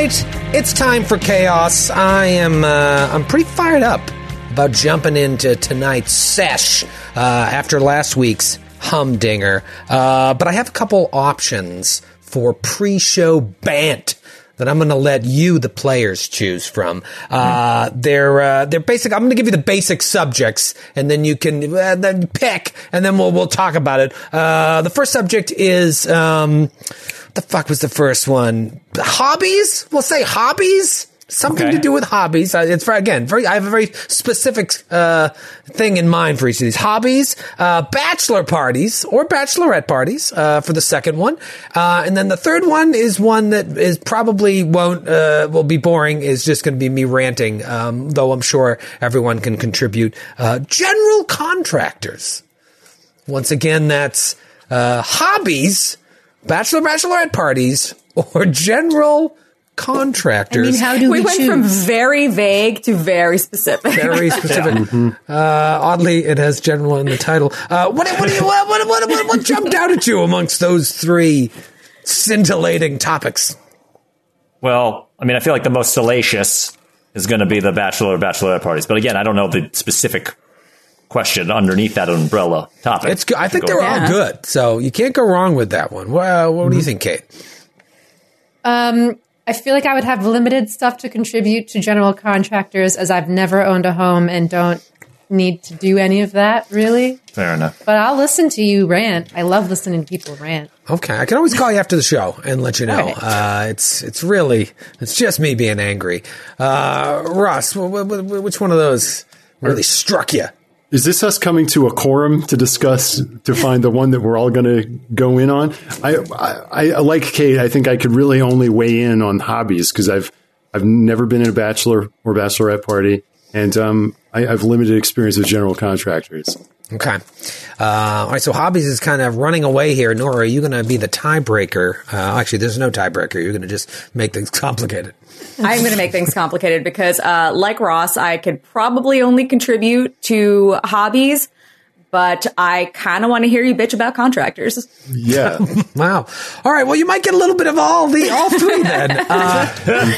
Night. It's time for chaos. I am. Uh, I'm pretty fired up about jumping into tonight's sesh uh, after last week's humdinger. Uh, but I have a couple options for pre-show bant that I'm going to let you, the players, choose from. Uh, they're uh, they're basic. I'm going to give you the basic subjects, and then you can uh, then pick, and then we'll we'll talk about it. Uh, the first subject is um, the fuck was the first one? Hobbies. We'll say hobbies. Something Okay. to do with hobbies. Uh, It's very, again, very. I have a very specific uh, thing in mind for each of these hobbies. Uh, bachelor parties or bachelorette parties uh, for the second one, uh, and then the third one is one that is probably won't uh, will be boring. Is just going to be me ranting. Um, though I'm sure everyone can contribute. Uh, general contractors. Once again, that's uh, hobbies, bachelor bachelorette parties, or general contractors. I mean, how do we, We went choose? from very vague to very specific. very specific. Uh, oddly, it has general in the title. Uh, what, what, do you, what, what, what, what, what jumped out at you amongst those three scintillating topics? Well, I mean, I feel like the most salacious is going to be the bachelor or bachelorette parties. But again, I don't know the specific question underneath that umbrella topic. It's good. I think they're ahead. all good, so you can't go wrong with that one. Well, what do you think, Kate? Um, I feel like I would have limited stuff to contribute to general contractors as I've never owned a home and don't need to do any of that really. Fair enough. But I'll listen to you rant. I love listening to people rant. Okay, I can always call you after the show and let you know. All right. Uh, it's it's really it's just me being angry. Uh, Russ, wh- wh- wh- which one of those really struck you? Is this us coming to a quorum to discuss to find the one that we're all going to go in on? I, I, I like Kate. I think I could really only weigh in on hobbies because I've I've never been in a bachelor or bachelorette party, and um, I, I've limited experience with general contractors. Okay. Uh, all right. So hobbies is kind of running away here. Nora, are you going to be the tiebreaker? Uh, actually, there's no tiebreaker. You're going to just make things complicated. I'm going to make things complicated because, uh, like Ross, I could probably only contribute to hobbies, but I kind of want to hear you bitch about contractors. Yeah, Wow. All right. Well, you might get a little bit of all the all three then. Uh,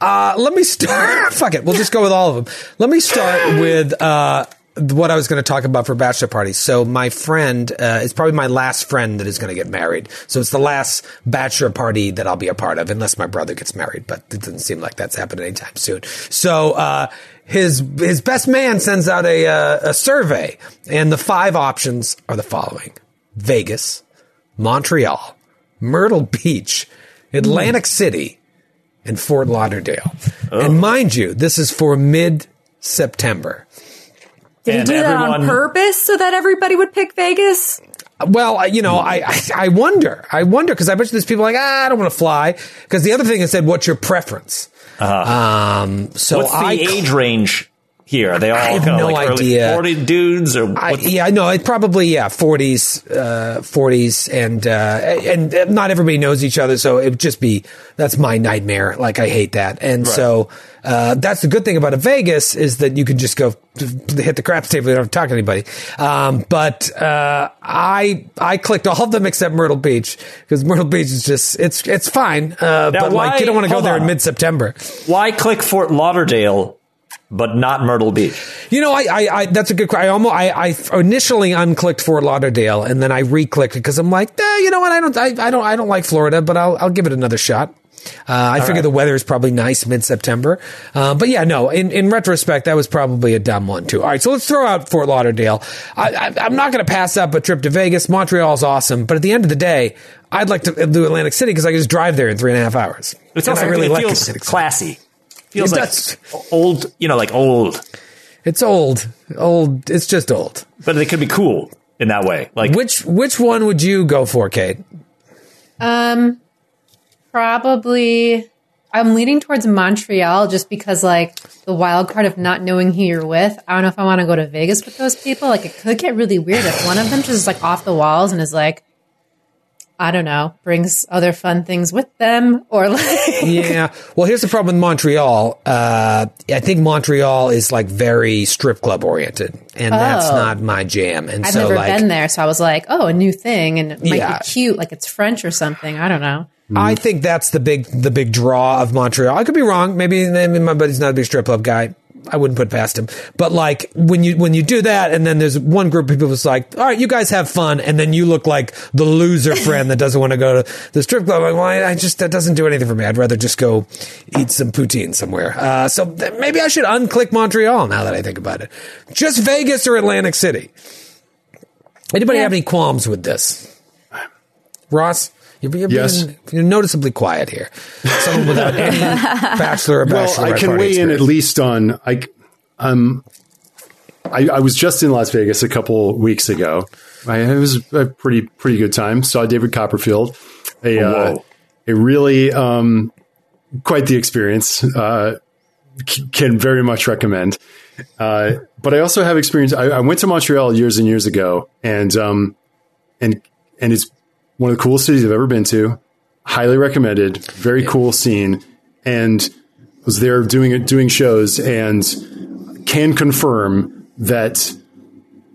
uh, let me start. Fuck it. We'll just go with all of them. Let me start with uh, what I was going to talk about for bachelor parties. So my friend uh, is probably my last friend that is going to get married. So it's the last bachelor party that I'll be a part of, unless my brother gets married. But it doesn't seem like that's happening anytime soon. So. Uh, his his best man sends out a uh, a survey, and the five options are the following: Vegas, Montreal, Myrtle Beach, Atlantic City, and Fort Lauderdale. And mind you, this is for mid September. Did And he do that on purpose so that everybody would pick Vegas? Well, you know, I, I, I wonder, I wonder, because I bet you there's people like, ah, I don't want to fly. Because the other thing is said, what's your preference? Um, so What's the I, age range here? Are they all I have no like idea. 40 dudes or I, yeah, no, it probably yeah, forties, uh, forties, and uh, and not everybody knows each other, so it would just be that's my nightmare. Like I hate that, and so uh, that's the good thing about a Vegas is that you can just go hit the craps table. You don't have to talk to anybody. Um, but uh, I I clicked all of them except Myrtle Beach because Myrtle Beach is just it's it's fine, uh, but like you don't want to go there on. in mid September. why click Fort Lauderdale but not Myrtle Beach? You know, I, I, I that's a good. I almost, I, I initially unclicked Fort Lauderdale, and then I re-clicked it because I'm like, eh, you know what? I don't, I, I don't, I don't like Florida, but I'll, I'll give it another shot. Uh, I figure the weather is probably nice mid-September, uh, but yeah, no. In, in retrospect, that was probably a dumb one too. All right, so let's throw out Fort Lauderdale. I, I, I'm not going to pass up a trip to Vegas. Montreal's awesome, but at the end of the day, I'd like to do Atlantic City because I can just drive there in three and a half hours. It's And also I really it like feels Atlantic City. classy. Feels It like does. old, you know, like old, It's old, old. It's just old. but it could be cool in that way. Like Which which one would you go for, Kate? Um, probably. I'm leaning towards Montreal just because, like, the wild card of not knowing who you're with. I don't know if I want to go to Vegas with those people. Like, it could get really weird if one of them just is like off the walls and is like, I don't know, brings other fun things with them, or like, yeah. Well, here's the problem with Montreal. Uh, I think Montreal is like very strip club oriented, and that's Oh. not my jam. And so like I've so, never like, been there, so I was like, oh, a new thing, and it might Yeah. be cute, like it's French or something. I don't know. I think that's the big the big draw of Montreal. I could be wrong. Maybe, maybe my buddy's not a big strip club guy. I wouldn't put past him. But like when you when you do that, and then there's one group of people that's like, "All right, you guys have fun," and then you look like the loser friend that doesn't want to go to the strip club. Like, well, I, I just that doesn't do anything for me. I'd rather just go eat some poutine somewhere. Uh, so th- maybe I should unclick Montreal now that I think about it. Just Vegas or Atlantic City. Anybody Yeah. have any qualms with this? Ross, you're, you're, Yes. being, you're noticeably quiet here. Someone without any bachelor or Well. I can weigh in at least on I. Um, I, I was just in Las Vegas a couple weeks ago. I, it was a pretty pretty good time. Saw David Copperfield. A uh, Whoa. a really um, quite the experience. Uh, c- can very much recommend. Uh, but I also have experience. I, I went to Montreal years and years ago, and um, and and it's one of the coolest cities I've ever been to. Highly recommended. Very cool scene, and was there doing it, doing shows, and can confirm that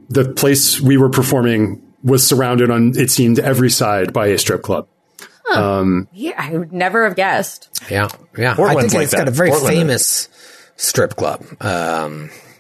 the place we were performing was surrounded on it seemed every side by a strip club. Yeah, I would never have guessed. Yeah, yeah. I Portland's think like it's got a very Portland is. famous strip club. Um, But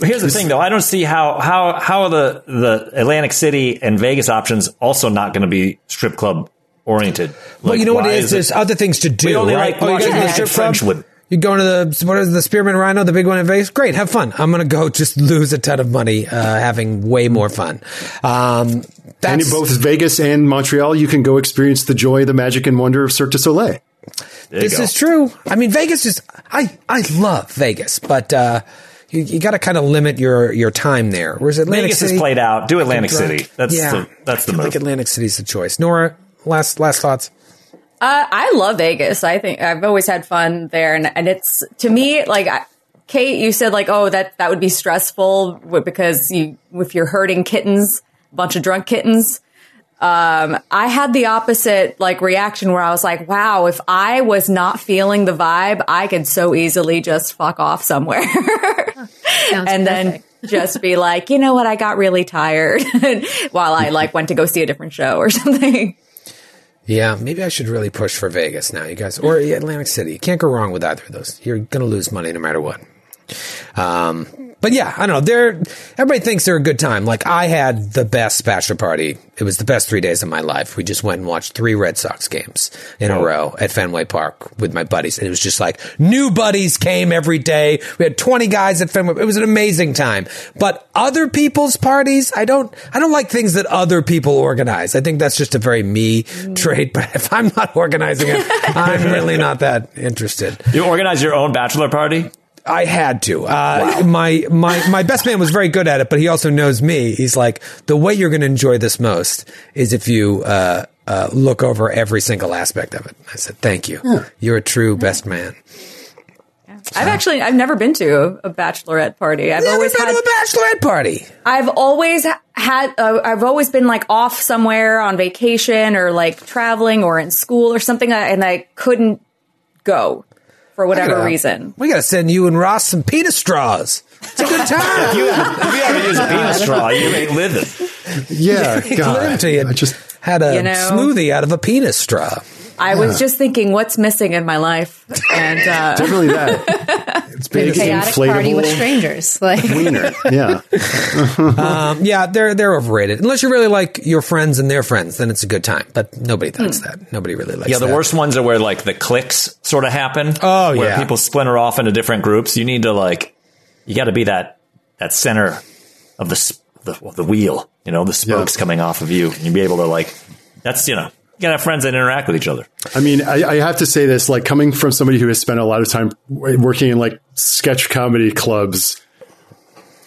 here's the thing, though. I don't see how how how are the the Atlantic City and Vegas options also not going to be strip club oriented. well, Like, you know what why it is? There's it- other things to do. We only right? like oh, you guys watching go to the the strip French club? You going to the what is the Spearmint Rhino, the big one in Vegas? Great, have fun. I'm going to go just lose a ton of money, uh, having way more fun. Um, And that's in both Vegas and Montreal, you can go experience the joy, the magic, and wonder of Cirque du Soleil. There This go. is true. I mean, Vegas is. I I love Vegas, but uh, you, you got to kind of limit your your time there. Whereas Atlantic Vegas City is played out. Do Atlantic Drunk. City. That's yeah, the that's the I feel move. Like Atlantic City's the choice. Nora, last last thoughts. Uh, I love Vegas. I think I've always had fun there, and, and it's to me like I, Kate. You said like, oh, that that would be stressful because you if you're herding kittens, a bunch of drunk kittens. Um, I had the opposite like reaction where I was like, wow, if I was not feeling the vibe, I could so easily just fuck off somewhere. Sounds and perfect. then just be like, you know what, I got really tired while I like went to go see a different show or something. Yeah, maybe I should really push for Vegas now, you guys, or Atlantic City. You can't go wrong with either of those. You're going to lose money no matter what. Um, but yeah, I don't know. They're everybody thinks they're a good time. Like I had the best bachelor party. It was the best three days of my life. We just went and watched three Red Sox games in a oh. row at Fenway Park with my buddies, and it was just like new buddies came every day. We had twenty guys at Fenway. It was an amazing time. But other people's parties, I don't. I don't like things that other people organize. I think that's just a very me mm. trait. But if I'm not organizing it, I'm really not that interested. You organize your own bachelor party. I had to. Uh, My my my best man was very good at it, but he also knows me. He's like, the way you're going to enjoy this most is if you uh, uh, look over every single aspect of it. I said, thank you. You're a true best man. I've actually I've never been to a, a bachelorette party. I've Never always been had to a bachelorette party. I've always had uh, I've always been like off somewhere on vacation or like traveling or in school or something and I couldn't go for whatever gotta- reason. We got to send you and Ross some penis straws. It's a good time. You, if you haven't used a penis straw, you ain't living. Yeah, God, lived you I just had a You know? smoothie out of a penis straw. I was just thinking what's missing in my life and uh definitely that. It's big, chaotic party with strangers. Like wiener. Yeah, Um, yeah, they're they're overrated. Unless you really like your friends and their friends, then it's a good time. But nobody thinks that. Nobody really likes. It. Yeah, the that. worst ones are where like the cliques sort of happen. Oh, where yeah. people splinter off into different groups. You need to like, you got to be that that center of the s- the, of the wheel. You know, the spokes Yeah. coming off of you, and you be able to like. That's you know gotta have friends that interact with each other. I mean, I, I have to say this, like coming from somebody who has spent a lot of time working in like sketch comedy clubs.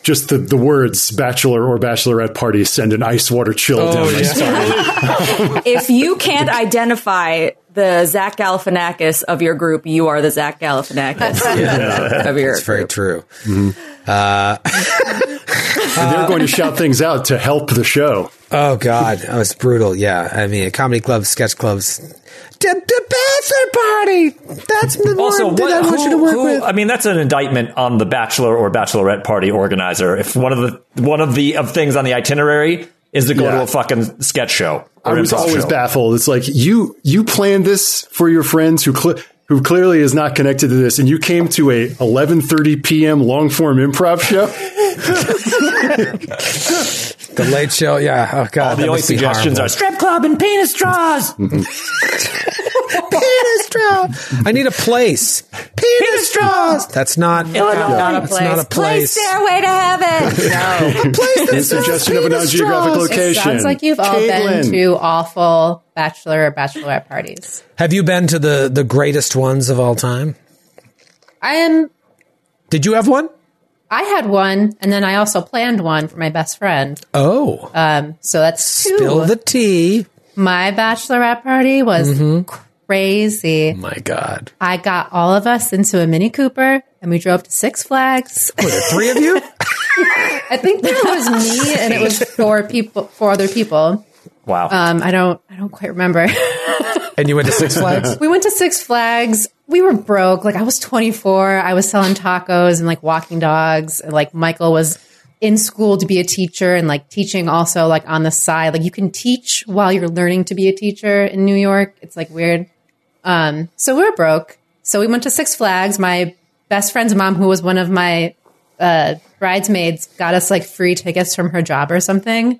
Just the, the words bachelor or bachelorette party send an ice water chill Oh, down my spine. if you can't identify the Zach Galifianakis of your group, you are the Zach Galifianakis of your It's very true. Mm-hmm. Uh, And they're going to shout things out to help the show. Oh God, oh, that was brutal. Yeah, I mean, comedy clubs, sketch clubs, the, the bachelor party. That's the Also, one that what, I want who, you to work who- with. I mean, that's an indictment on the bachelor or bachelorette party organizer. If one of the one of the of things on the itinerary is to go Yeah. to a fucking sketch show, I was always show. baffled. It's like you you planned this for your friends who cle who clearly is not connected to this, and you came to a 11:30 p.m. long form improv show. The late show. Yeah. Oh God. All the only suggestions horrible. are strip club and penis straws. penis straw. I need a place. Penis straws. That's not. Not a That's place. not a place. Stairway to Heaven. No. place In suggestion of a penis non-geographic straws. location. Sounds like you've all Caitlin. been to awful bachelor or bachelorette parties. Have you been to the the greatest ones of all time? I am. Did you have one? I had one, and then I also planned one for my best friend. Oh, Um, so that's two. spill the tea. my bachelorette party was Mm-hmm. Crazy. My God, I got all of us into a Mini Cooper, and we drove to Six Flags. were there three of you? I think there was me, and it was four people, four other people. Wow. Um, I don't, I don't quite remember. and you went to Six Flags. we went to Six Flags. We were broke. Like I was 24. I was selling tacos and like walking dogs. And like Michael was in school to be a teacher and like teaching also like on the side. Like you can teach while you're learning to be a teacher in New York. It's like weird. Um, so we were broke. So we went to Six Flags. My best friend's mom, who was one of my uh, bridesmaids, got us like free tickets from her job or something.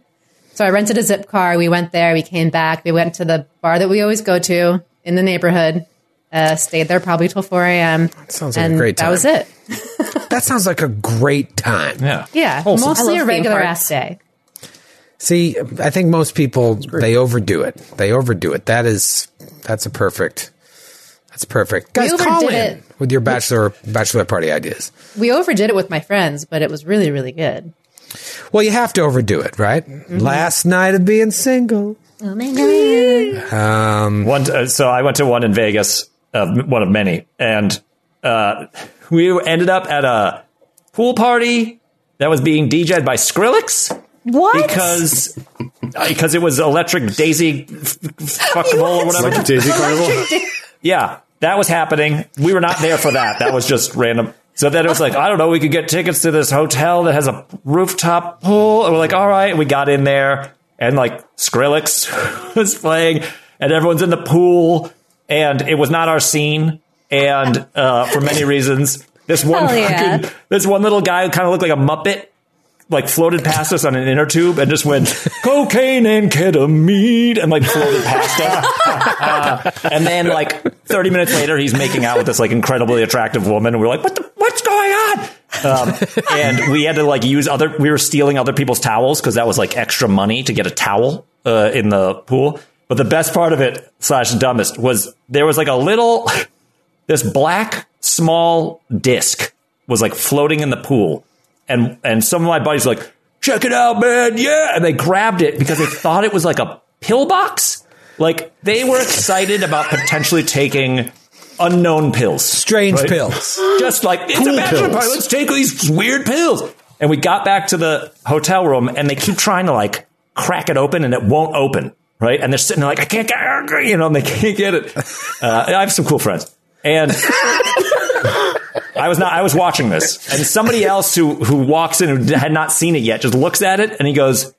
So I rented a zip car. We went there. We came back. We went to the bar that we always go to in the neighborhood. Uh, stayed there probably till 4 a.m. Sounds like a and great That was it. That sounds like a great time. yeah. Yeah. Wholesome. Mostly a regular parks. ass day. See, I think most people they overdo it. They overdo it. That is that's a perfect. That's perfect. Guys, overdid call in it. with your bachelor bachelorette party ideas. We overdid it with my friends, but it was really, really good. Well, you have to overdo it, right? Last night of being single. Oh my God. One, uh, so I went to one in Vegas, uh, one of many, and uh, we ended up at a pool party that was being DJ'd by Skrillex What? because because it was Electric Daisy f- f- Fuckable or whatever. Like Daisy Carnival. Yeah, that was happening. We were not there for that. That was just random. So then it was like, I don't know, we could get tickets to this hotel that has a rooftop pool. And we're like, all right. We got in there and like Skrillex was playing and everyone's in the pool and it was not our scene. And uh, for many reasons, this one yeah. fucking, this one little guy who kind of looked like a Muppet like floated past us on an inner tube and just went cocaine and ketamine and like floated past us. Uh, and then like 30 minutes later, he's making out with this like incredibly attractive woman. And we're like, what the, what's going on? Um, and we had to like use other, we were stealing other people's towels because that was like extra money to get a towel uh, in the pool. But the best part of it slash dumbest was there was like a little, this black small disc was like floating in the pool and and some of my buddies were like check it out man yeah and they grabbed it because they thought it was like a pill box like they were excited about potentially taking unknown pills Strange right? pills. just like it's Cool a bachelor pills. party let's take these weird pills and we got back to the hotel room and they keep trying to like crack it open and it won't open right and they're sitting there like i can't get it you know and they can't get it uh, i have some cool friends and I was not. I was watching this, and somebody else who who walks in who had not seen it yet just looks at it and he goes,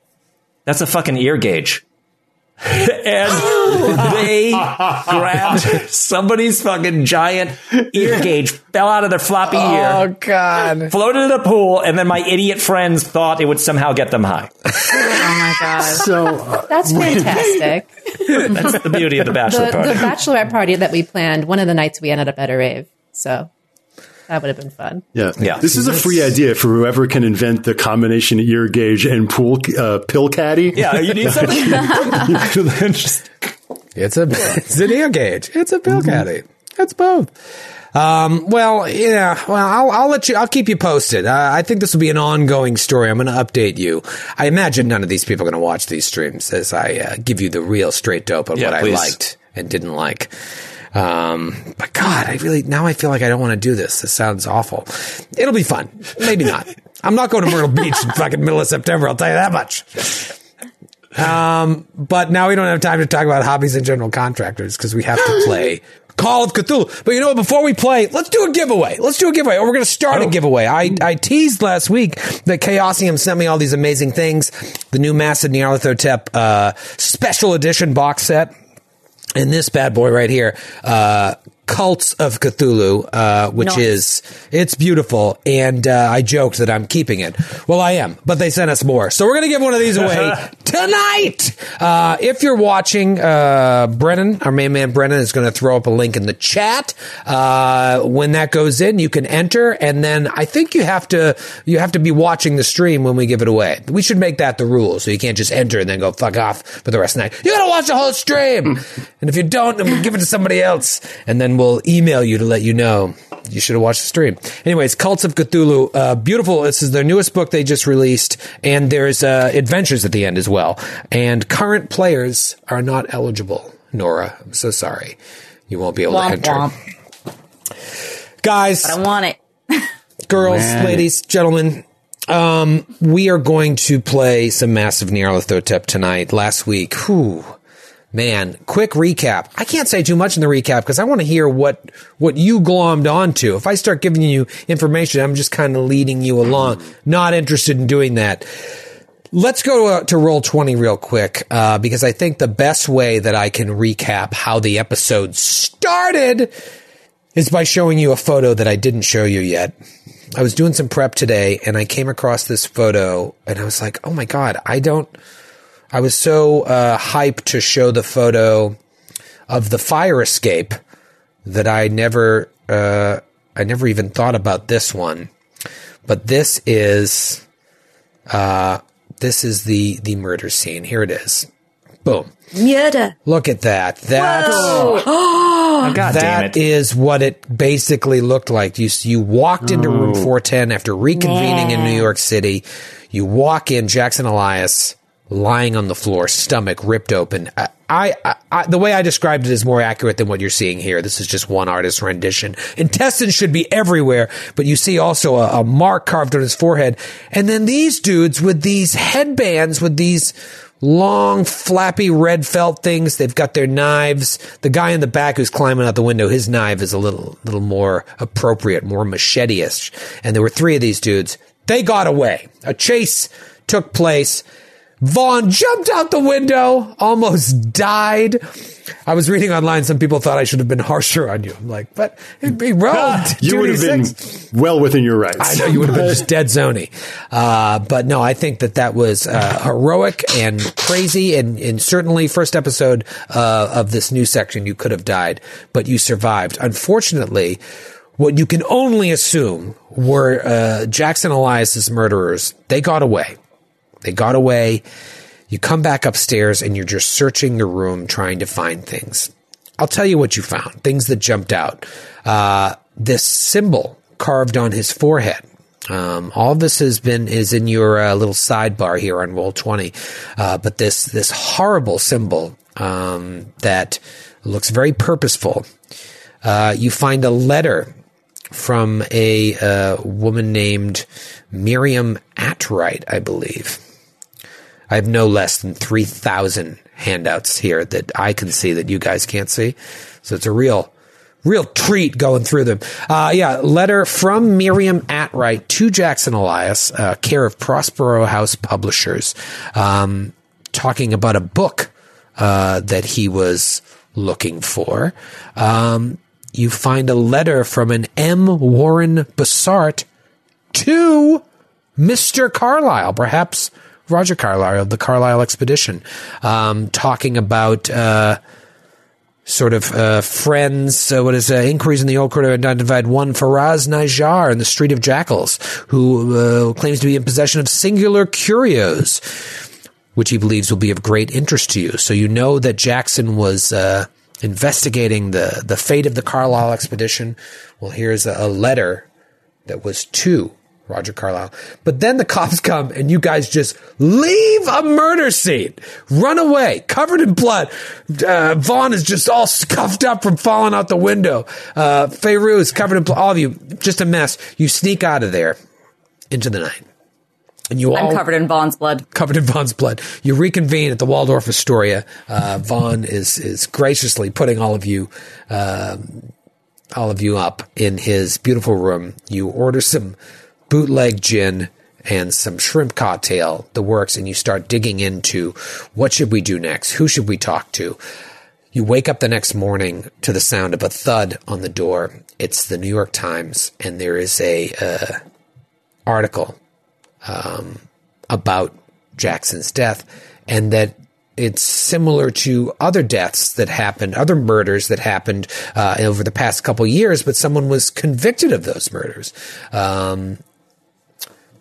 "That's a fucking ear gauge." and they grabbed somebody's fucking giant ear gauge, fell out of their floppy Oh ear, Oh God! floated in a pool, and then my idiot friends thought it would somehow get them high. oh my god. So uh, That's fantastic. That's the beauty of the the, bachelor the party. bachelorette party that we planned, one of the nights we ended up at a rave. So that would have been fun. yeah, Yeah. This is a free idea for whoever can invent the combination ear gauge and pool uh, pill caddy. yeah, you need something. You could just It's a it's an ear gauge. It's a pill caddy. It's both. Um, well, yeah. Well, I'll, I'll let you. I'll keep you posted. Uh, I think this will be an ongoing story. I'm going to update you. I imagine none of these people are going to watch these streams as I uh, give you the real straight dope on Yeah, what please. I liked and didn't like. Um, but God, I really now I feel like I don't want to do this. This sounds awful. It'll be fun. Maybe not. I'm not going to Myrtle Beach in fucking middle of September. I'll tell you that much. Um, but now we don't have time to talk about hobbies and general contractors because we have to play Call of Cthulhu. But you know what? Before we play, let's do a giveaway. Let's do a giveaway. Or we're going to start a giveaway. I, I teased last week that Chaosium sent me all these amazing things. The new Masks of Nyarlathotep, uh, special edition box set. And this bad boy right here, uh, Cults of Cthulhu, uh, which Nice. is, it's beautiful. And, uh, I joked that I'm keeping it. Well, I am, but they sent us more. So we're going to give one of these away tonight. Uh, if you're watching, uh, Brennan, our main man Brennan is going to throw up a link in the chat. Uh, when that goes in, you can enter. And then I think you have to, you have to be watching the stream when we give it away. We should make that the rule. So you can't just enter and then go fuck off for the rest of the night. You got to watch the whole stream. and if you don't, then we'll give it to somebody else. And then we'll email you to let you know you should have watched the stream. Anyways, Cults of Cthulhu, uh, beautiful. This is their newest book they just released, and there's uh, adventures at the end as well. And current players are not eligible. Nora, I'm so sorry, you won't be able to Womp enter. womp. Guys, I want it. girls, Man. ladies, gentlemen, um, we are going to play some Masks of Nyarlathotep tonight. Last week, whew, man, quick recap. I can't say too much in the recap because I want to hear what what you glommed onto. If I start giving you information, I'm just kind of leading you along. Not interested in doing that. Let's go uh, to roll 20 real quick, uh, because I think the best way that I can recap how the episode started is by showing you a photo that I didn't show you yet. I was doing some prep today and I came across this photo and I was like, oh my God, I don't, I was so uh, hyped to show the photo of the fire escape that I never, uh, I never even thought about this one. But this is, uh, this is the, the murder scene. Here it is. Boom. Murder. Look at that. That's, Oh, God damn it. is what it basically looked like. You you walked into room 410 after reconvening in New York City. You walk in, Jackson Elias lying on the floor, stomach ripped open. I, I, I the way I described it is more accurate than what you're seeing here. This is just one artist's rendition. Intestines should be everywhere, but you see also a, a mark carved on his forehead, and then these dudes with these headbands with these long flappy red felt things. They've got their knives. The guy in the back who's climbing out the window, his knife is a little, little more appropriate, more machete-ish. And there were three of these dudes. They got away. A chase took place. Vaughn jumped out the window, almost died. I was reading online, some people thought I should have been harsher on you. I'm like, but he rolled. You would have been well within your rights. I know you would have been just dead zony. Uh, but no, I think that that was uh, heroic and crazy, and, and certainly first episode uh, of this new section, you could have died, but you survived. Unfortunately, what you can only assume were uh, Jackson Elias's murderers. They got away. They got away. You come back upstairs and you're just searching the room trying to find things. I'll tell you what you found. Things that jumped out. Uh, this symbol carved on his forehead. Um, all this has been is in your uh, little sidebar here on roll twenty, uh, but this this horrible symbol um, that looks very purposeful. Uh, you find a letter from a uh, woman named Miriam Atwright, I believe. I have no less than 3,000 handouts here that I can see that you guys can't see. So it's a real, real treat going through them. Uh, yeah, letter from Miriam Atwright to Jackson Elias, uh, care of Prospero House Publishers, um, talking about a book uh, that he was looking for. Um, you find a letter from an M. Warren Besart to Mr. Carlisle, perhaps Roger Carlisle of the Carlisle Expedition, um, talking about uh, sort of uh, friends. Uh, what is uh, inquiries in the old court have identified one Faraz Najjar in the Street of Jackals, who uh, claims to be in possession of singular curios. which he believes will be of great interest to you. So you know that Jackson was uh, investigating the the fate of the Carlisle expedition. Well, here's a, a letter that was to Roger Carlisle. But then the cops come and you guys just leave a murder scene, run away, covered in blood. Uh, Vaughn is just all scuffed up from falling out the window. Uh, Feyru is covered in blood. All of you, just a mess. You sneak out of there into the night. And you all I'm covered in Vaughn's blood. covered in Vaughn's blood. You reconvene at the Waldorf Astoria. Uh, Vaughn is is graciously putting all of you, um, all of you up in his beautiful room. You order some bootleg gin and some shrimp cocktail, the works, and you start digging into what should we do next? Who should we talk to? You wake up the next morning to the sound of a thud on the door. It's the New York Times, and there is a uh, article um, about Jackson's death, and that it's similar to other deaths that happened, other murders that happened uh, over the past couple years, but someone was convicted of those murders. Um,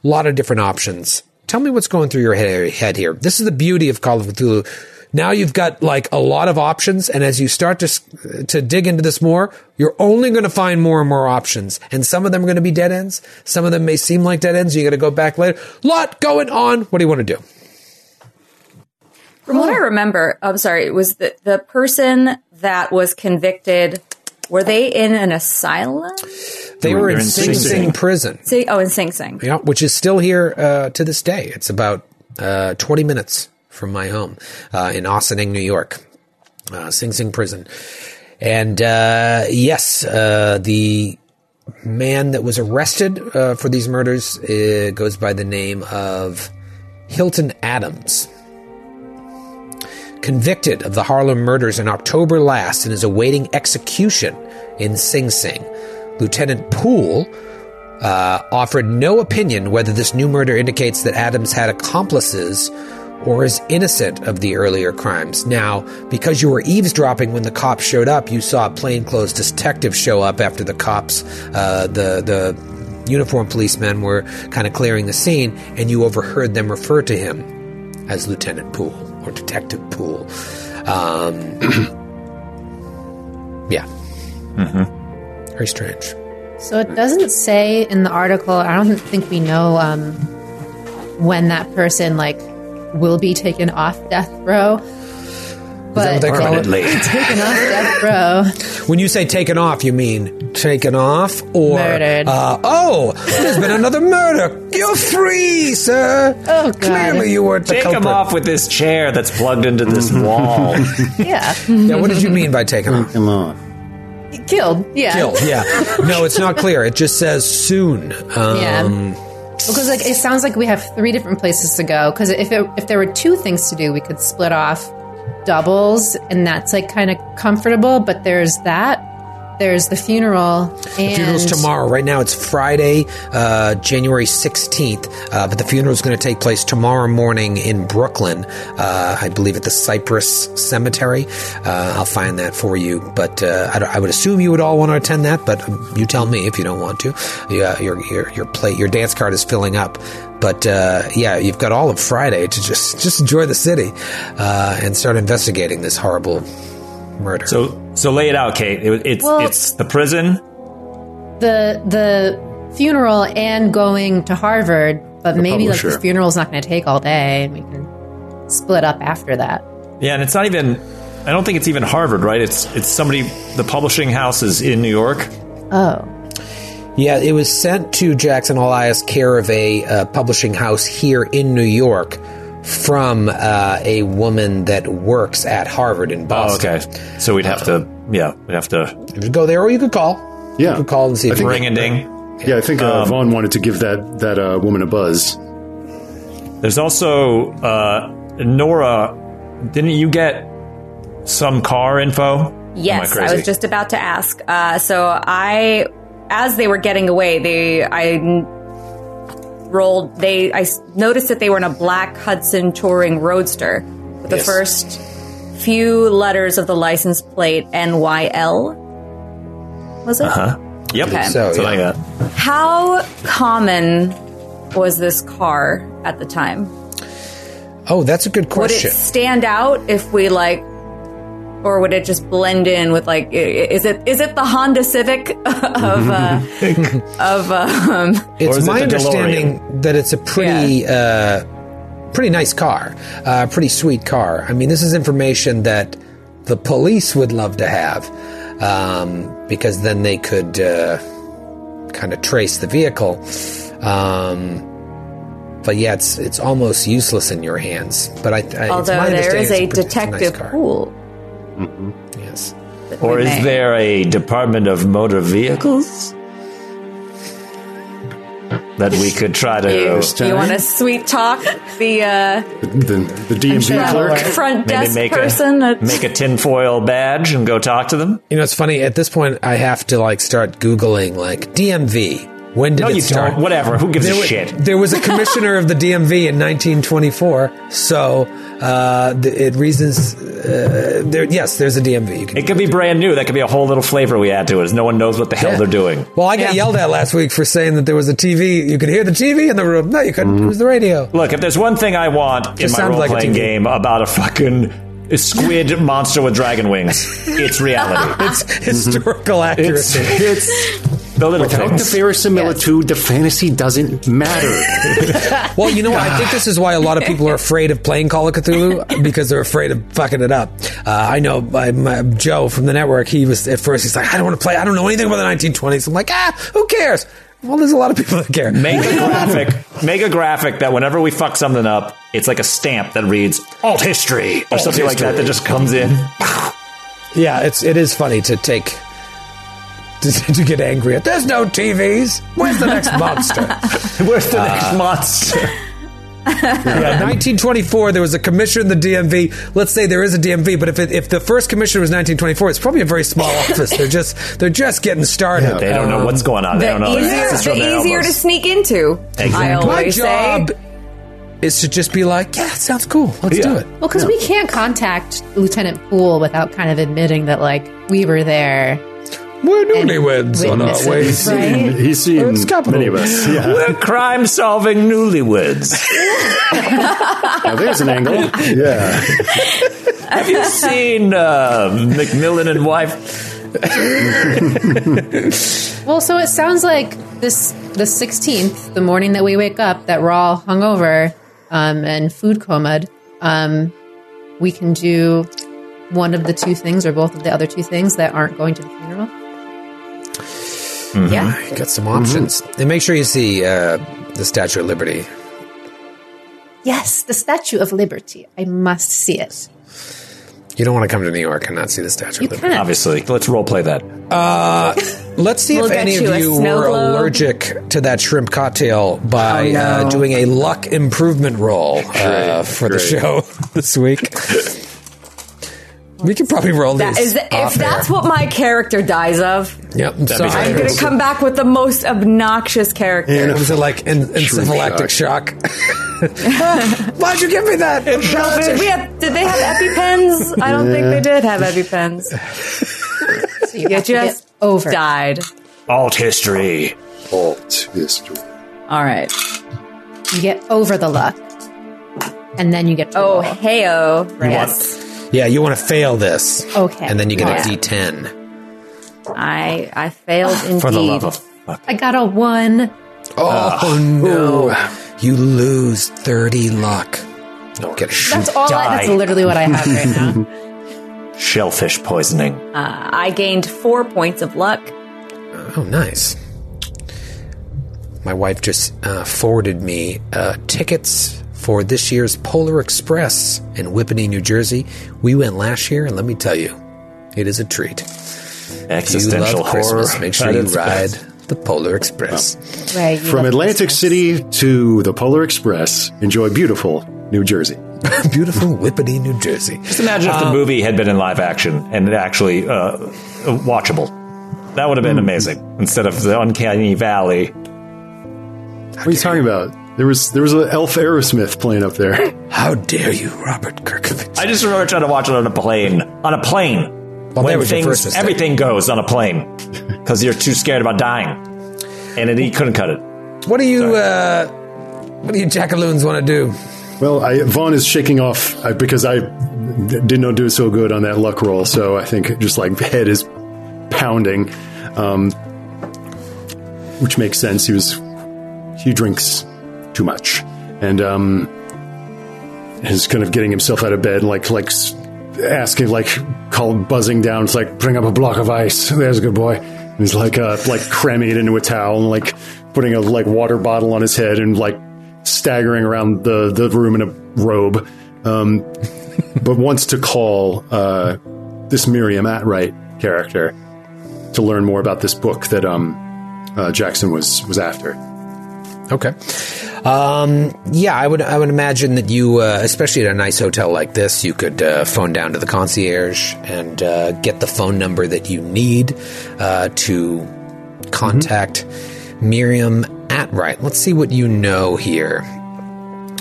a lot of different options. Tell me what's going through your head, head here. This is the beauty of Call of Cthulhu. Now you've got like a lot of options, and as you start to to dig into this more, you're only going to find more and more options, and some of them are going to be dead ends. Some of them may seem like dead ends. You got to go back later. Lot going on. What do you want to do? From what I oh. remember, I'm sorry, it was the, the person that was convicted. Were they in an asylum? They They're were in in Sing Sing Sing Sing. prison. See, oh, in Sing Sing. Yeah, which is still here uh, to this day. It's about uh, 20 minutes from my home uh, in Ossining, New York, uh, Sing Sing Prison. And uh, yes, uh, the man that was arrested uh, for these murders uh, goes by the name of Hilton Adams. Convicted of the Harlem murders in October last and is awaiting execution in Sing Sing. Lieutenant Poole uh, offered no opinion whether this new murder indicates that Adams had accomplices or is innocent of the earlier crimes. Now, because you were eavesdropping when the cops showed up, you saw a plainclothes detective show up after the cops, uh, the the uniformed policemen were kind of clearing the scene, and you overheard them refer to him as Lieutenant Poole or Detective Poole. Um, yeah, very strange. So it doesn't say in the article. I don't think we know um, when that person like will be taken off death row. But what they call it? Permanently. taken off death row. When you say taken off, you mean taken off or Murdered. Uh, oh, there's been another murder. You're free, sir. Oh, God. Clearly, you weren't the Take culprit. him off with this chair that's plugged into this wall. Yeah, Yeah, what did you mean by taken off? Come on. killed. Yeah, Killed. Yeah. No, it's not clear. It just says soon. Um, Yeah. Because like it sounds like we have three different places to go. Because if it, if there were two things to do, we could split off doubles, and that's like kind of comfortable. But there's that. There's the funeral. And The funeral's tomorrow. Right now, it's Friday, uh, January 16th, uh, but the funeral is going to take place tomorrow morning in Brooklyn, uh, I believe at the Cypress Cemetery. Uh, I'll find that for you, but uh, I, I would assume you would all want to attend that, but um, you tell me if you don't want to. Yeah, your, your, your, plate, your dance card is filling up. But uh, yeah, you've got all of Friday to just just enjoy the city uh, and start investigating this horrible murder. So, so lay it out, Kate. It, it's Well- it's the prison. the the funeral and going to Harvard. But maybe like the publisher. funeral's not going to take all day, and we can split up after that. Yeah, and it's not even. I don't think it's even Harvard, right? It's it's somebody. The publishing house is in New York. Oh, Yeah, it was sent to Jackson Elias care of a uh, publishing house here in New York from uh, a woman that works at Harvard in Oh, Boston. okay. So we'd have to. Yeah, we'd have to You could go there, or you could call. Yeah. you could call and see. If you ring a ding. Yeah, I think uh, Vaughn wanted to give that that uh, woman a buzz. There's also uh, Nora. Didn't you get some car info? Yes, I I, was just about to ask. Uh, so I, as they were getting away, they I n- rolled. They I noticed that they were in a black Hudson touring roadster with the Yes. first few letters of the license plate NYL. Was it? Uh huh? Yep. Okay. So, So yeah. I got. How common was this car at the time? Oh, that's a good Would question. it stand out if we like, or would it just blend in with like? i- i- Is it is it the Honda Civic of uh, of um, It's is it my the understanding that it's a pretty, uh, pretty nice car, uh, pretty sweet car. I mean, this is information that the police would love to have um, because then they could uh, kind of trace the vehicle. Um, but yeah, it's it's almost useless in your hands. But I, I it's although my there is a detective pretty- it's nice detective car. Poole. Yes. that Or is may- there a Department of Motor Vehicles that we could try to You, you want to sweet talk the uh, The, the DMV the clerk. front maybe desk make person? a make a tinfoil badge and go talk to them? You know, it's funny. At this point, I have to like start googling like DMV. When did No, it you start? don't. Whatever. Who gives There, a wa- shit? there was a commissioner of the DMV in 1924, so uh, the, it reasons. Uh, there, yes, there's a DMV. You can. It could be brand new. That could be a whole little flavor we add to it. Is no one knows what the hell Yeah. they're doing. Well, I got yelled at last week for saying that there was a TV. You could hear the TV in the room. No, you couldn't. It was the radio. Look, if there's one thing I want in my sounds role like a playing TV. game about a fucking squid monster with dragon wings, it's reality. It's historical It's, accuracy. it's the little Without the things. verisimilitude, the fantasy doesn't matter. Well, you know what? I think this is why a lot of people are afraid of playing Call of Cthulhu because they're afraid of fucking it up. Uh, I know my, my, Joe from the network. He was at first. He's like, I don't want to play. I don't know anything about the 1920s. I'm like, ah, who cares? Well, there's a lot of people that care. Make a graphic. Make a graphic that whenever we fuck something up, it's like a stamp that reads "alt history" or something like that that just comes in. Yeah, it's it is funny to take to, to get angry at. There's no TVs. Where's the next monster? Where's the uh, next monster? yeah, 1924. There was a commissioner in the DMV. Let's say there is a DMV, but if it, if the first commissioner was 1924, it's probably a very small office. They're just they're just getting started. They don't know what's going on. They don't know. easier, access the their easier to sneak into. I Exactly. My always job say. is to just be like, yeah, it sounds cool. Let's do it. Well, because we can't contact Lieutenant Poole without kind of admitting that, like, we were there. We're newlyweds on our witnesses, way. right? to- He's seen It's capital. many of us. Yeah. We're crime-solving newlyweds. Now, there's an angle. Yeah. Have you seen uh, McMillan and Wife? Well, so it sounds like this the 16th, the morning that we wake up, that we're all hungover um, and food comaed. Um, we can do one of the two things or both of the other two things that aren't going to the funeral. Yeah. Got some options. And make sure you see uh, the Statue of Liberty. Yes, the Statue of Liberty. I must see it. You don't want to come to New York and not see the Statue You of Liberty. can. Obviously, let's role play that. Let's see We'll if any you of you were globe. allergic to that shrimp cocktail by Oh, no. uh, doing a luck improvement roll uh, for the show this week. We could probably roll That these. is, if that's air. what my character dies of, Yep. I'm sorry. I'm going to come back with the most obnoxious character. And it Was it like en- encephalactic shock? Why'd you give me that? Did, we have, did they have EpiPens? I don't think they did have EpiPens. So you You just get over. died. Alt history. Alt history. All right. You get over the luck, and then you get to Oh, roll. heyo. Yes. Yeah, you want to fail this. Okay. And then you get Yeah. a D10. I I failed indeed. For the love of fuck. I got a one. Oh, no. You lose 30 luck. Don't get a. That's all. I, that's literally what I have right now. shellfish poisoning. Uh, I gained four points of luck. Oh, nice. My wife just uh, forwarded me uh, tickets for this year's Polar Express in Whippany, New Jersey. We went last year, and let me tell you, it is a treat. If you Existential love horror. Christmas, make sure you ride best. the Polar Express. Right. From Atlantic Christmas. City to the Polar Express, enjoy beautiful New Jersey. Beautiful Whippany, New Jersey. Just imagine if the movie had been in live action and actually uh, watchable. That would have been amazing instead of the uncanny valley. What are you talking about? There was there was an elf Aerosmith playing up there. How dare you, Robert Kirkovich? I just remember trying to watch it on a plane. On a plane. Well, when things, everything goes on a plane because you're too scared about dying, and it, he couldn't cut it. What do you, uh, what do you jackaloons want to do? Well, I, Vaughn is shaking off uh, because I did not do so good on that luck roll. So I think just like head is pounding, um, which makes sense. He was he drinks too much, and um, is kind of getting himself out of bed, like like asking, like call buzzing down. It's like bring up a block of ice. There's a good boy. And he's like uh, like cramming it into a towel and like putting a like water bottle on his head and like staggering around the the room in a robe. Um, but wants to call uh, this Miriam Atwright character to learn more about this book that um, uh, Jackson was was after. Okay. Um, yeah, I would. I would imagine that you, uh, especially at a nice hotel like this, you could uh, phone down to the concierge and uh, get the phone number that you need uh, to contact Miriam Atwright. Let's see what you know here.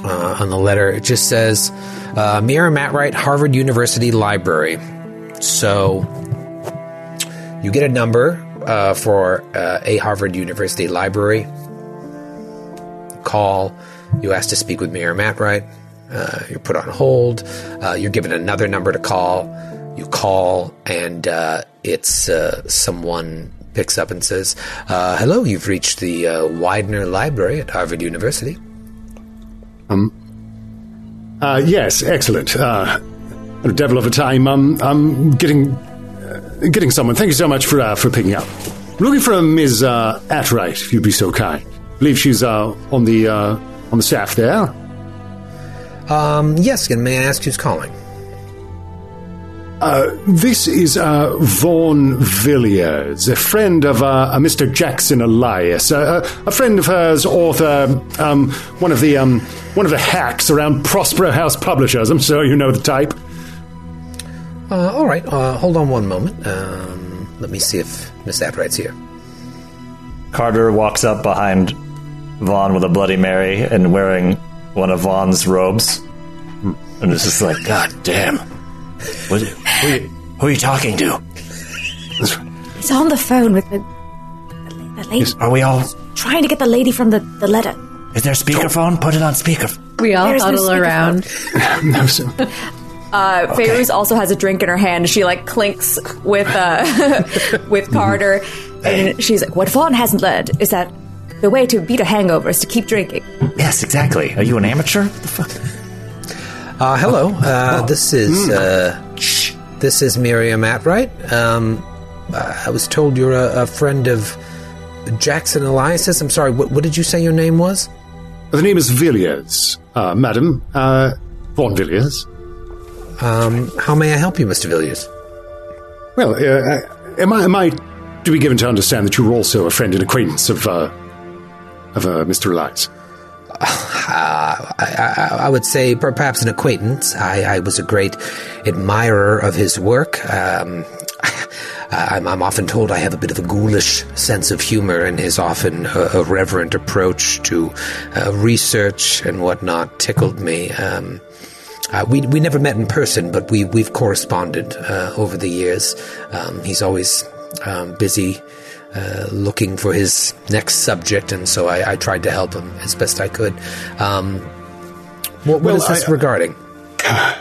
Uh, on the letter, it just says uh, Miriam Atwright, Harvard University Library. So you get a number uh, for uh, a Harvard University library call. You ask to speak with Miriam Atwright. Uh, you're put on hold. Uh, you're given another number to call. You call, and uh, it's uh, someone picks up and says, uh, "Hello, you've reached the uh, Widener Library at Harvard University." Uh, yes, excellent. Devil of a time. Um, I'm getting getting someone. Thank you so much for for picking up. Looking for a Ms. Atwright, if you'd be so kind. Believe she's uh, on the uh, on the staff there. Um, yes, and may I ask who's calling? This is uh, Vaughan Villiers, a friend of uh, a Mr. Jackson Elias, uh, a friend of hers, author, um, one of the um, one of the hacks around Prospero House Publishers. I'm sure you know the type. Uh, all right, uh, hold on one moment. Um, let me see if Miss Atwright's here. Carter walks up behind Vaughn with a Bloody Mary and wearing one of Vaughn's robes. And it's just like, God damn. What, who, are you, who are you talking to? He's on the phone with the, the, the lady. Are we all. Trying to get the lady from the, the letter. Is there a speakerphone? Put it on speaker. We all There's huddle speakerphone. around. No, sir. Uh, Feyruz also has a drink in her hand. She like clinks with uh, with Carter, and she's like, "What Vaughn hasn't learned is that the way to beat a hangover is to keep drinking." Yes, exactly. Are you an amateur? What the fuck? Uh, hello. Uh, this is uh, this is Miriam Atwright. Um, I was told you're a, a friend of Jackson Elias's. I'm sorry. What, what did you say your name was? The name is Villiers, uh, madam. Uh, Vaughan Villiers. Um, how may I help you, Mr. Villiers? Well, uh, uh, am I am I to be given to understand that you're also a friend and acquaintance of uh, of uh, Mr. Elias? I, I, I would say perhaps an acquaintance. I, I was a great admirer of his work. Um, I'm, I'm often told I have a bit of a ghoulish sense of humor, and his often uh, irreverent approach to uh, research and whatnot tickled me. Um, uh, we we never met in person, but we we've corresponded uh, over the years. Um, he's always um, busy uh, looking for his next subject, and so I, I tried to help him as best I could. Um, what, what Well, is this I- regarding? Well,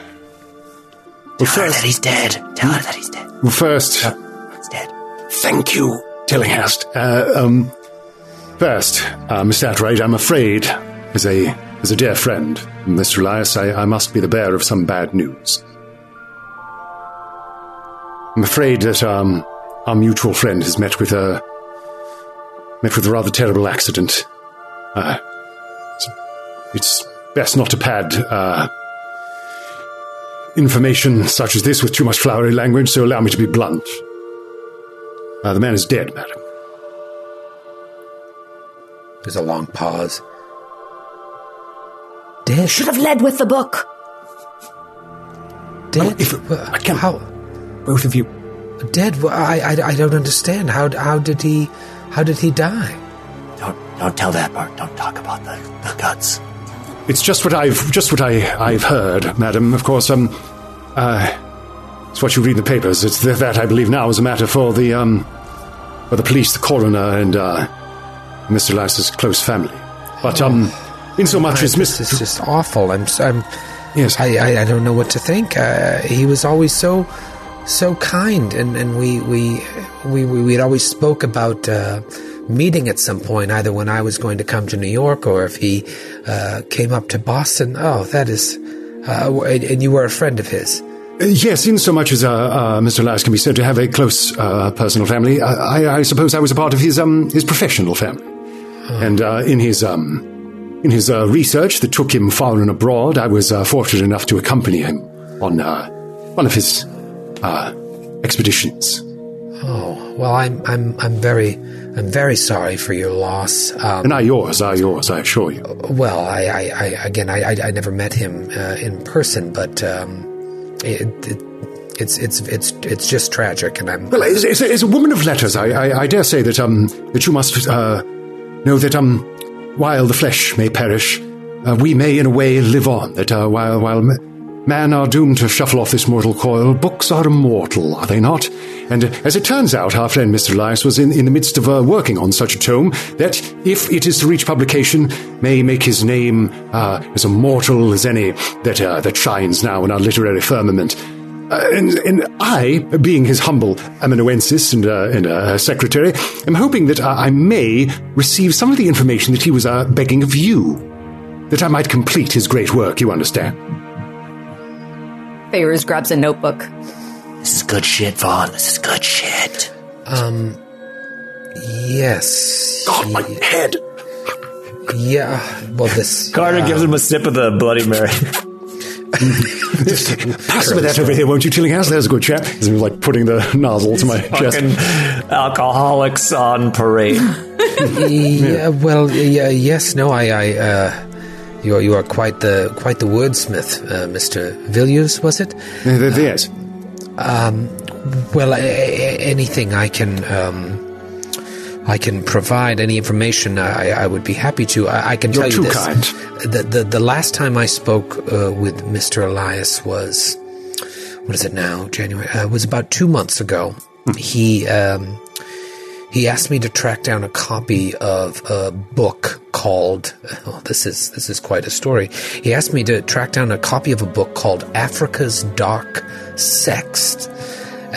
Tell her that he's dead. Tell her that he's dead. well, first, He's dead. thank you, Tillinghast. Uh, um, first, uh, Mr. Atwright, I'm afraid, as a as a dear friend, Mr. Elias, I, I must be the bearer of some bad news. I'm afraid that um, our mutual friend has met with a met with a rather terrible accident. Uh, it's, it's best not to pad uh, information such as this with too much flowery language, so allow me to be blunt. Uh, the man is dead, madam. There's a long pause. Dead. Should have led with the book. Dead. if- Well, I can't- How? Both of you. Dead? I, I, I don't understand. How how did he how did he die? Don't, don't tell that part. Don't talk about the, the guts. It's just what I've just what I I've heard, madam. Of course, um, uh, it's what you read in the papers. It's th- that I believe now is a matter for the um, for the police, the coroner, and uh, Mr. Elias's close family. But um, in so much as This is just awful. I'm. s- I'm Yes. I, I, I don't know what to think. Uh, he was always so so kind, and, and we we we we we'd always spoke about uh, meeting at some point, either when I was going to come to New York or if he uh, came up to Boston. Oh, that is. Uh, and and you were a friend of his. Uh, Yes, in so much as uh, uh, Mr. Last can be said to have a close uh, personal family, I, I, I suppose I was a part of his um, his professional family, and uh, in his um, in his uh, research that took him far and abroad, I was uh, fortunate enough to accompany him on uh, one of his uh, expeditions. Oh well, I'm I'm I'm very I'm very sorry for your loss. Um, And are yours, are yours, I assure you. Well, I, I, I again, I, I, I never met him uh, in person, but um, it, it, it's it's it's it's just tragic, and I'm. Well, as, as, as a woman of letters, I, I, I dare say that um that you must uh, know that um while the flesh may perish, uh, we may in a way live on. That uh, while while man are doomed to shuffle off this mortal coil, books are immortal, are they not? And uh, as it turns out, our friend Mr. Elias was in, in the midst of uh, working on such a tome that, if it is to reach publication, may make his name uh, as immortal as any that uh, that shines now in our literary firmament. Uh, and, and I, being his humble amanuensis and, uh, and uh, secretary, am hoping that uh, I may receive some of the information that he was uh, begging of you. That I might complete his great work, you understand. Feyruz grabs a notebook. This is good shit, Vaughn. This is good shit. Um. Yes. God, my head! Yeah. Well, this. Carter uh, gives him a sip of the Bloody Mary. Pass me that over here, won't you, Tillinghast? There's a good chap. He's like putting the nozzle to my chest. Alcoholics on parade. yeah, well, yeah, yes, no, I, I, uh, you are, you are quite the, quite the wordsmith, uh, Mister Villiers, was it? Uh, yes. Well, a- a- anything I can, um, I can provide any information. I, I would be happy to. I, I can You're tell you this: kind. The, the the last time I spoke uh, with Mister Elias was, what is it now? January uh, was about two months ago. He um, he asked me to track down a copy of a book called. Oh, this is this is quite a story. He asked me to track down a copy of a book called Africa's Dark Sext,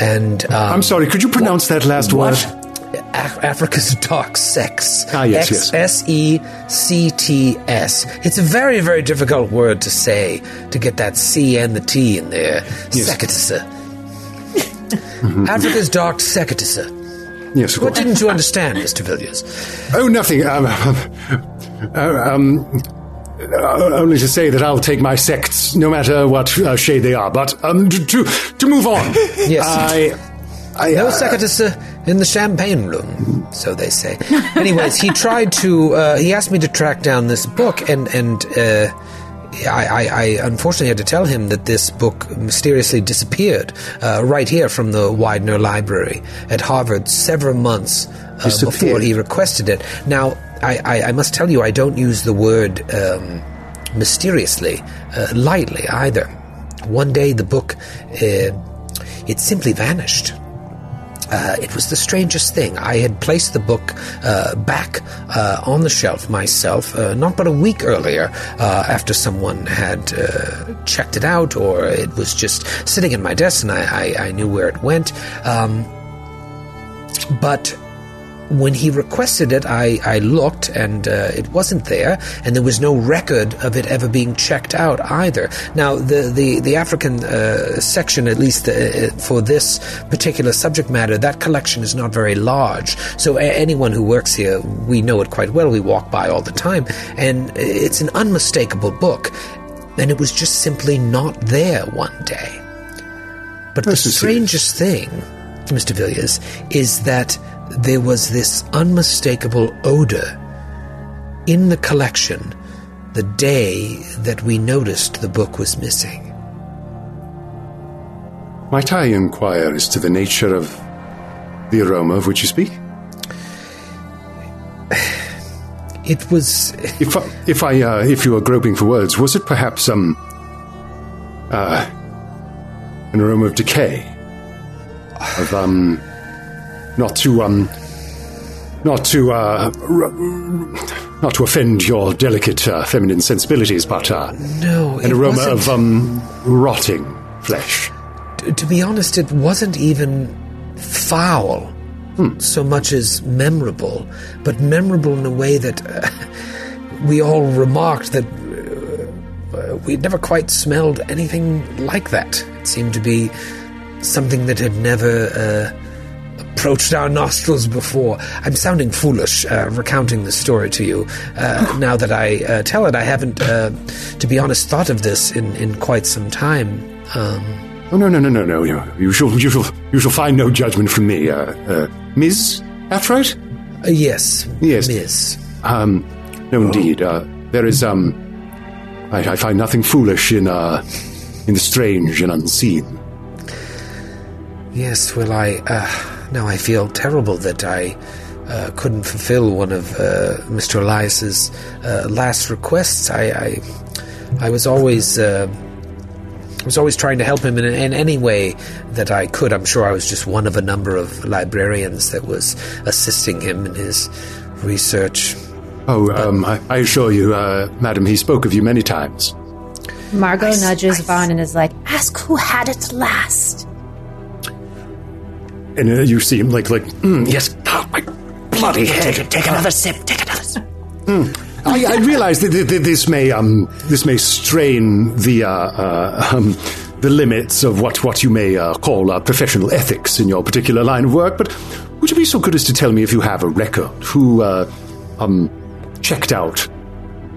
and um, I'm sorry, could you pronounce that last what? word? Af- Africa's Dark Sex. Ah, yes, X- yes. S E C T S. It's a very, very difficult word to say to get that C and the T in there. Secatissa. Africa's Dark Secatissa. Yes, of What course. didn't you understand, Mr. Villiers? Oh, nothing. Um, uh, um, uh, only to say that I'll take my sects, no matter what uh, shade they are. But um, to, to move on. Yes. I. I No uh, Secatissa in the champagne room, so they say. Anyways, he tried to. Uh, he asked me to track down this book, and and uh, I, I, I unfortunately had to tell him that this book mysteriously disappeared uh, right here from the Widener Library at Harvard several months uh, before he requested it. Now, I, I, I must tell you, I don't use the word um, mysteriously uh, lightly either. One day, the book uh, it simply vanished. Uh, it was the strangest thing. I had placed the book uh, back uh, on the shelf myself, uh, not but a week earlier, uh, after someone had uh, checked it out, or it was just sitting in my desk and I, I, I knew where it went. Um, but when he requested it, I, I looked and uh, it wasn't there, and there was no record of it ever being checked out either. Now, the the the African uh, section, at least uh, for this particular subject matter, that collection is not very large. So a- anyone who works here, we know it quite well. We walk by all the time, and it's an unmistakable book, and it was just simply not there one day. But the strangest thing, Mr. Villiers, is that there was this unmistakable odor in the collection the day that we noticed the book was missing. Might I inquire as to the nature of the aroma of which you speak? It was. If I, if I, uh, if you are groping for words, was it perhaps um, uh, an aroma of decay, of um, not to um, not to uh, r- not to offend your delicate uh, feminine sensibilities, but uh, No, an aroma wasn't. of um, rotting flesh. T- to be honest, it wasn't even foul so much as memorable, but memorable in a way that uh, we all remarked that uh, uh, we'd never quite smelled anything like that. It seemed to be something that had never uh, approached our nostrils before. I'm sounding foolish uh, recounting this story to you. Uh, now that I uh, tell it, I haven't, uh, to be honest, thought of this in, in quite some time. Um, Oh no no no no no! You, you shall you shall you shall find no judgment from me, uh, uh, Ms. That's right. uh, yes, Yes. Miss. Um, no, indeed. Uh, there is um, I, I find nothing foolish in uh, in the strange and unseen. Yes, well, I uh, now I feel terrible that I uh, couldn't fulfill one of uh, Mr. Elias's uh, last requests. I, I, I was always. Uh, I was always trying to help him in, in any way that I could. I'm sure I was just one of a number of librarians that was assisting him in his research. Oh, um, I, I assure you, uh, madam, he spoke of you many times. Margot nudges Vaughn and is like, Ask who had it last. And uh, you seem like like mm, yes, Oh, my bloody head. Take, take another sip. Take another sip. I, I realize that th- th- this may um this may strain the uh, uh, um, the limits of what what you may uh, call uh, professional ethics in your particular line of work. But would you be so good as to tell me if you have a record who uh, um checked out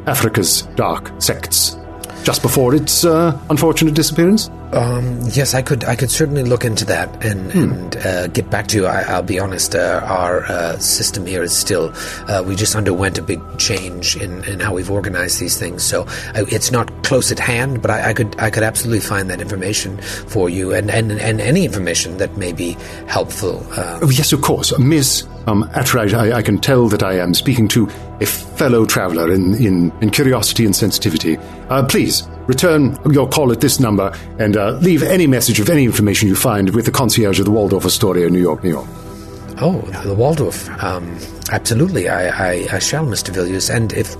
Africa's dark sects just before its uh, unfortunate disappearance? Um, yes, I could. I could certainly look into that and and uh, get back to you. I, I'll be honest. Uh, our uh, system here is still. Uh, we just underwent a big change in, in how we've organized these things, so it's not close at hand. But I, I could. I could absolutely find that information for you, and and, and any information that may be helpful. Uh, Oh, yes, of course. Miss um, Atwright, I, I can tell that I am speaking to a fellow traveler in, in, in curiosity and sensitivity. Uh, please, return your call at this number and uh, leave any message of any information you find with the concierge of the Waldorf Astoria, New York, New York. Oh, the Waldorf. Um, absolutely, I, I, I shall, Mr. Villiers. And if,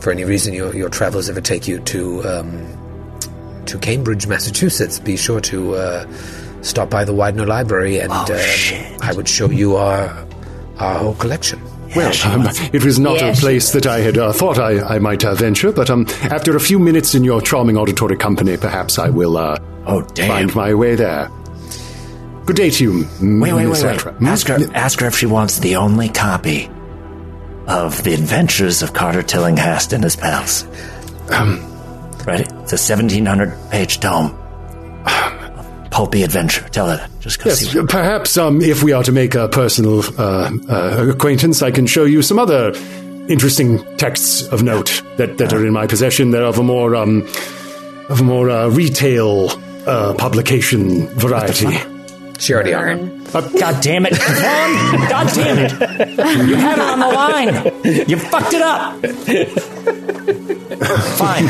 for any reason, your, your travels ever take you to um, to Cambridge, Massachusetts, be sure to uh, stop by the Widener Library, and uh, I would show you our our whole collection. Well, um, it was not Yeah, a place that I had uh, thought I, I might uh, venture, but um, after a few minutes in your charming auditory company, perhaps I will uh, Oh, damn. find my way there. Good day to you, Wait, wait, wait, wait. Hmm? Ask her, ask her if she wants the only copy of The Adventures of Carter Tillinghast and his pals. Um, Ready? It's a 1700 page tome. Pulpy adventure. Tell her that. Just go Yes, see what. perhaps um, if we are to make a personal uh, uh, acquaintance, I can show you some other interesting texts of note that, that are in my possession. They're of a more um, of a more uh, retail uh, publication variety. She already on. Burn. God damn it, Vaughn! God damn it! You had it on the line. You fucked it up. Fine.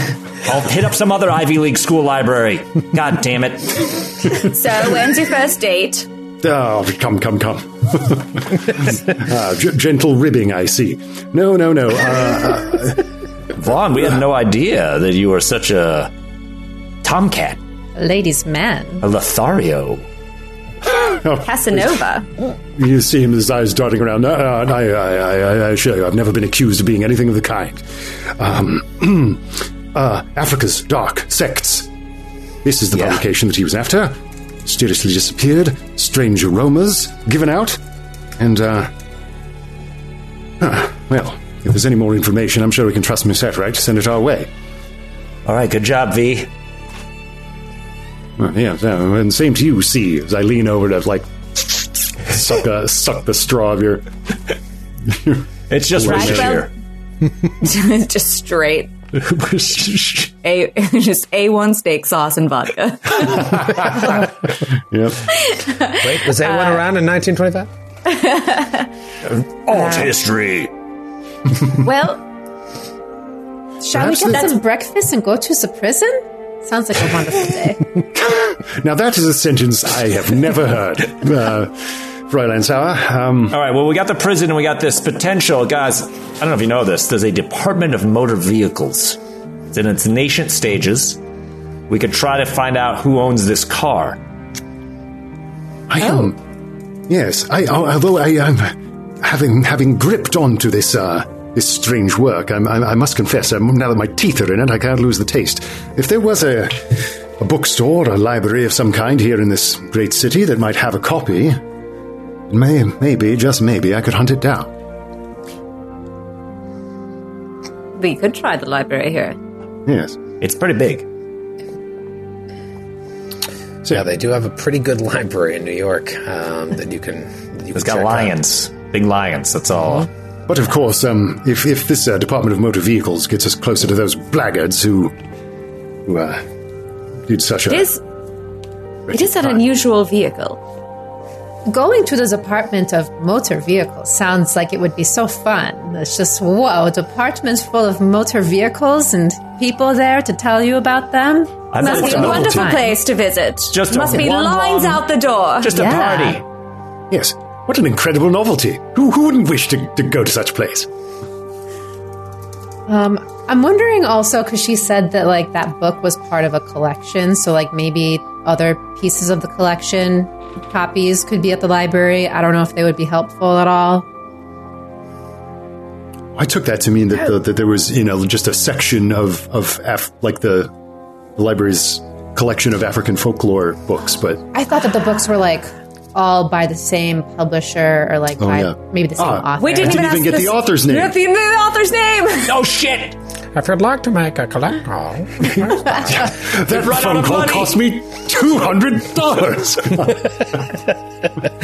I'll hit up some other Ivy League school library. God damn it. So, when's your first date? Oh, come, come, come. uh, g- gentle ribbing, I see. No, no, no. Uh, Vaughn, we had no idea that you were such a tomcat, a ladies' man. a Lothario. Casanova. you see him, his eyes darting around. Uh, uh, I, I, I, I assure you, I've never been accused of being anything of the kind. Um, uh, Africa's Dark Sects. This is the Yeah. publication that he was after. Mysteriously disappeared. Strange aromas given out. And, uh. huh, well, if there's any more information, I'm sure we can trust Miss Atwright to send it our way. All right, good job, V. Well, yeah, uh, and same to you, C, as I lean over to, like, suck, uh, suck the straw of your. It's just Right, right well- here. just straight. A just A one steak sauce and vodka. Yep. Wait, was anyone around in 1925? Art history. Well, shall Perhaps we get some breakfast and go to the prison? Sounds like a wonderful day. Now that is a sentence I have never heard. Uh, Fräulein Sauer. Um, All right. Well, we got the prison and we got this potential, guys. I don't know if you know this. There's a Department of Motor Vehicles. It's in its nascent stages. We could try to find out who owns this car. I am. Yes, I, although I am having having gripped onto this uh, this strange work, I'm, I, I must confess, um, now that my teeth are in it, I can't lose the taste. If there was a a bookstore, or a library of some kind here in this great city that might have a copy, may, maybe, just maybe, I could hunt it down. We could try the library here. Yes. It's pretty big. So, Yeah, they do have a pretty good library in New York um, that you can. That you It's can got check out. lions, big lions. That's all. But of course, um, if, if this uh, Department of Motor Vehicles gets us closer to those blackguards who, who uh, did such a It is. It is an unusual vehicle. Going to the Department of Motor Vehicles sounds like it would be so fun. It's just, whoa, department full of motor vehicles and people there to tell you about them. I Must be a a wonderful time. place to visit. Just a must be one lines long- out the door. Just Yeah. a party. Yes. What an incredible novelty. Who, who wouldn't wish to, to go to such a place? Um, I'm wondering also because she said that like that book was part of a collection, so like maybe other pieces of the collection copies could be at the library. I don't know if they would be helpful at all. I took that to mean that, the, that there was, you know, just a section of, of Af- like the, the library's collection of African folklore books, but I thought that the books were like all by the same publisher or like Oh, by yeah. maybe the same Ah, author. we didn't, didn't even, even get this- the author's name. The, the author's name. Oh shit! If you'd like to make a collection, that phone of call money. cost me $200.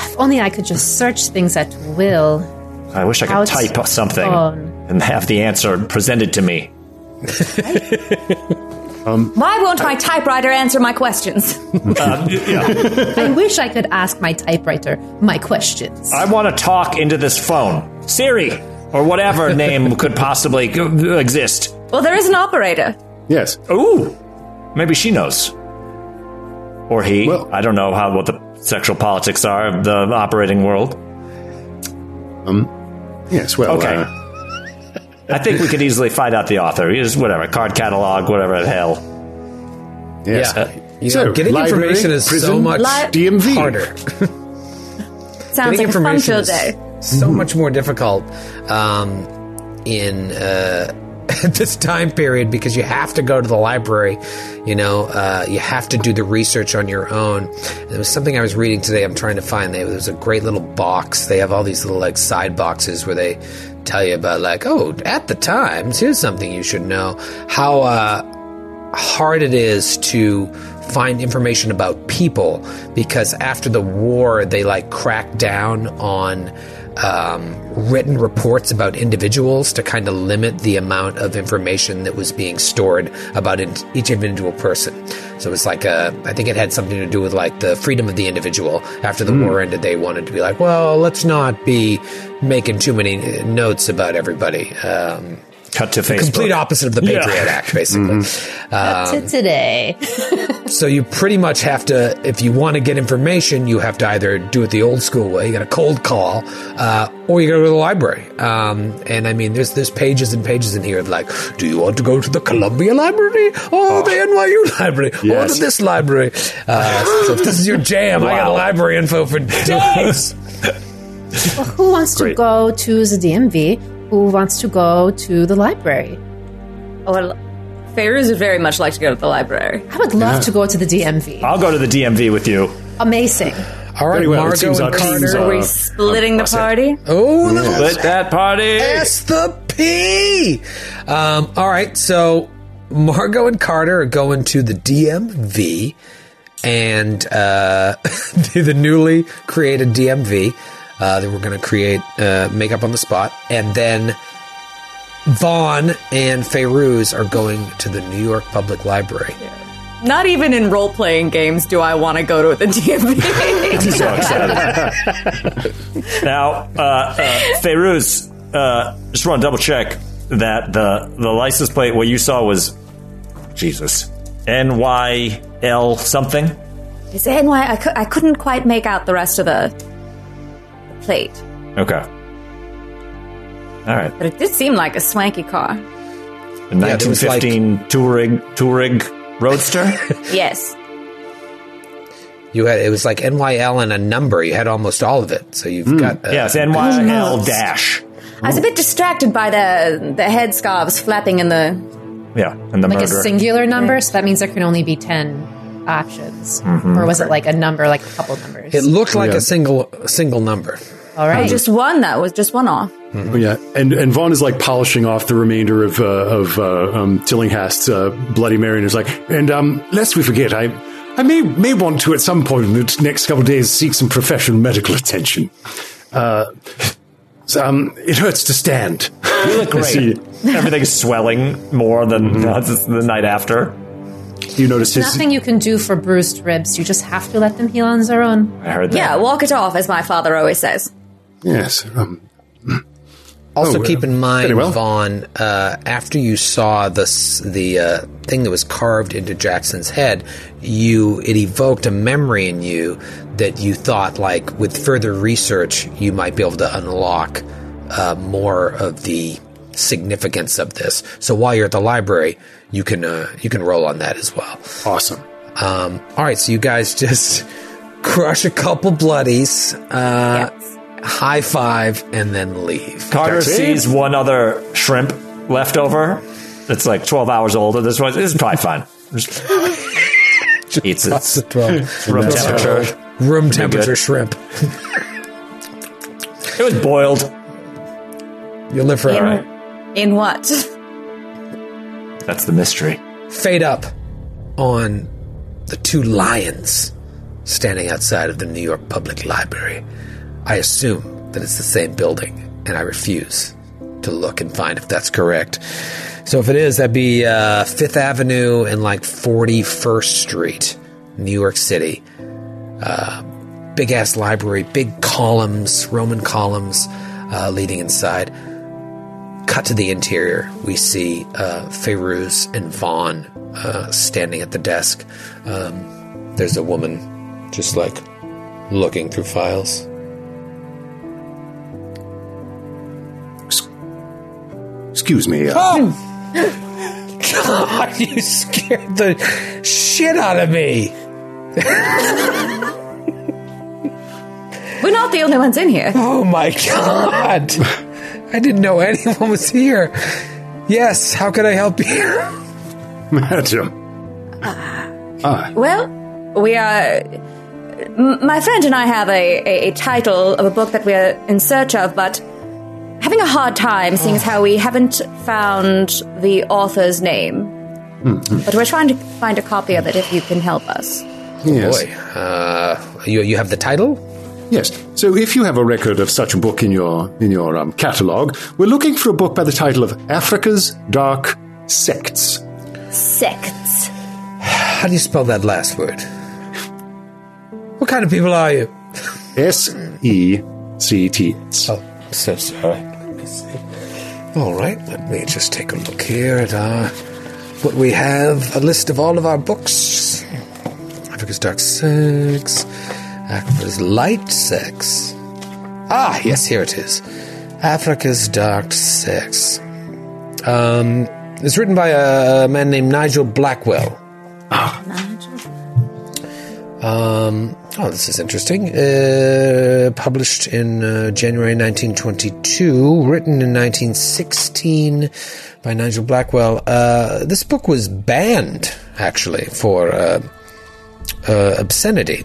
If only I could just search things at will. I wish I could type something phone. and have the answer presented to me. Why won't my typewriter answer my questions? Uh, yeah. I wish I could ask my typewriter my questions. I want to talk into this phone. Siri, or whatever name could possibly exist. well, there is an operator. yes. Ooh, maybe she knows. Or he. Well- I don't know how what the sexual politics are of the operating world. Um, Yes, well, Okay. uh, I think we could easily find out the author. Just whatever, card catalog, whatever the hell. yes. yeah, you So, know, getting library, information is so much Li- DMV. harder. Sounds Getting like a fun information field is day. so much more difficult um, in uh, this time period because you have to go to the library. You know, uh, you have to do the research on your own. And there was something I was reading today. I'm trying to find. There was a great little box. They have all these little like side boxes where they tell you about like, oh, at the times, here's something you should know. How uh, hard it is to find information about people because after the war they like cracked down on um, written reports about individuals to kind of limit the amount of information that was being stored about in- each individual person. So it was like a, I think it had something to do with like the freedom of the individual. After the war ended, they wanted to be like, well, let's not be making too many notes about everybody. Um, Cut to Facebook. complete opposite of the Yeah. Patriot Act, basically. That's it today. So you pretty much have to, if you want to get information, you have to either do it the old school way, you got a cold call, uh, or you got to go to the library. Um, and I mean, there's there's pages and pages in here of like, do you want to go to the Columbia Library or the NYU Library or to this library? Uh, so if this is your jam, I got Wow. library info for days. Well, who wants to go to the DMV? Who wants to go to the library? Oh, well, Fairuz would very much like to go to the library. I would love to go to the DMV. I'll go to the DMV with you. Amazing. All right, Very well. It Margot seems and our teams Carter. are- Are we splitting the party? Oh, no. Split that party. S the P. Um, all right, so Margot and Carter are going to the DMV and uh, the newly created DMV uh, that we're going to create, uh, make up on the spot, and then Vaughn and Feyruz are going to the New York Public Library. Not even in role playing games do I want to go to the DMV. so excited. now, uh, uh, Feiruz, uh, just want to double check that the the license plate what you saw was Jesus N Y L something. It's NY. I, cou- I couldn't quite make out the rest of the, the plate, Okay. All right. but it did seem like a swanky car. A Yeah, there was, like- 1915 Touring Touring Roadster. Yes. You had it was like NYL and a number. You had almost all of it. So you've got uh, yes, NYL dash. I was a bit distracted by the the headscarves flapping in the. Yeah, and the Like a singular number, so that means there can only be 10 options. Or was it like a number, like a couple numbers? It looked like Yeah. a single single number. All right. Just one that was just one off. Oh, yeah, and and Vaughn is like polishing off the remainder of uh, of uh, um, Tillinghast's uh, Bloody Mary, and is like, and um, lest we forget, I I may may want to at some point in the next couple of days seek some professional medical attention. Uh, so, um, it hurts to stand. you look I see. great. Everything's swelling more than uh, the night after. You notice his Nothing you can do for bruised ribs. You just have to let them heal on their own. I heard that. Yeah, walk it off, as my father always says. Yes. Um, Also, Oh, keep in mind, very well. Vaughn, uh, after you saw the the uh, thing that was carved into Jackson's head, you it evoked a memory in you that you thought, like, with further research, you might be able to unlock uh, more of the significance of this. So while you're at the library, you can uh, you can roll on that as well. awesome. Um, all right, so you guys just crush a couple bloodies, uh, high five, and then leave. Carter That's it. sees one other shrimp left over. It's like 12 hours older. This one this is probably fine. Just eats it. the. Room temperature. Room temperature shrimp. It was boiled. You'll live In, forever. in what? That's the mystery. Fade up on the two lions standing outside of the New York Public Library. I assume that it's the same building, and I refuse to look and find if that's correct. So if it is, that'd be uh, Fifth Avenue and like 41st Street, New York City. Uh, big ass library, big columns, Roman columns uh, leading inside. Cut to the interior. We see uh, and Vaughn uh, standing at the desk. Um, there's a woman just like looking through files. Excuse me. Uh, God, you scared the shit out of me. We're not the only ones in here. Oh my God. I didn't know anyone was here. Yes, how can I help you? Madam. Well, we are. m- My friend and I have a, a, a title of a book that we're in search of, but having a hard time seeing as how we haven't found the author's name. But we're trying to find a copy of it if you can help us. Yes. Boy, uh, you, you have the title? Yes. So if you have a record of such a book in your in your um, catalog, we're looking for a book by the title of Africa's Dark Sects. Sects. How do you spell that last word? What kind of people are you? S E C T S. Oh, so sorry. Let me see. All right, let me just take a look here at our what we have. A list of all of our books. Africa's Dark Sex. Africa's Light Sex. Ah, yes, here it is. Africa's Dark Sex. Um, it's written by a man named Nigel Blackwell. Nigel. Um, oh, this is interesting. Uh, published in uh, January 1922, written in 1916 by Nigel Blackwell. Uh, this book was banned, actually, for uh, uh, obscenity,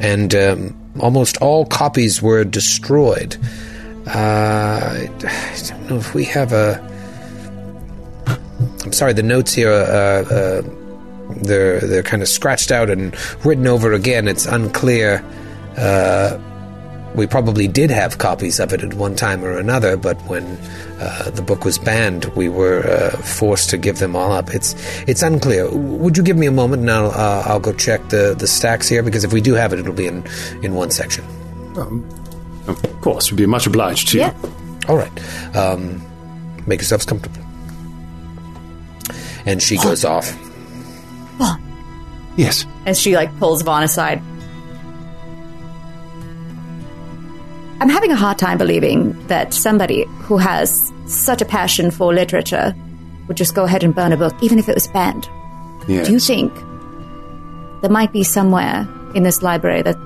and um, almost all copies were destroyed. Uh, I don't know if we have a. I'm sorry, the notes here are. They're they're kind of scratched out and written over again. It's unclear. Uh, we probably did have copies of it at one time or another, but when uh, the book was banned, we were uh, forced to give them all up. It's it's unclear. Would you give me a moment and I'll uh, I'll go check the, the stacks here because if we do have it, it'll be in in one section. Of course, we'd be much obliged to you. Yeah. All right, um, make yourselves comfortable. And she goes off. Yes. as she like pulls Vaughn aside. I'm having a hard time believing that somebody who has such a passion for literature would just go ahead and burn a book, even if it was banned. Yes. Do you think there might be somewhere in this library that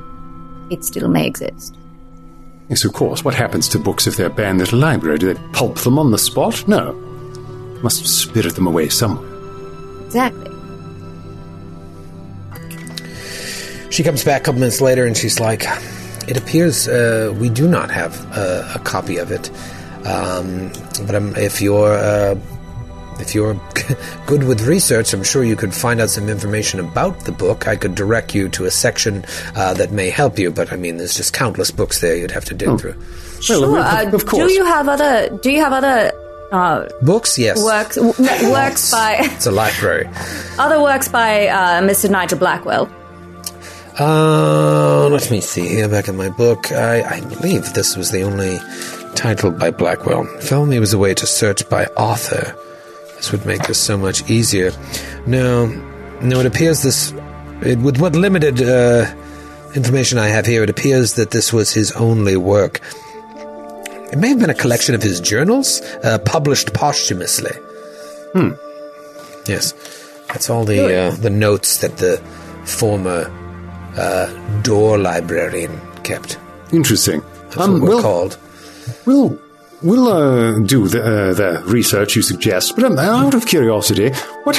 it still may exist? Yes, of course. What happens to books if they're banned at a library? Do they pulp them on the spot? No. Must spirit them away somewhere. Exactly. She comes back a couple minutes later and she's like, It appears uh, we do not have uh, a copy of it. Um, but um, if you're. Uh, if you're good with research, I'm sure you could find out some information about the book. I could direct you to a section uh, that may help you, but I mean, there's just countless books there you'd have to dig through. Sure. of, Uh, of course. Do you have other? Do you have other uh, Books, yes. works? w- works by It's a library. other works by uh, Mr. Nigel Blackwell? Uh, let me see here. Back in my book, I, I believe this was the only title by Blackwell. If only there was a way to search by author. This would make this so much easier. No, no. It appears this, it, with what limited uh, information I have here, it appears that this was his only work. It may have been a collection of his journals, uh, published posthumously. Hmm. Yes, that's all the uh, the notes that the former uh, door librarian kept. Interesting. That's what we're we'll, called. we'll, we'll uh, do the, uh, the research you suggest, but um, out of curiosity, what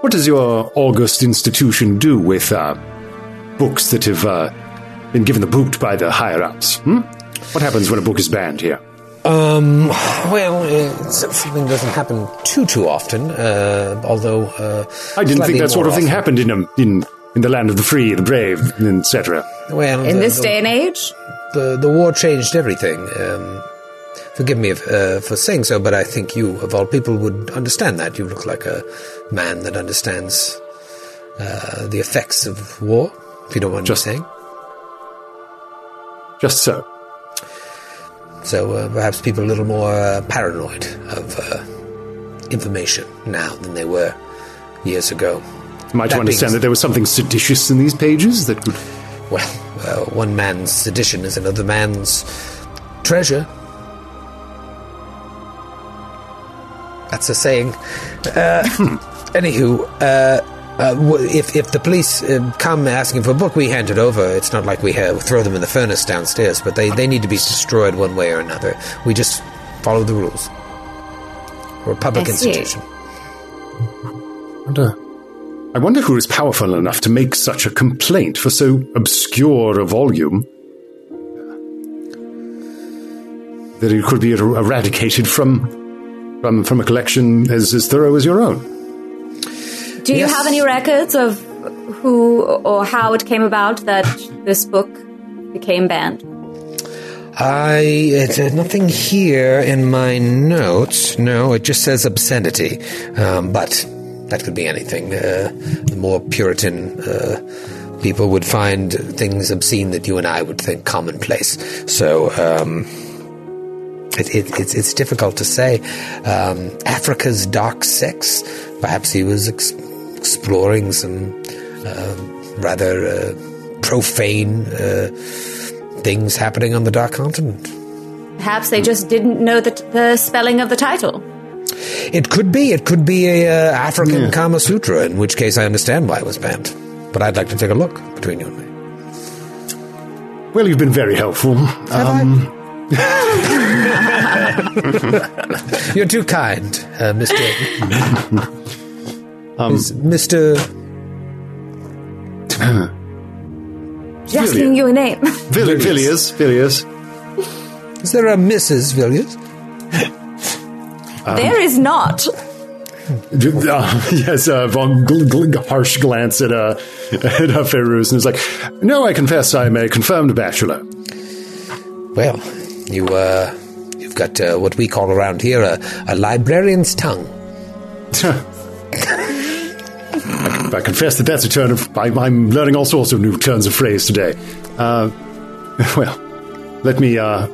what does your august institution do with uh, books that have uh, been given the boot by the higher ups? Hmm? What happens when a book is banned here? Um, well, uh, something doesn't happen too too often. Uh, although uh, I didn't think that sort of thing happened in um, in in the land of the free, the brave, etc. Well, In the, this the, day and age, the the war changed everything. Um, forgive me if, uh, for saying so, but I think you, of all people, would understand that. You look like a man that understands uh, the effects of war. If you don't mind Just- me saying. Just so. So uh, perhaps people are a little more uh, paranoid of uh, information now than they were years ago. Am I to understand that there was something seditious in these pages that could? Well, uh, one man's sedition is another man's treasure. That's a saying. Uh, anywho, uh, uh, if if the police uh, come asking for a book, we hand it over. It's not like we uh, throw them in the furnace downstairs, but they, they need to be destroyed one way or another. We just follow the rules. We're a public I institution. wonder, I wonder who is powerful enough to make such a complaint for so obscure a volume that it could be er- eradicated from from from a collection as, as thorough as your own. do you Yes. have any records of who or how it came about that this book became banned? I it's uh, nothing here in my notes. No, it just says obscenity. Um, but that could be anything. Uh, the more Puritan uh, people would find things obscene that you and I would think commonplace. So. Um, it, it, it's, it's difficult to say. Um, Africa's dark sex. Perhaps he was ex- exploring some uh, rather profane uh, things happening on the Dark Continent. Perhaps they just didn't know the, the spelling of the title. It could be. It could be a uh, African Kama Sutra, in which case I understand why it was banned. But I'd like to take a look between you and me. Well, you've been very helpful. Um, You're too kind, uh, Mister. Is Mister. Just asking you a name. Vill- Villiers, Villiers. Is there a Mrs. Villiers? There is not. Uh, yes, uh, Vaughn gl- gl- harsh glance at uh, at uh, Feyruz and is like, "No, I confess, I'm a confirmed bachelor." Well, you uh, you've got uh, what we call around here a, a librarian's tongue. I confess that that's a turn of. I, I'm learning all sorts of new turns of phrase today. Uh, well, let me. Uh,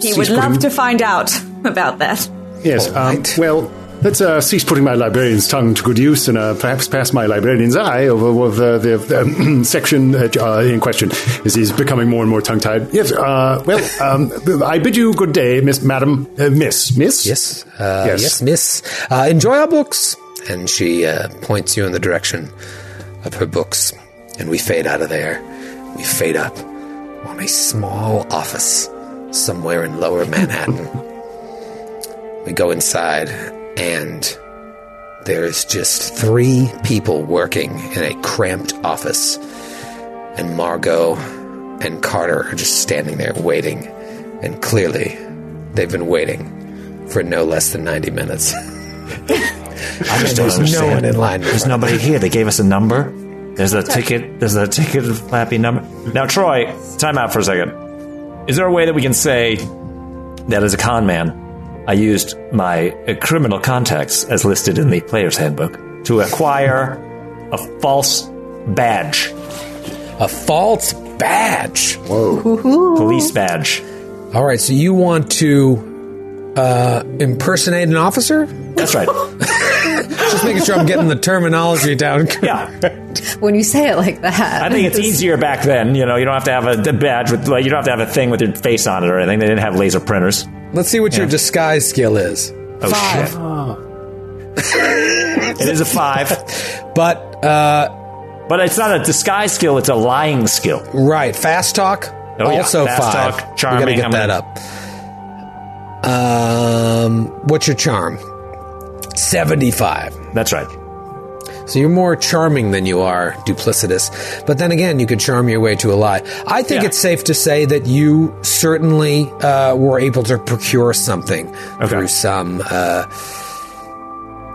He would love putting- to find out about that. Yes. Um, right. well, let's uh, cease putting my librarian's tongue to good use and uh, perhaps pass my librarian's eye over, over the, the section uh, uh, in question as he's becoming more and more tongue tied. Yes, uh, well, um, I bid you good day, Miss Madam, uh, Miss, Miss? Yes, uh, Yes. yes, miss. Uh, enjoy our books. And she uh, points you in the direction of her books. And we fade out of there. We fade up on a small office somewhere in lower Manhattan. We go inside, and there's just three people working in a cramped office. And Margot and Carter are just standing there waiting. And clearly, they've been waiting for no less than 90 minutes. I just don't There's no understand. one in line. There's nobody here. They gave us a number. There's a ticket. There's a ticket flappy number. Now, Troy, time out for a second. Is there a way that we can say That as a con man, I used my uh, criminal contacts as listed in the player's handbook. to acquire a false badge, A false badge. police badge? All right, so you want to uh, impersonate an officer? That's right. Just making sure I'm getting the terminology down. Yeah, When you say it like that, I think it's easier back then. You know, you don't have to have a, a badge with like you don't have to have a thing with your face on it or anything. They didn't have laser printers. Let's see what your disguise skill is. Oh Five. shit! it is a five, But uh, but it's not a disguise skill. It's a lying skill. right, fast talk. Oh, yeah. also Fast five. talk, we charming, gotta get how that many? up. Um, what's your charm? Seventy-five. That's right. So you're more charming than you are duplicitous. But then again, you could charm your way to a lie. I think Yeah. it's safe to say that you certainly uh, were able to procure something through some uh,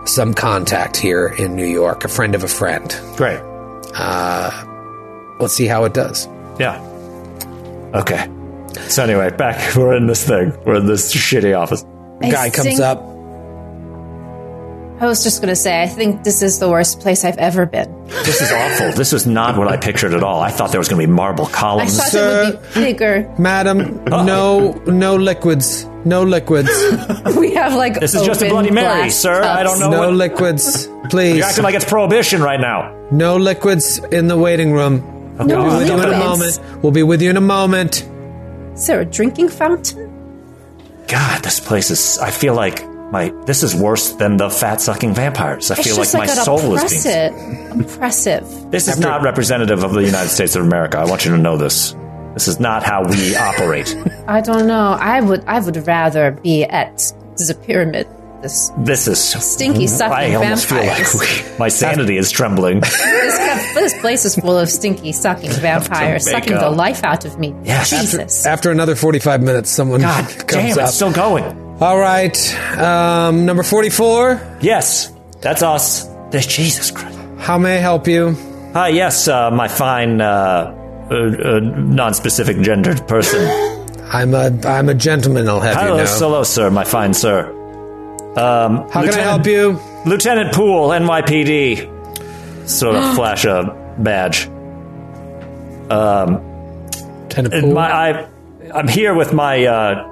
some contact here in New York, a friend of a friend. Great. Uh, Let's see how it does. Yeah. Okay. So anyway, back we're in this thing. We're in this shitty office. I Guy comes think- up. I was just gonna say, I think this is the worst place I've ever been. This is awful. This is not what I pictured at all. I thought there was going to be marble columns. I columns. thought Sir- it would be bigger. Madam, no, no liquids, no liquids, We have like This is just a Bloody Mary, glass sir. I don't know. no what- liquids, please. You're acting like it's prohibition right now. No liquids in the waiting room. No We'll be with you in a moment. We'll be with you in a moment. Is there a drinking fountain? God, this place is. I feel like my. This is worse than the fat sucking vampires. I It's feel like just my like an soul is being. oppressive. Oppressive. This is not representative of the United States of America. I want you to know this. This is not how we operate. I don't know. I would. I would rather be at the pyramid. This This is Stinky mm-hmm. sucking I almost vampires. feel like my sanity is trembling. this, this place is full of stinky sucking vampires, make sucking the life out of me. Yes. Jesus. After another 45 minutes, someone God comes damn, up. it's still going. All right. Um, number 44. Yes, that's us. There's Jesus Christ. How may I help you? Hi, yes, uh, my fine, uh, uh, uh, non-specific gendered person. I'm a I'm a gentleman, I'll have hello, you know. hello, sir, my fine sir. Um, How can I help you? Lieutenant Poole, NYPD. Sort of flash a badge. Tenant And Poole. my, I, I'm here with my, uh,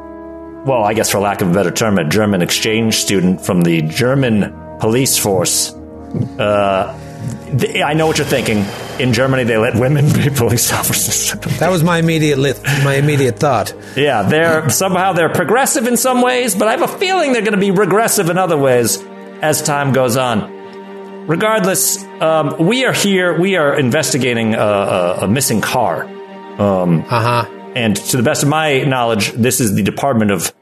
well, I guess for lack of a better term, a German exchange student from the German police force. Uh, th- I know what you're thinking. In Germany, they let women be police officers. that was my immediate lit, my immediate thought. yeah, they're somehow they're progressive in some ways, but I have a feeling they're going to be regressive in other ways as time goes on. Regardless, um, we are here. We are investigating a, a, a missing car. Uh huh. And to the best of my knowledge, this is the Department of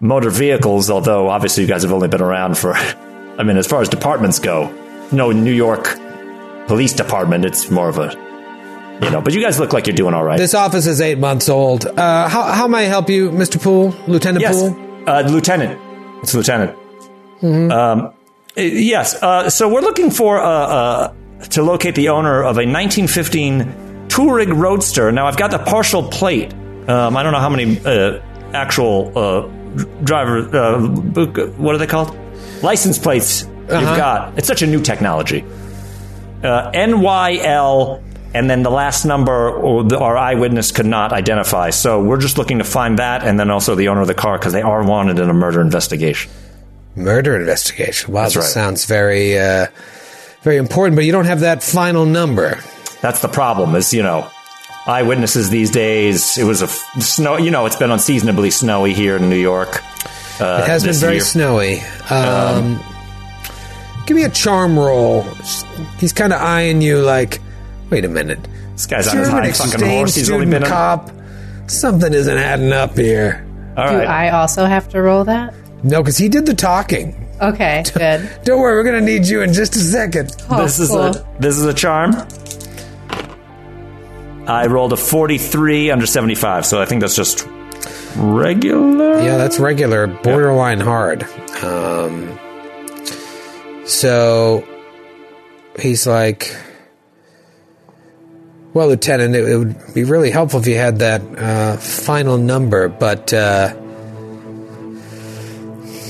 Motor Vehicles, although obviously you guys have only been around for, I mean, as far as departments go, no New York Police Department, it's more of a, you know, but you guys look like you're doing all right. This office is eight months old. Uh, how how may I help you, Mr. Poole, Lieutenant yes, Poole? uh, Lieutenant. It's Lieutenant. Um, uh, yes, uh, so we're looking for, uh, uh, to locate the owner of a 1915 Touareg Roadster. Now, I've got the partial plate. Um, I don't know how many uh, actual uh, driver, uh, what are they called? License plates you've got. It's such a new technology. Uh, NYL, and then the last number or the, our eyewitness could not identify. So we're just looking to find that, and then also the owner of the car because they are wanted in a murder investigation. Murder investigation. Wow, That's that right. sounds very, uh, very important. But you don't have that final number. That's the problem. Is you know, eyewitnesses these days. It was a f- snow. You know, it's been unseasonably snowy here in New York. Uh, It has been very year. snowy. Um, give me a charm roll. He's kind of eyeing you like, wait a minute. This guy's on his high fucking exchange horse. He's only been on. cop. Something isn't adding up here. All Do right. I also have to roll that? No, because he did the talking. Okay, good. Don't worry, we're gonna need you in just a second. Oh, this is cool. a this is a charm. I rolled a forty-three under seventy-five, so I think that's just regular. Yeah, that's regular, borderline hard. Um, so he's like, "Well, Lieutenant, it, it would be really helpful if you had that uh, final number, but uh,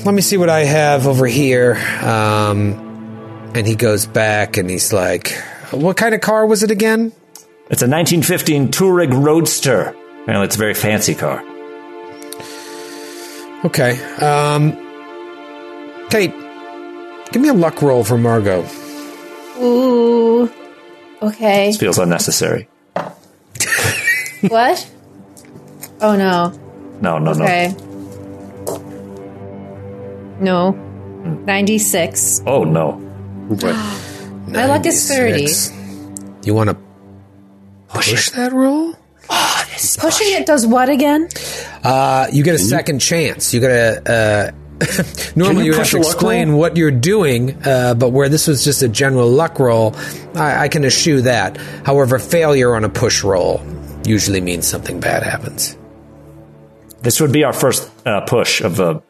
let me see what I have over here." Um, and he goes back and he's like, "What kind of car was it again?" It's a 1915 Touareg Roadster. Apparently, it's a very fancy car. Okay. Um, Kate, give me a luck roll for Margot. Ooh. Okay. This feels unnecessary. what? Oh no. No, no, no. Okay. No. 96. no. Oh no. My luck is 30. You want to push, that roll? Pushing it does what again? Uh, you get a second chance. You get a. Uh, normally, you you, have to explain roll? what you're doing, uh, but where this was just a general luck roll, I, I can eschew that. However, failure on a push roll usually means something bad happens. This would be our first uh, push of the.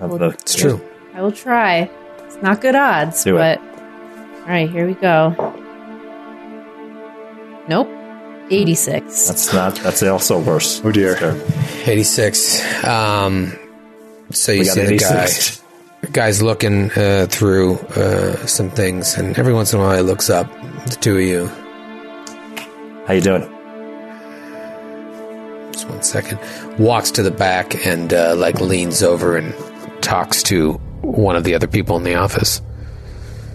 Of the It's true. I will try. It's not good odds, Do it. but. All right, here we go. Nope. 86. That's not. That's also worse. Oh dear. Sure. 86. Um, so you We see the guy. The guy's looking uh, through uh, some things, and every once in a while he looks up. The two of you. How you doing? Just one second. Walks to the back and uh, like leans over and talks to one of the other people in the office.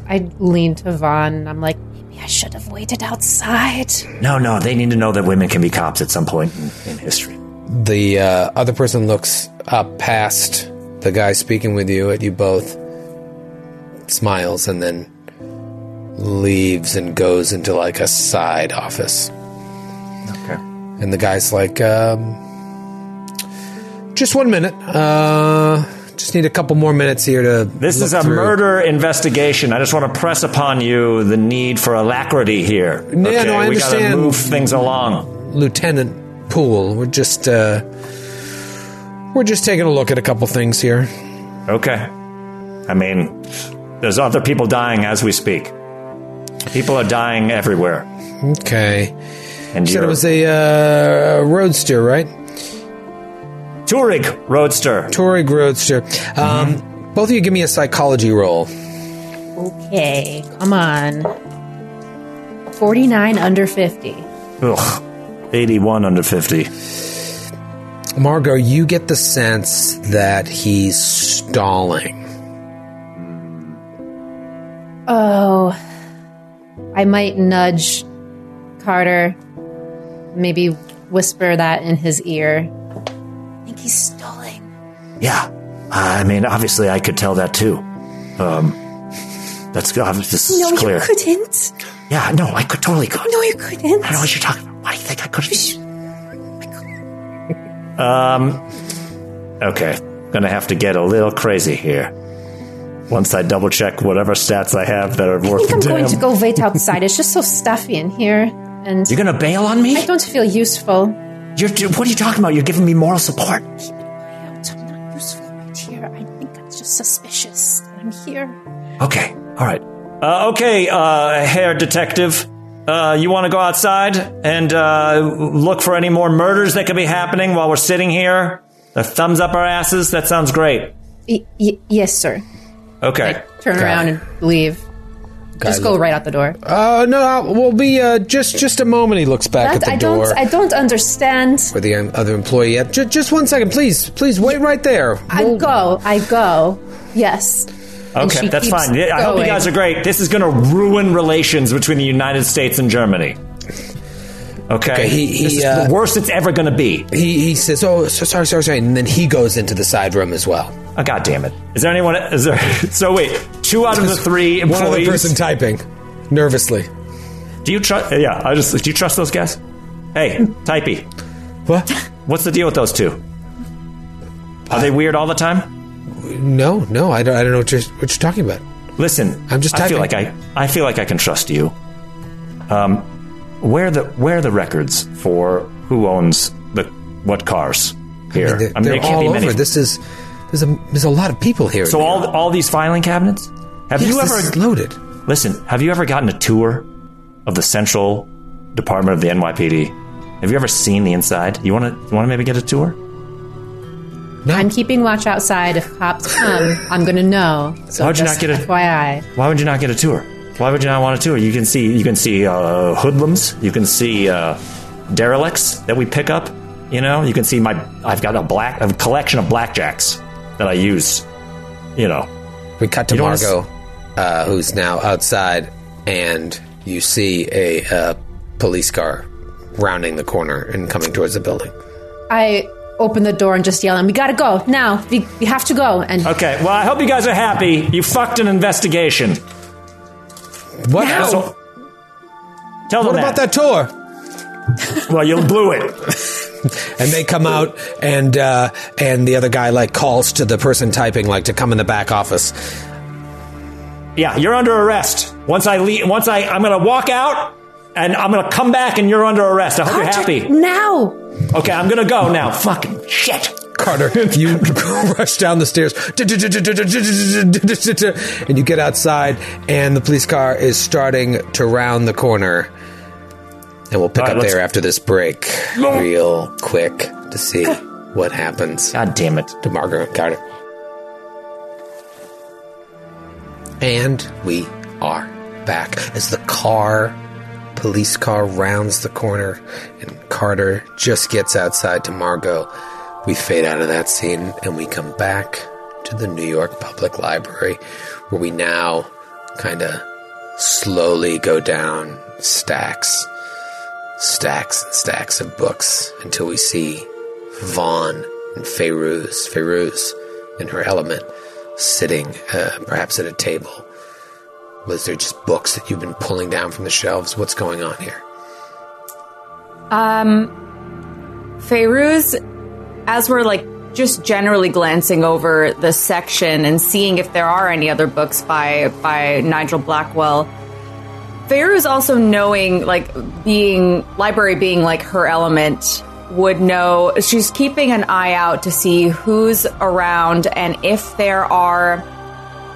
I lean to Vaughn and I'm like, maybe I should have waited outside. No, no, they need to know that women can be cops at some point in, in history. The uh, other person looks up past the guy speaking with you at you both, smiles, and then leaves and goes into like a side office. Okay. And the guy's like, um, just one minute. Uh, just need a couple more minutes here to. This is a through." murder investigation. I just want to press upon you the need for alacrity here. Yeah, no, I we gotta move things along. Lieutenant Poole. We're just uh, we're just taking a look at a couple things here. Okay. I mean, there's other people dying as we speak. People are dying everywhere. Okay. And You said it was a uh, roadster, right? Touareg Roadster. Touareg roadster. Um, both of you give me a psychology roll. Okay, come on. 49 under 50. Ugh. 81 under 50. Margot, you get the sense that he's stalling. Oh, I might nudge Carter, maybe whisper that in his ear. I he's stalling. Yeah. I mean, obviously, I could tell that too. Um, that's. This is No, clear. you couldn't. Yeah, no, I could totally could. No, you couldn't. I know what you're talking about. Why do you think I could? Um, okay. Gonna have to get a little crazy here. Once I double check whatever stats I have that are I worth think I'm a going to go wait outside. It's just so stuffy in here, and You're gonna bail on me. I don't feel useful. You're. What are you talking about? You're giving me moral support. I'm not useful right here. I think it's just suspicious that I'm here. Okay. All right. Uh, okay, uh, hair detective. Uh, you want to go outside and uh, look for any more murders that could be happening while we're sitting here? The thumbs up our asses? That sounds great. Y- y- yes, sir. Okay. Turn Got around it. and leave. Just go right out the door. Uh, no, uh, we'll be uh, just just a moment. He looks back at the I door don't. I don't understand. for the um, other employee. Uh, ju- just one second, please. Please wait right there. I We'll- go. I go. Yes. And Okay, she that's keeps fine. Yeah, I hope you going. guys are great. This is going to ruin relations between the United States and Germany. Okay, Okay, he- he, this is uh, the worst it's ever going to be. He, he says, "Oh, so sorry, sorry, sorry," and then he goes into the side room as well. Oh, God damn it! Is there anyone? Is there? So wait, two out of the three employees. One other person typing nervously. do you trust? Yeah, I just. Do you trust those guys? Hey, Typey, What? what's the deal with those two? Are they weird all the time? No, no, I don't. I don't know what you're, what you're talking about. Listen, I'm just I feel like. I. I feel like I can trust you. Um, where the where are the records for who owns the what cars here? I mean, they're, I mean, they're there can't all be over. many. This is there's a there's a lot of people here. So all all these filing cabinets? Have yes, you this ever is loaded? listen? Have you ever gotten a tour of the Central Department of the NYPD? Have you ever seen the inside? You want to you want to maybe get a tour? No, I'm keeping watch outside. If cops come, I'm going to know. So Why'd you not get a- FYI? Why would you not get a tour? Why would you not want a tour? You can see you can see uh, hoodlums. You can see uh, derelicts that we pick up. You know, you can see my. I've got a black a collection of blackjacks that I use. You know, we cut to You don't wanna Margot, uh, who's now outside, and you see a uh, police car rounding the corner and coming towards the building. I open the door and just yell, and "We gotta go now! We, we have to go!" And Okay, well, I hope you guys are happy. You fucked an investigation. What? Now. So- Tell them what about that tour? Well, you blew it. And they come out, and uh, and the other guy like calls to the person typing like to come in the back office. Yeah, you're under arrest. Once I leave, once I, I'm gonna walk out, and I'm gonna come back, and you're under arrest. I hope you're happy. now. Okay, I'm gonna go now. Fucking shit. Carter, you rush down the stairs and you get outside, and the police car is starting to round the corner. And we'll pick right, up there after this break, real quick, to see what happens God damn it. to Margaret Carter. And we are back as the car, police car, rounds the corner, and Carter just gets outside to Margot. We fade out of that scene and we come back to the New York Public Library, where we now kind of slowly go down stacks, stacks and stacks of books until we see Vaughn and Feyruz, Feyruz in her element, sitting uh, perhaps at a table. Was there just books that you've been pulling down from the shelves? What's going on here? Um, Feyruz, as we're like just generally glancing over the section and seeing if there are any other books by by Nigel Blackwell, Feyruz also knowing like being library being like her element would know she's keeping an eye out to see who's around and if there are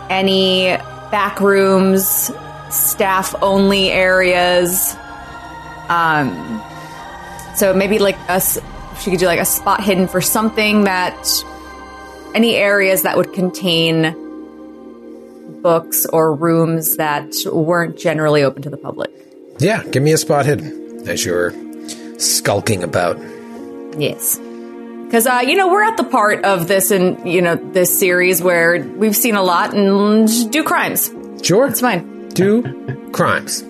any back rooms, staff only areas. Um, so maybe like us, she could do like a spot hidden for something that any areas that would contain books or rooms that weren't generally open to the public. Yeah, give me a spot hidden as you're skulking about. Yes. Because, uh, you know, we're at the part of this and, you know, this series where we've seen a lot and do crimes. Sure. It's fine. Do crimes.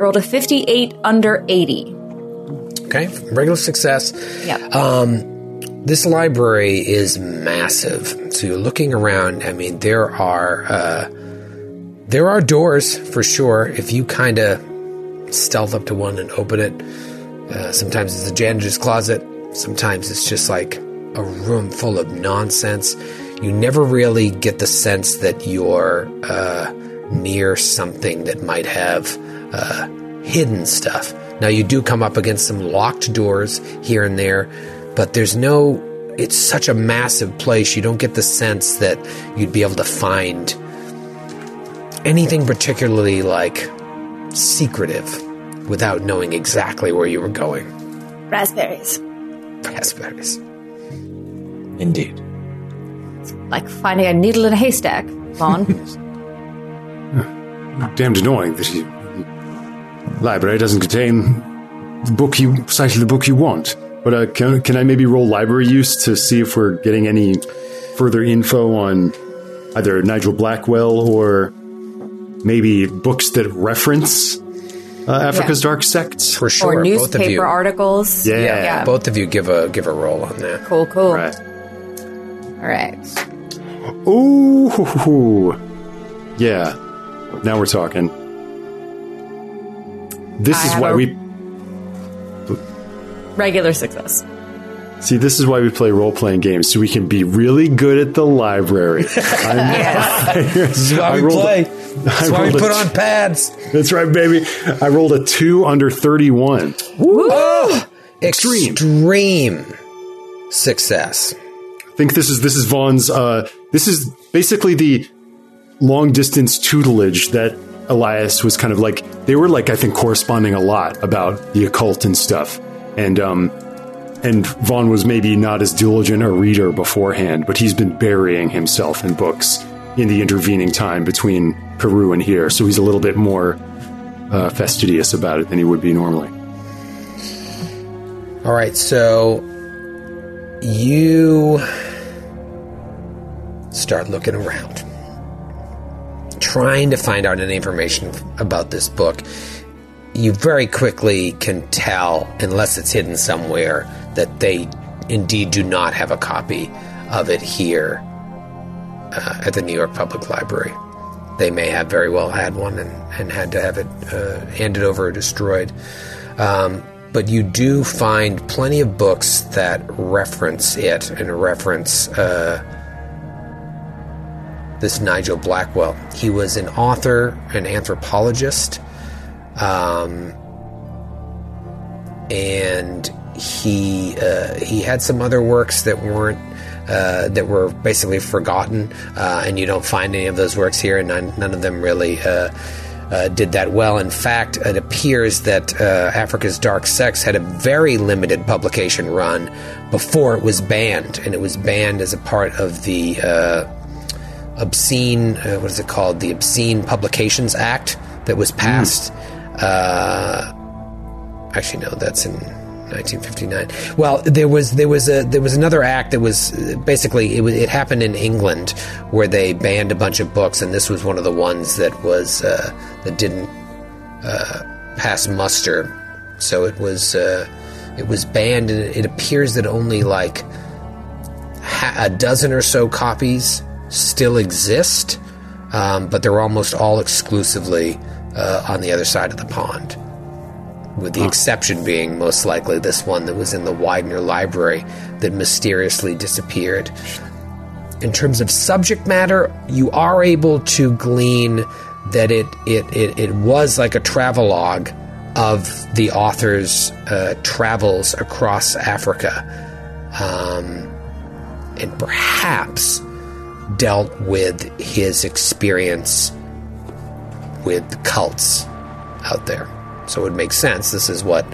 Rolled a 58 under 80. Okay, regular success. Yep. This library is massive. So you're looking around. I mean, there are uh, there are doors for sure. If you kind of stealth up to one and open it, uh, sometimes it's a janitor's closet. Sometimes it's just like a room full of nonsense. You never really get the sense that you're uh, near something that might have uh, hidden stuff. Now, you do come up against some locked doors here and there, but there's no. It's such a massive place, you don't get the sense that you'd be able to find anything particularly like secretive without knowing exactly where you were going. Raspberries. Raspberries. Indeed. Like finding a needle in a haystack, Vaughn. Damned annoying that the library doesn't contain the book you, precisely the book you want. But uh, can can I maybe roll library use to see if we're getting any further info on either Nigel Blackwell or maybe books that reference uh, Africa's Dark Sects? For sure, or both of newspaper you. articles. Yeah. Yeah, both of you give a give a roll on that. Cool, cool. Right. All right. Ooh, yeah. Now we're talking. This I is why we Regular success. see. This is why we play role playing games, so we can be really good at the library. I'm, This is why I we rolled a- play. That's I why we put on pads. That's right, baby. I rolled a two under thirty-one. Oh, Extreme. extreme success. I think this is this is Vaughn's. Uh, this is basically the long distance tutelage that Elias was kind of like. They were like I think corresponding a lot about the occult and stuff, and um, and Vaughn was maybe not as diligent a reader beforehand, but he's been burying himself in books in the intervening time between Peru and here, so he's a little bit more uh, fastidious about it than he would be normally. All right, so you start looking around, trying to find out any information about this book. You very quickly can tell, unless it's hidden somewhere, that they indeed do not have a copy of it here uh, at the New York Public Library. They may have very well had one and, and had to have it uh, handed over or destroyed. Um, but you do find plenty of books that reference it and reference uh, this Nigel Blackwell. He was an author, an anthropologist, um, and he uh, he had some other works that weren't uh, that were basically forgotten, uh, and you don't find any of those works here, and none, none of them really. Uh, uh, did that well. In fact, it appears that uh, Africa's Dark Sects had a very limited publication run before it was banned, and it was banned as a part of the uh, obscene, uh, what is it called? The Obscene Publications Act that was passed. Uh, actually, no, that's in 1959. Well, there was there was a there was another act that was uh, basically it was, it happened in England where they banned a bunch of books, and this was one of the ones that was uh, that didn't uh, pass muster. So it was uh, it was banned, and it, it appears that only like ha- a dozen or so copies still exist, um, but they're almost all exclusively uh, on the other side of the pond. With the exception being most likely this one that was in the Widener Library that mysteriously disappeared. In terms of subject matter, you are able to glean that it it, it, it was like a travelogue of the author's uh, travels across Africa, um, and perhaps dealt with his experience with cults out there. So it would make sense. This is what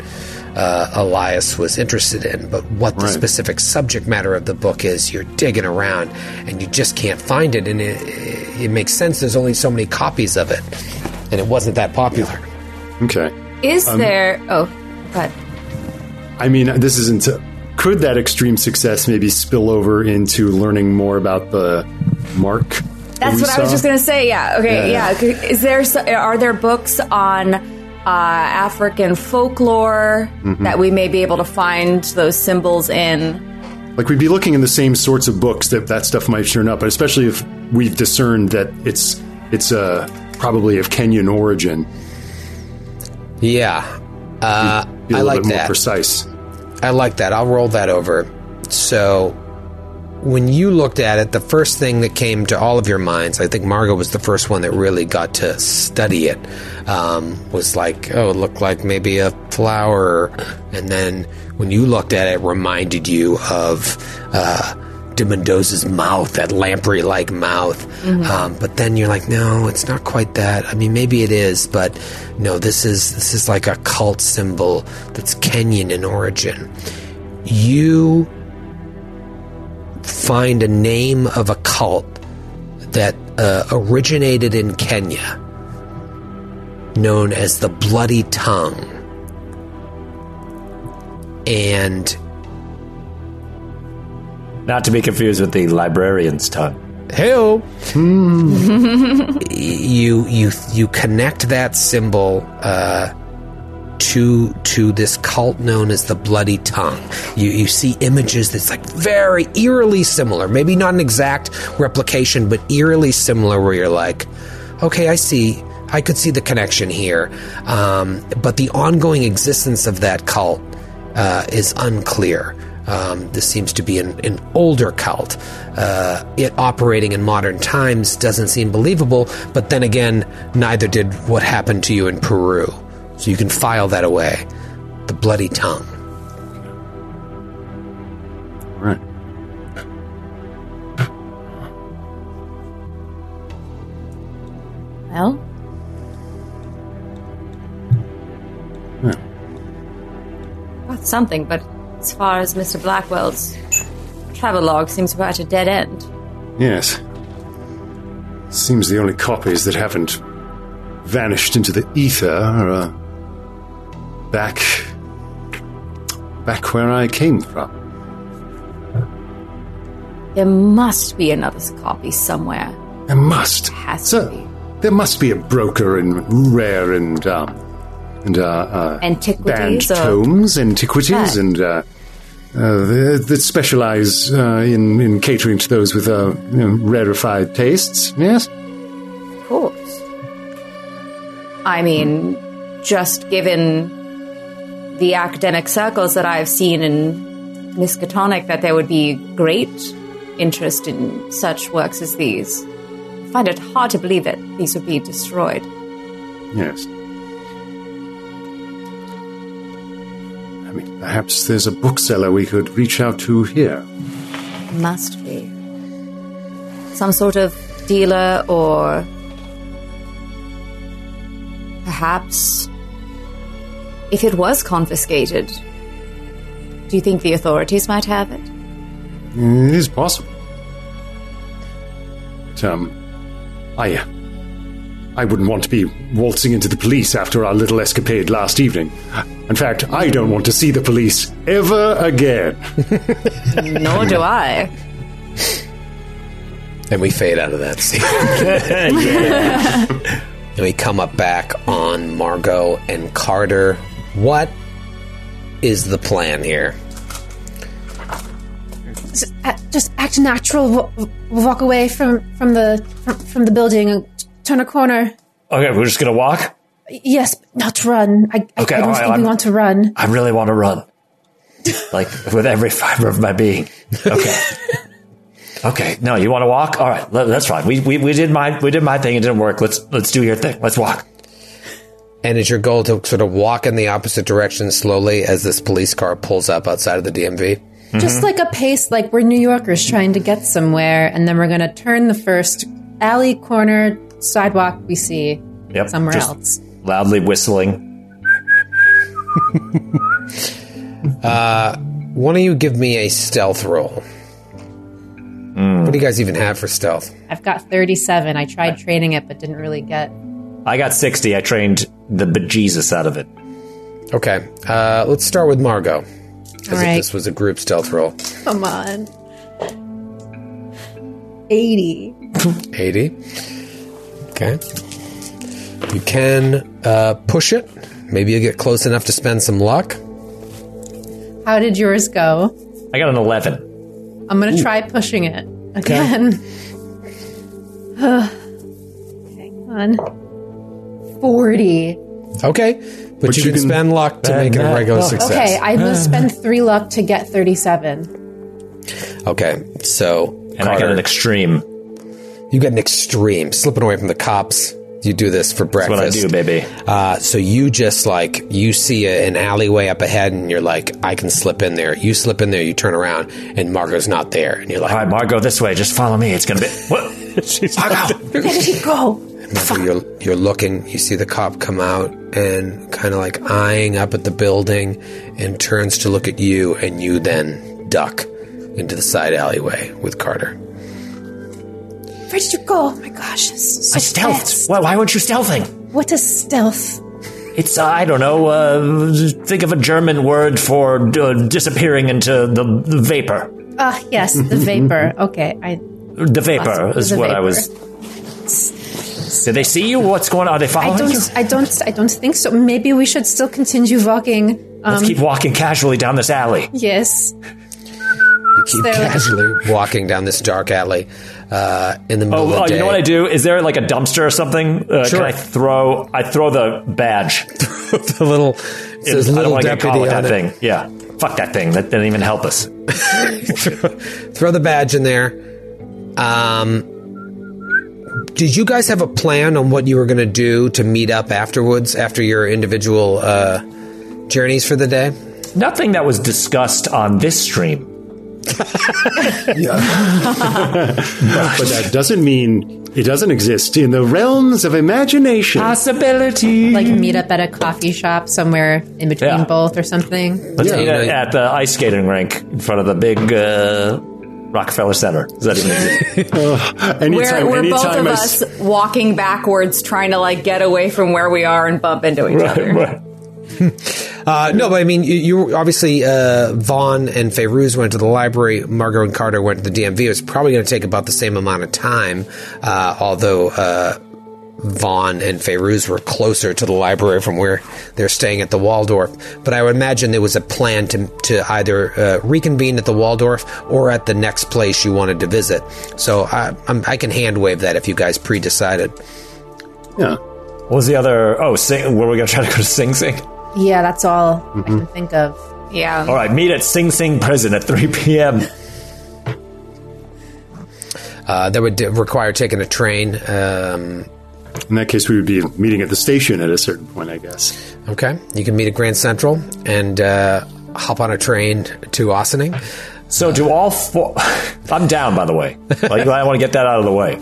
uh, Elias was interested in. But what the Right. specific subject matter of the book is, you're digging around and you just can't find it. And it, it makes sense. There's only so many copies of it, and it wasn't that popular. Okay. Is there? Oh, but I mean, this isn't. Could that extreme success maybe spill over into learning more about the mark? that's we what I was saw? just gonna say. Yeah. Okay. Yeah. Yeah. Is there? s- Are there books on uh, African folklore Mm-hmm. that we may be able to find those symbols in? Like we'd be looking in the same sorts of books that that stuff might turn up, but especially if we've discerned that it's it's uh, probably of Kenyan origin. Yeah, uh, Be a I little like bit more that. precise. I like that. I'll roll that over. So, when you looked at it, the first thing that came to all of your minds, I think Margot was the first one that really got to study it, um, was like, oh, it looked like maybe a flower. And then when you looked at it, it reminded you of uh, de Mendoza's mouth, that lamprey like mouth. Um, but then you're like, no, it's not quite that. I mean, maybe it is, but no, this is this is like a cult symbol that's Kenyan in origin. You find a name of a cult that uh, originated in Kenya, known as the Bloody Tongue. And Not to be confused with the librarian's tongue. Hell, you you you connect that symbol uh, to to this cult known as the Bloody Tongue. You you see images that's like very eerily similar. Maybe not an exact replication, but eerily similar. Where you're like, okay, I see. I could see the connection here, um, but the ongoing existence of that cult uh, is unclear. Um, this seems to be an, an older cult. Uh, it operating in modern times doesn't seem believable, but then again, neither did what happened to you in Peru. So you can file that away. The bloody tongue. Right. Well, got something, but as far as Mr. Blackwell's travelogue seems to be at a dead end. Yes. Seems the only copies that haven't vanished into the ether are uh, back. back where I came from. There must be another copy somewhere. There must. Has so, to be. There must be a broker in rare and um, and uh, uh, Antiquities banned tomes, antiquities, Right. and uh, uh, that that specialize uh, in in catering to those with uh, you know, rarefied tastes. Yes. Of course. I mean, just given the academic circles that I've seen in Miskatonic, that there would be great interest in such works as these. I find it hard to believe that these would be destroyed. Yes. I mean, perhaps there's a bookseller we could reach out to here. Must be. Some sort of dealer or perhaps if it was confiscated, do you think the authorities might have it? It is possible. But, um, I, uh, I wouldn't want to be waltzing into the police after our little escapade last evening. In fact, I don't want to see the police ever again. Nor do I. And we fade out of that scene. and we come up back on Margot and Carter. What is the plan here? Just uh, act, just act natural. Walk away from from the from, from the building and turn a corner. Okay, we're just gonna walk. Yes, not run. I, I, Okay, I don't all right, think we I'm- want to run. I really want to run, like with every fiber of my being. Okay. Okay, no, you want to walk? All right, that's fine. We, we we did my we did my thing. It didn't work. Let's let's do your thing. Let's walk. And is your goal to sort of walk in the opposite direction slowly as this police car pulls up outside of the DMV? Just like a pace, like we're New Yorkers trying to get somewhere, and then we're gonna turn the first alley, corner, sidewalk we see Yep. somewhere just else. Loudly whistling. Uh, One of you give me a stealth roll. Hmm. What do you guys even have for stealth? I've got 37. I tried training it, but didn't really get. I got sixty. I trained the bejesus out of it. Okay, uh, let's start with Margot. As All if right. this was a group stealth roll. Come on. 80. 80. Okay. You can uh, push it. Maybe you get close enough to spend some luck. How did yours go? I got an eleven. I'm gonna try pushing it again. Okay. Hang on. 40. Okay. But, But you, you can, can- spend luck to make it a regular Oh, success. Okay, I will spend three luck to get 37. Okay. So, And I got an extreme. you get an extreme slipping away from the cops. You do this for That's what I breakfast. do, baby. Uh, so you just like you see a, an alleyway up ahead, and you're like, I can slip in there. You slip in there, you turn around, and Margot's not there, and you're like, All right, Margot, this way. Just follow me. It's gonna be what? She's Margot. Where did he go? Margot, you're you're looking. You see the cop come out and kind of like eyeing up at the building, and turns to look at you, and you then duck into the side alleyway with Carter. Where did you go? Oh my gosh. it's so I stealthed. fast. Why, why weren't you stealthing? What is stealth? It's uh, I don't know. Uh, think of a German word for uh, disappearing into the, the vapor. Ah, yes, the vapor. Okay, I The vapor Awesome. is The what I was. Did they see you? What's going on? Are they I following you? don't I don't I don't think so. Maybe we should still continue walking. Um, Let's keep walking casually down this alley. yes. You keep So- casually walking down this dark alley uh, in the middle Oh, of the oh day. you know what I do? Is there like a dumpster or something? Uh, Sure. Can I throw? I throw the badge. the little it I says don't little want to get deputy with on that it. thing. Yeah, fuck that thing. That didn't even help us. Throw the badge in there. Um, did you guys have a plan on what you were going to do to meet up afterwards after your individual uh, journeys for the day? Nothing that was discussed on this stream. But that doesn't mean it doesn't exist in the realms of imagination. Possibility. Like meet up at a coffee shop somewhere in between Yeah. both or something. Let's Yeah. meet You at the ice skating rink in front of the big uh, Rockefeller Center. Does that even exist? anytime, We're, we're both anytime of I us s- walking backwards, trying to like get away from where we are and bump into each other. right. Uh, no, but I mean, you, you obviously uh, Vaughn and Feyruz went to the library. Margot and Carter went to the DMV. It's probably going to take about the same amount of time, uh, although uh, Vaughn and Feyruz were closer to the library from where they're staying at the Waldorf. But I would imagine there was a plan to to either uh, reconvene at the Waldorf or at the next place you wanted to visit. So I, I'm, I can hand wave that if you guys pre-decided. yeah. What was the other? Oh, sing, were we going to try to go to Sing Sing? Yeah, that's all I can think of. Yeah. All right, meet at Sing Sing Prison at 3 p.m. Uh, that would d- require taking a train. Um, In that case, we would be meeting at the station at a certain point, I guess. Okay, you can meet at Grand Central and uh, hop on a train to Ossining. So do all four? I'm down, by the way. Like I want to get that out of the way.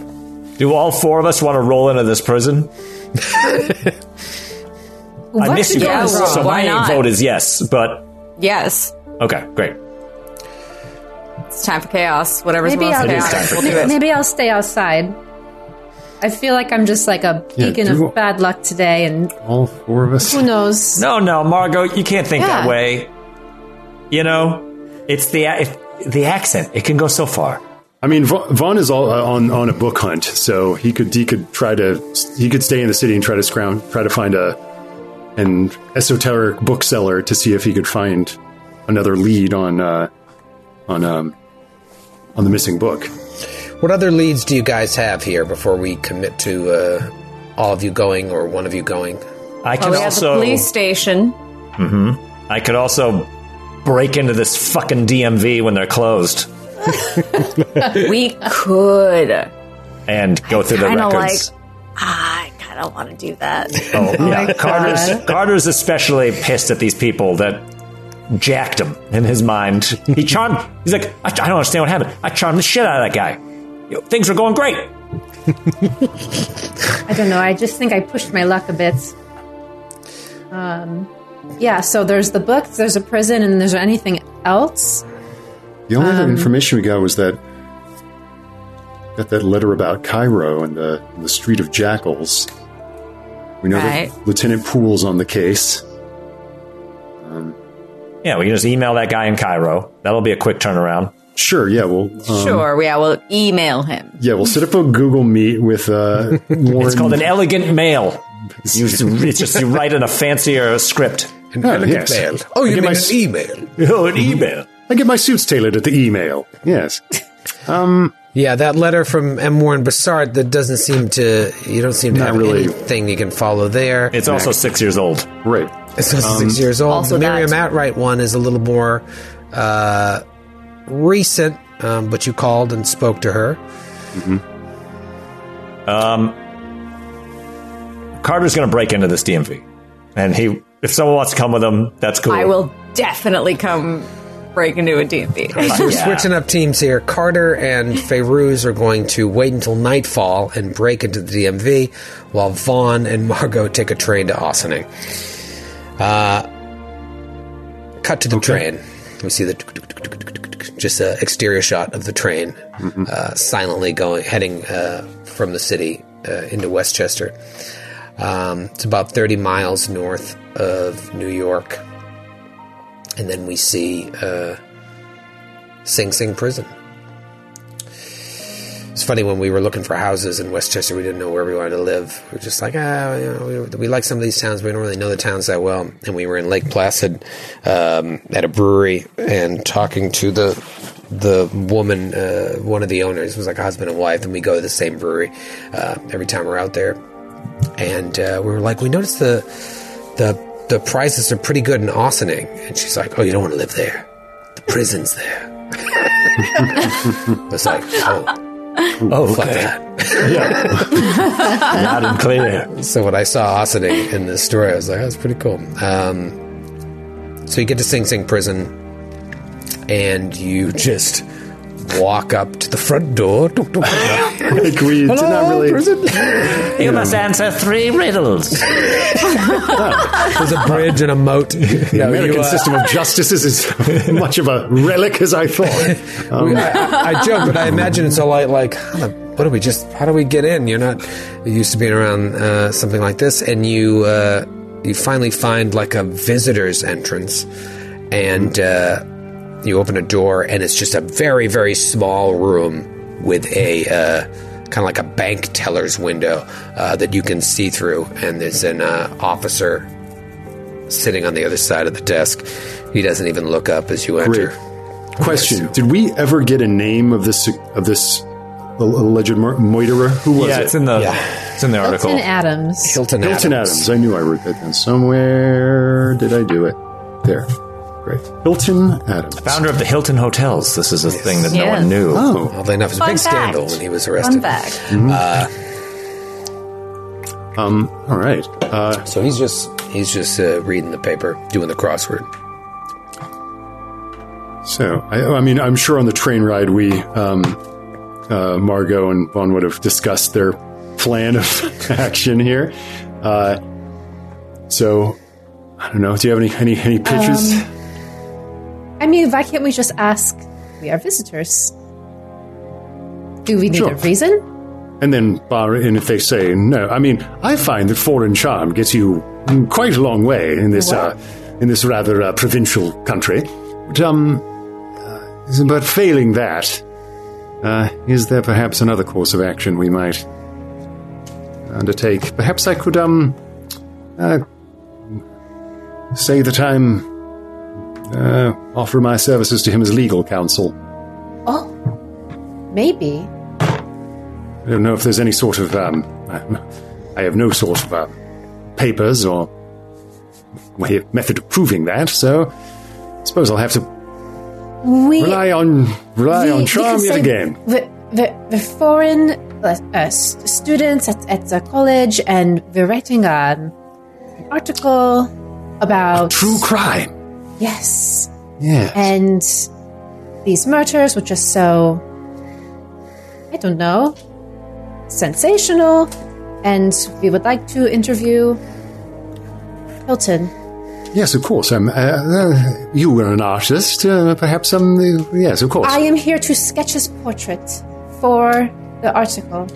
Do all four of us want to roll into this prison? I What miss you guys, wrong? so Why my not? vote is yes. But Yes. okay, great. It's time for chaos. Whatever's Maybe most I'll, It is time for chaotic, we'll do it. maybe I'll stay outside. I feel like I'm just like a Yeah, beacon do- of bad luck today, and All four of us. who knows? No, no, Margot, you can't think that way. You know, it's the if, the accent. It can go so far. I mean, Va- Vaughn is all, uh, on on a book hunt, so he could he could try to he could stay in the city and try to scrounge try to find a an esoteric bookseller to see if he could find another lead on uh, on um, on the missing book. What other leads do you guys have here before we commit to uh, all of you going or one of you going? I Well, can we have also the police station. I could also break into this fucking DMV when they're closed We could. and go through the Kinda records. I kind of want to do that. Oh, yeah. Carter's, Carter's especially pissed at these people that jacked him in his mind. He charmed. He's like, I, I don't understand what happened. I charmed the shit out of that guy. You know, things are going great. I don't know. I just think I pushed my luck a bit. Um, yeah. So there's the book, there's a prison, and there's anything else? The only other information we got was that got that letter about Cairo and the the Street of Jackals. We know Right. that Lieutenant Poole's on the case. Um, Yeah, we can just email that guy in Cairo. That'll be a quick turnaround. Sure, yeah, we'll um, sure. Yeah, we'll email him. yeah we'll set up a Google Meet with uh, Warren. It's called an elegant mail. You, it's just you write in a fancier script. An Oh, elegant yes. mail. Oh, you get mean my an email? Oh, an email. I get my suits tailored at the email. Yes. Um. Yeah, that letter from M. Warren Besart that doesn't seem to. You don't seem to Not have really. anything you can follow there. It's also six years old. Right. It's also six years old. also the Miriam that. Atwright one is a little more uh, recent, um, but you called and spoke to her. Carter's going to break into this DMV, and he, if someone wants to come with him, that's cool. I will definitely come break into a DMV. We're Yeah. switching up teams here. Carter and Feyruz are going to wait until nightfall and break into the DMV, while Vaughn and Margot take a train to Ossining. Uh, cut to the train. We see the just an exterior shot of the train uh, silently going, heading uh, from the city uh, into Westchester. Um, it's about 30 miles north of New York. And then we see uh, Sing Sing Prison. It's funny when we were looking for houses in Westchester, we didn't know where we wanted to live. We were just like, ah, you know, we, we like some of these towns, but we don't really know the towns that well. And we were in Lake Placid um, at a brewery and talking to the the woman, uh, one of the owners, was like a husband and wife, and we go to the same brewery uh, every time we're out there. And uh, we were like, we noticed the the the prices are pretty good in Ossining, and she's like, oh, you don't want to live there. The prison's there. it's like, oh. Oh, Fuck okay. that. Loud and clear. So when I saw Ossining in this story, I was like, that's pretty cool. Um, so you get to Sing Sing Prison, and you just walk up to the front door. Like we did not Hello, really. prison. You must answer three riddles. There's a bridge and a moat. The No, American you, uh, system of justice is as much of a relic as I thought. Um, we- I, I- I joke, but I imagine it's all like, like how what do we just? How do we get in? You're not used to being around uh, something like this, and you uh, you finally find like a visitor's entrance, and uh, you open a door, and it's just a very very small room with a uh, kind of like a bank teller's window uh, that you can see through, and there's an uh, officer sitting on the other side of the desk. He doesn't even look up as you enter. Great. Question: Did we ever get a name of this of this alleged mur- moiterer? Who was Yeah, it? it's in the Yeah. it's in the article. Hilton Adams. Hilton, Hilton Adams. I knew I wrote that down somewhere. Did I do it? There. Great. Hilton Adams. Founder of the Hilton Hotels. This is a thing that no Yes. one knew. Oh, Oddly enough, it was a Fun big fact. scandal when he was Fun arrested. fact. um, all right. Uh, So he's just he's just uh, reading the paper, doing the crossword. so, I, I mean, I'm sure on the train ride we, um, uh, Margot and Vaughn would have discussed their plan of action here. Uh, so, I don't know. Do you have any any, any pitches? I mean, why can't we just ask? We are visitors. Do we need Sure. a reason? And then, bar, and if they say no, I mean, I find that foreign charm gets you quite a long way in this uh, in this rather uh, provincial country. But um, uh, but failing that, uh, is there perhaps another course of action we might undertake? Perhaps I could um, uh, say that I'm uh, offer my services to him as legal counsel. Oh, maybe. I don't know if there's any sort of. Um, I have no sort of uh, papers or way method of proving that, so I suppose I'll have to We rely on rely we- on charm yet again. The, the, the foreign uh, uh, students at, at the college, and we're writing an article about True crime. Yes, Yeah. and these murders were just so I don't know sensational, and we would like to interview Hilton. yes, of course. Um, uh, uh, you were an artist, uh, perhaps. Um, yes, of course. I am here to sketch his portrait for the article.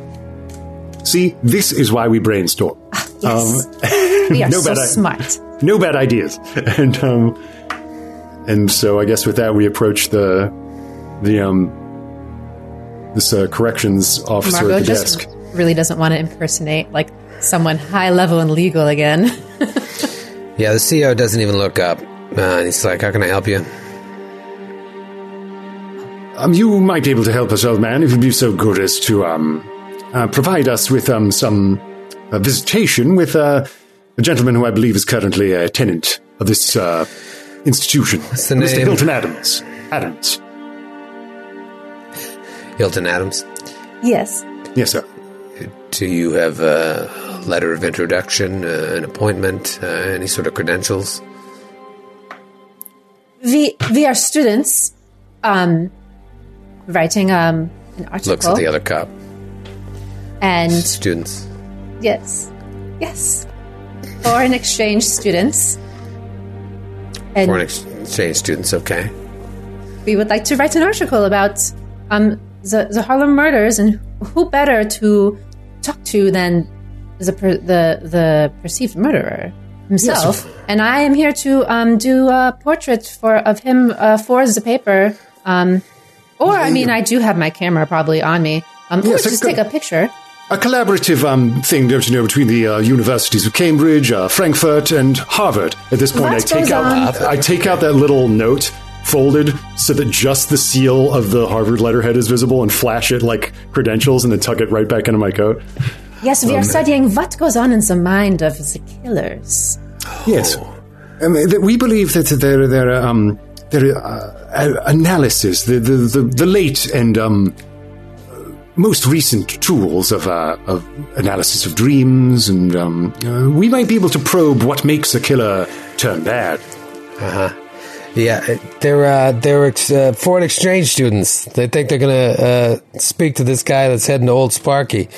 See, this is why we brainstorm. Yes, Um, we are no so bad smart. no bad ideas. And um, and so I guess with that we approach the the um this uh, corrections officer Margot at the just desk. really doesn't want to impersonate like someone high level and legal again. Yeah, the CEO doesn't even look up. Uh, he's like, "How can I help you?" Um, you might be able to help us, old man, if you'd be so good as to um uh, provide us with um some uh, visitation with uh, a gentleman who I believe is currently a tenant of this uh, institution, What's the Mr. name? Hilton Adams. Adams. Hilton Adams. yes. Yes, sir. Do you have a letter of introduction, uh, an appointment, uh, any sort of credentials? We we are students um writing um an article Looks at the other cop. and Students. yes. Yes. Foreign exchange students. And Foreign exchange students, okay. we would like to write an article about um, the, the Harlem murders, and who better to talk to than the per, the the perceived murderer himself? and I am here to um, do a portrait for of him uh, for the paper um, Or, I mean, I do have my camera probably on me. Um, Yes, I just take a picture. A collaborative um, thing, don't you know, between the uh, universities of Cambridge, uh, Frankfurt, and Harvard. At this point, I take out on. I take out that little note folded so that just the seal of the Harvard letterhead is visible, and flash it like credentials, and then tuck it right back into my coat. Yes, we are studying what goes on in the mind of the killers. Yes, um, that we believe that there there are um, there are uh, analysis, the the, the, the late and um, most recent tools of, uh, of analysis of dreams, and um, uh, we might be able to probe what makes a killer turn bad. Uh huh. Yeah, they're uh, they're ex- uh, foreign exchange students. They think they're going to uh, speak to this guy that's heading to Old Sparky.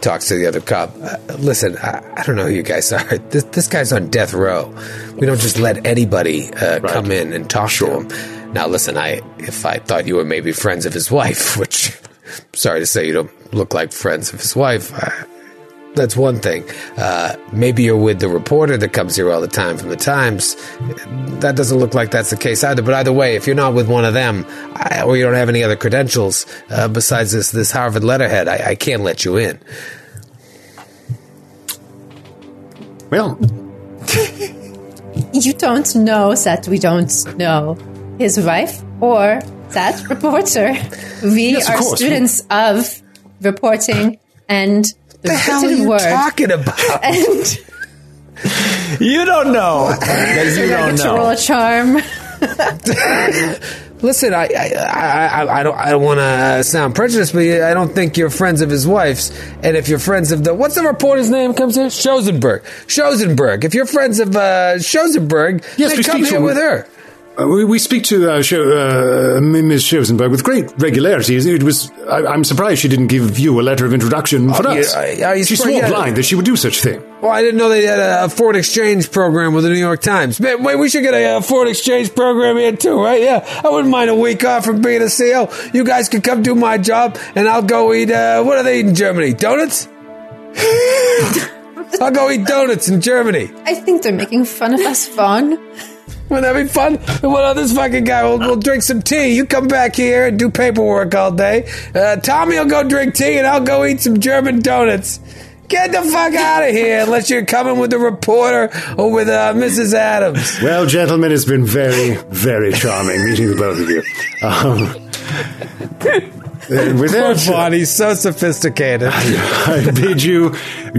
Talks to the other cop. Uh, listen, I, I don't know who you guys are. This, this guy's on death row. We don't just let anybody uh, come in and talk to him. Now, listen, I if I thought you were maybe friends of his wife, which sorry to say you don't look like friends of his wife. I, that's one thing. Uh, maybe you're with the reporter that comes here all the time from the Times. That doesn't look like that's the case either. But either way, if you're not with one of them, I, or you don't have any other credentials uh, besides this this Harvard letterhead, I, I can't let you in. Well, You don't know that we don't know his wife or that reporter. We Yes, are course. students of reporting and the, The hell are you word. talking about? And You don't know. That you I don't get to roll know. a charm. Listen, I I, I, I, I don't I don't want to sound prejudiced, but I don't think you're friends of his wife's. And if you're friends of the what's the reporter's name comes here? Schoenberg. Schoenberg. If you're friends of uh, Schoenberg, Yes, then come here with her. Uh, we, we speak to uh, Scho- uh, Ms. Schoenberg with great regularity. It was. I, I'm surprised she didn't give you a letter of introduction for Oh, us. yeah, I- I- She's yeah. swore blind that she would do such a thing. Well, I didn't know they had a, a foreign exchange program with the New York Times. Man, wait, we should get a, uh foreign exchange program here too, right? Yeah, I wouldn't mind a week off from being a CEO. You guys can come do my job, and I'll go eat. Uh, what are they eat in Germany? Donuts. I'll go eat donuts in Germany. I think they're making fun of us, Vaughn. Wouldn't that be fun? What other this fucking guy? We'll, we'll drink some tea. You come back here and do paperwork all day. Uh, Tommy will go drink tea, and I'll go eat some German donuts. Get the fuck out of here unless you're coming with the reporter or with uh, Mrs. Adams. Well, gentlemen, it's been very, very charming meeting the both of you. Um, uh, with Poor that, Vaughn, he's so sophisticated. I bid you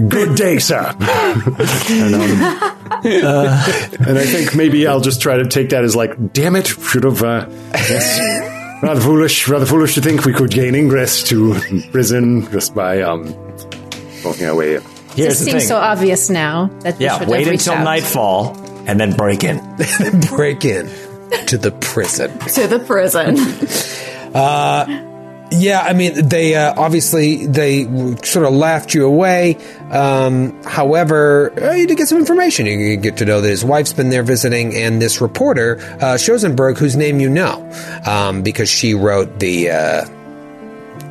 good day, sir. and, um, and I think maybe I'll just try to take that as like, damn it, should have. Uh, yes, rather foolish. Rather foolish to think we could gain ingress to prison just by um, walking our way in. Here's It the seems thing. so obvious now that we yeah, should wait until out. nightfall and then break in. Break in to the prison. to the prison. Yeah, I mean, they uh, obviously they sort of laughed you away. Um, however, uh, you did get some information. You get to know that his wife's been there visiting, and this reporter, uh, Schoenberg, whose name you know, um, because she wrote the uh,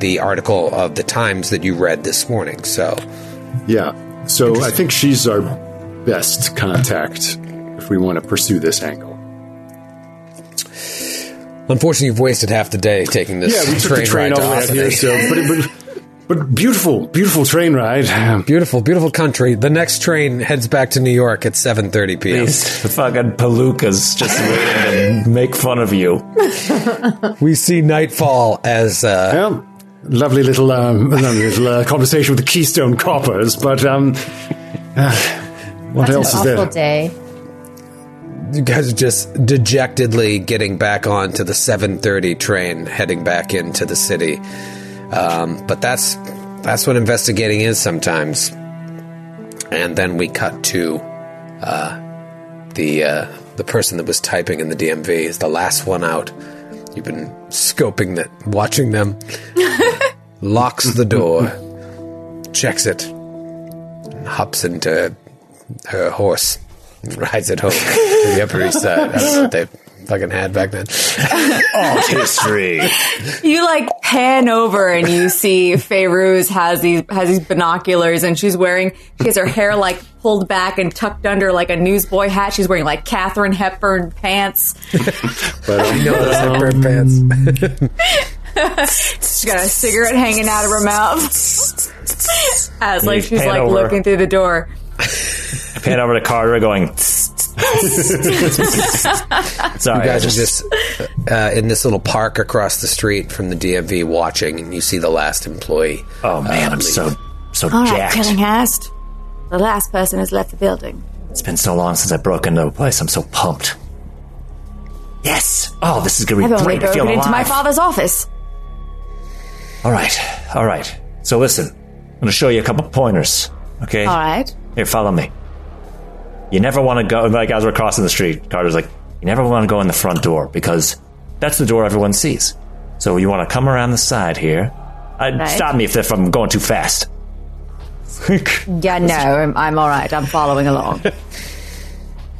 the article of the Times that you read this morning. So, Yeah. So I think she's our best contact if we want to pursue this angle. Unfortunately, you've wasted half the day taking this Yeah, we took train, the train ride all to the way out here. Austin. So, but, but, but beautiful, beautiful train ride. Beautiful, beautiful country. The next train heads back to New York at 7:30 p.m. These fucking palookas just waiting to make fun of you. We see nightfall as uh, Well, lovely little, um, lovely little uh, conversation with the Keystone Coppers, but um, uh, what That's else an is awful there? day. You guys are just dejectedly getting back onto the 7:30 train heading back into the city. Um, but that's that's what investigating is sometimes. And then we cut to uh, the uh, the person that was typing in the DMV is the last one out. You've been scoping that, watching them. locks the door, checks it, and hops into her horse rides it home to the Upper East Side. That's what they fucking had back then. Art history. You like pan over and you see Feyruz has these has these binoculars and she's wearing she has her hair like pulled back and tucked under like a newsboy hat. She's wearing like Katharine Hepburn pants. But, You know those Hepburn pants. She's got a cigarette hanging out of her mouth. As like she's like over. looking through the door. I pan over to Carter, going. Sorry, You I guys are just- just uh, in this little park across the street from the DMV watching, and you see the last employee. Oh man, I'm leave. so so All right, jacked. Tillinghast. The last person has left the building. It's been so long since I broke into a place. I'm so pumped. Yes. Oh, this is gonna I've be only great. I feel broken into my father's office. All right, all right. So listen, I'm gonna show you a couple pointers. Okay. All right. Here, follow me. You never want to go like as we're crossing the street. Carter's like, you never want to go in the front door because that's the door everyone sees. So you want to come around the side here. Uh, Right. Stop me if, if I'm going too fast. Yeah, no, I'm, I'm all right. I'm following along.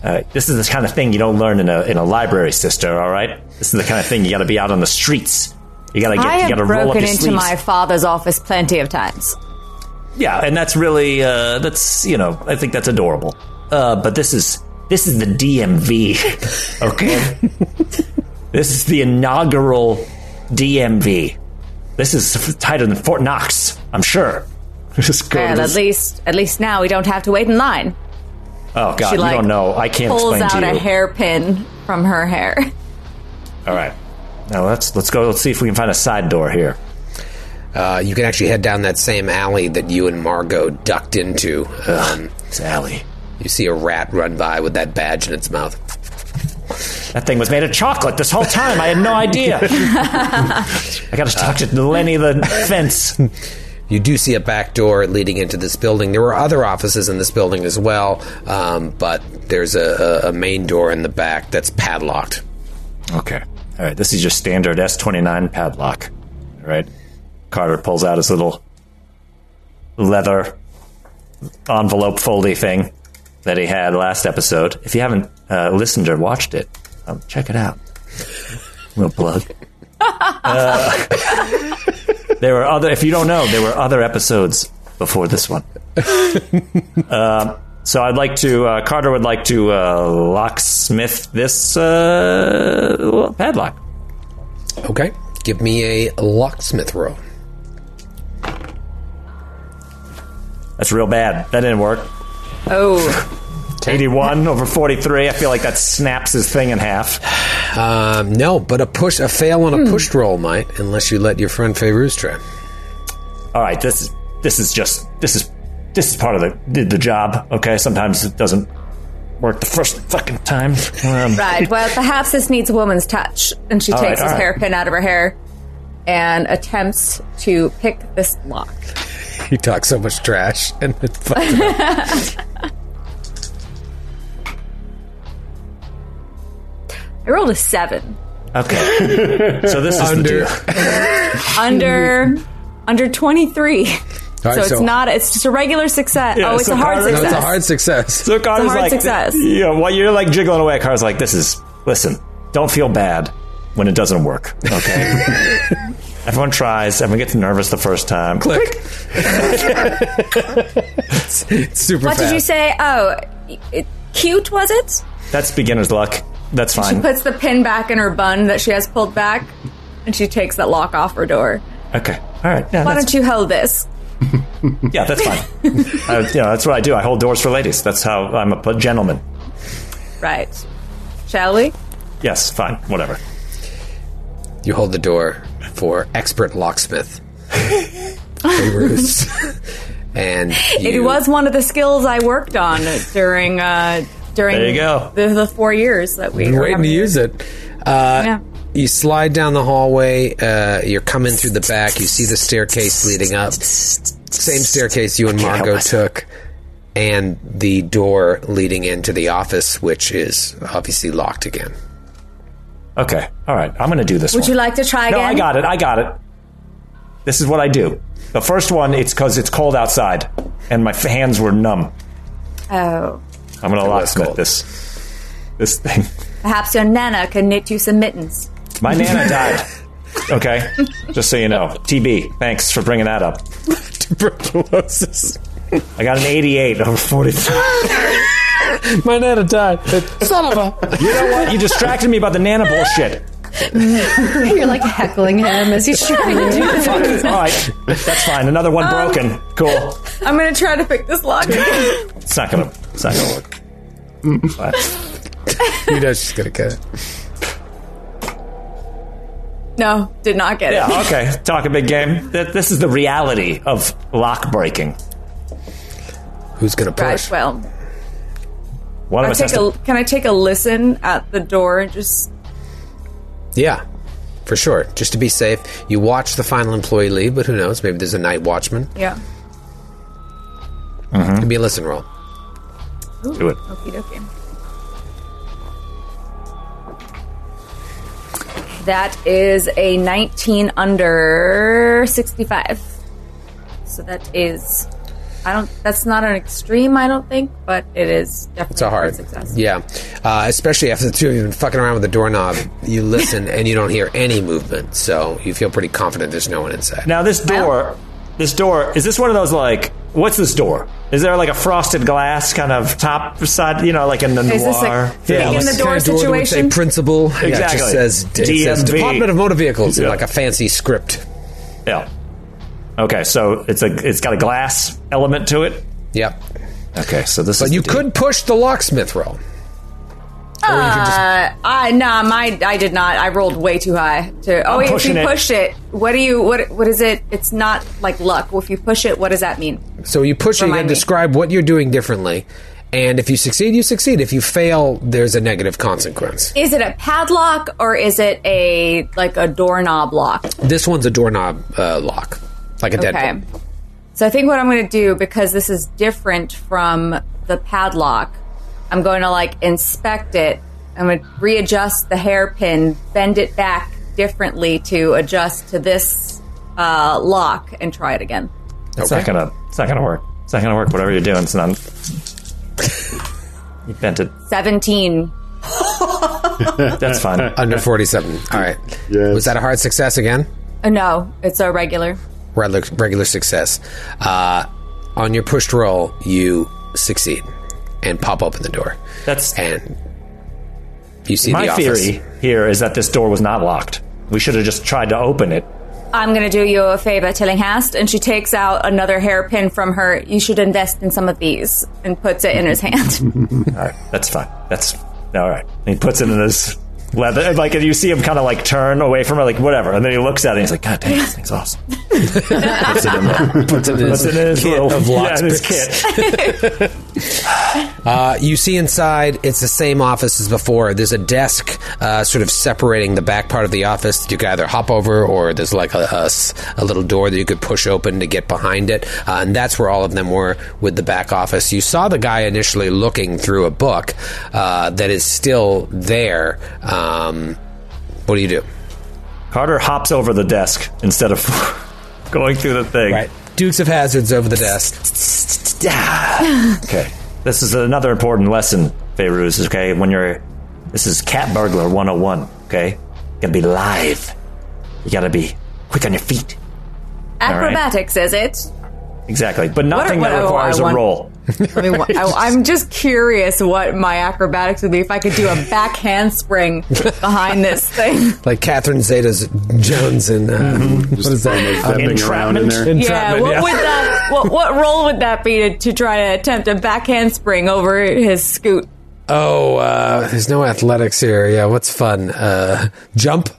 Uh, this is the kind of thing you don't learn in a in a library, sister. All right. This is the kind of thing you got to be out on the streets. You got to get. I you have got to roll up broken your into sleeves. my father's office plenty of times. Yeah, and that's really uh, that's you know I think that's adorable. Uh, but this is this is the DMV, okay? this is the inaugural DMV. This is tighter than Fort Knox, I'm sure. Just go to Well, at least, at least now we don't have to wait in line. oh god, she you like don't know. I can't pulls explain out to a hairpin from her hair. All right, now let's let's go. Let's see if we can find a side door here. Uh, you can actually head down that same alley that you and Margot ducked into. Um, It's Allie. You see a rat run by with that badge in its mouth. That thing was made of chocolate this whole time. I had no idea. I got to talk to Lenny the fence. You do see a back door leading into this building. There were other offices in this building as well, um, but there's a, a, a main door in the back that's padlocked. Okay. All right. This is your standard S29 padlock. All right. Carter pulls out his little leather envelope foldy thing that he had last episode. If you haven't uh, listened or watched it, um, check it out. Little plug. Uh, there were other. If you don't know, there were other episodes before this one. um, so I'd like to. Uh, Carter would like to uh, locksmith this uh, padlock. Okay. Give me a locksmith roll. That's real bad. That didn't work. Oh, 81 over 43. I feel like that snaps his thing in half. Um, no, but a push, a fail on a pushed roll might, unless you let your friend Feyruz try. All right, this is this is just this is this is part of the the, the job. Okay, sometimes it doesn't work the first fucking time. Um, right. Well, perhaps this needs a woman's touch. And she All takes right, his all right. hairpin out of her hair and attempts to pick this lock. You talks so much trash, and it's fucking I rolled a seven. Okay, so this is under. the deal. Under under twenty three. All So right, it's not. It's just a regular success. Yeah, oh, it's so a hard Carter- No, success. it's a hard success. So Carter's hard like, success. You know, while you're like jiggling away, Carter's like, "This is listen. Don't feel bad when it doesn't work. Okay." Everyone tries. Everyone gets nervous the first time. Click. It's super What fast. did you say? Oh, it, cute was it? That's beginner's luck. That's fine. She puts the pin back in her bun that she has pulled back, and she takes that lock off her door. Okay. All right. Yeah, Why don't you hold this? yeah, that's fine. uh, you know, that's what I do. I hold doors for ladies. That's how I'm a gentleman. Right. Shall we? Yes, fine. Whatever. You hold the door for expert locksmith. Feyruz. and you, It was one of the skills I worked on during uh, during There you go. The, the four years that we Been were waiting to having- use it. Uh, Yeah. You slide down the hallway. Uh, you're coming through the back. You see the staircase leading up. Same staircase you and help Margot took, and the door leading into the office, which is obviously locked again. Okay. All right. I'm going to do this Would one. you like to try no, again? I got it. I got it. This is what I do. The first one, it's because it's cold outside, and my f- hands were numb. Oh, I'm going to was locksmith cold. this this thing. perhaps your nana can knit you some mittens. My nana died. Okay, just so you know. TB. Thanks for bringing that up. Tuberculosis. I got an 88 over 43. My nana died. Son of a. You know what? You distracted me about the Nana bullshit. You're like heckling him as he's trying to do this. All right, that's fine. Another one um, broken. Cool. I'm gonna try to pick this lock. It's not gonna. It's not gonna work. Fine. You know she's gonna get it. no, did not get it. Yeah. Okay. Talk a big game. Th- This is the reality of lock breaking. Who's gonna Right, push? well, One of I us has take to. a, can I take a listen at the door and just Yeah, for sure. Just to be safe, you watch the final employee leave, but who knows? Maybe there's a night watchman. yeah. Mm-hmm. Give be a listen roll. do it. Okie dokie. That is a 19 under 65. So that is, I don't, that's not an extreme, I don't think, but it is definitely It's a hard. success. Yeah, uh, especially after the two of you have been fucking around with the doorknob. You listen and you don't hear any movement, so you feel pretty confident there's no one inside. Now this door, this door is this one of those like what's this door? Is there like a frosted glass kind of top side? You know, like in the Is this noir. a kick in the door kind of that would say situation? principal. Yeah, it just Exactly. says, it says DMV. Department of Motor Vehicles in like a fancy script. yeah. Okay, so it's a it's got a glass element to it. Yep. Okay, so this But is you the could push the locksmith roll. Uh, I nah, my I did not. I rolled way too high. To oh, wait, if you it. push it, what do you what what is it? It's not like luck. If you push it, what does that mean? So you push it, you can me. describe what you're doing differently. And if you succeed, you succeed. If you fail, there's a negative consequence. Is it a padlock or is it a like a doorknob lock? This one's a doorknob uh, lock, like a Okay. deadbolt. So I think what I'm going to do because this is different from the padlock, I'm going to like inspect it. I'm going to readjust the hairpin, bend it back differently to adjust to this uh, lock, and try it again. It's not gonna. It's not gonna work. It's not gonna work. Whatever you're doing, it's not. you bent it. Seventeen. That's fine. Under 47. All right. Yes. Was that a hard success again? Uh, no, it's a regular. Regular, regular success. Uh, on your pushed roll, you succeed and pop open the door. That's And you see my the office. theory here is that this door was not locked. We should have just tried to open it. I'm going to do you a favor, Tillinghast. And she takes out another hairpin from her. You should invest in some of these and puts it in his hand. All right, that's fine. That's all right. He puts it in his leather, like, you see him kind of like turn away from it, like whatever, and then he looks at it. and He's like, "God damn, this thing's awesome." puts it in there. Puts it in his it in his kit little of yeah, in his kit. Uh, you see inside, it's the same office as before. There's a desk uh, sort of separating the back part of the office that you can either hop over or there's like a little door that you could push open to get behind it. Uh, and that's where all of them were with the back office. You saw the guy initially looking through a book uh, that is still there. Um, Um, what do you do? Carter hops over the desk instead of going through the thing. Dukes of Hazards over the desk. Okay. This is another important lesson, Feyruz, okay? When you're. This is Cat Burglar 101, okay? You gotta be live. You gotta be quick on your feet. Acrobatics, is it? Exactly. But nothing what- that oh, requires I a want- roll. I mean, wha- I, I'm just curious what my acrobatics would be if I could do a back handspring behind this thing. Like Catherine Zeta Jones in. Uh, What is that? Stepping around in there. Yeah, what yeah. would that? What, what role would that be to, to try to attempt a back handspring over his scoot? Oh, uh, there's no athletics here. Yeah, what's fun? Uh, jump.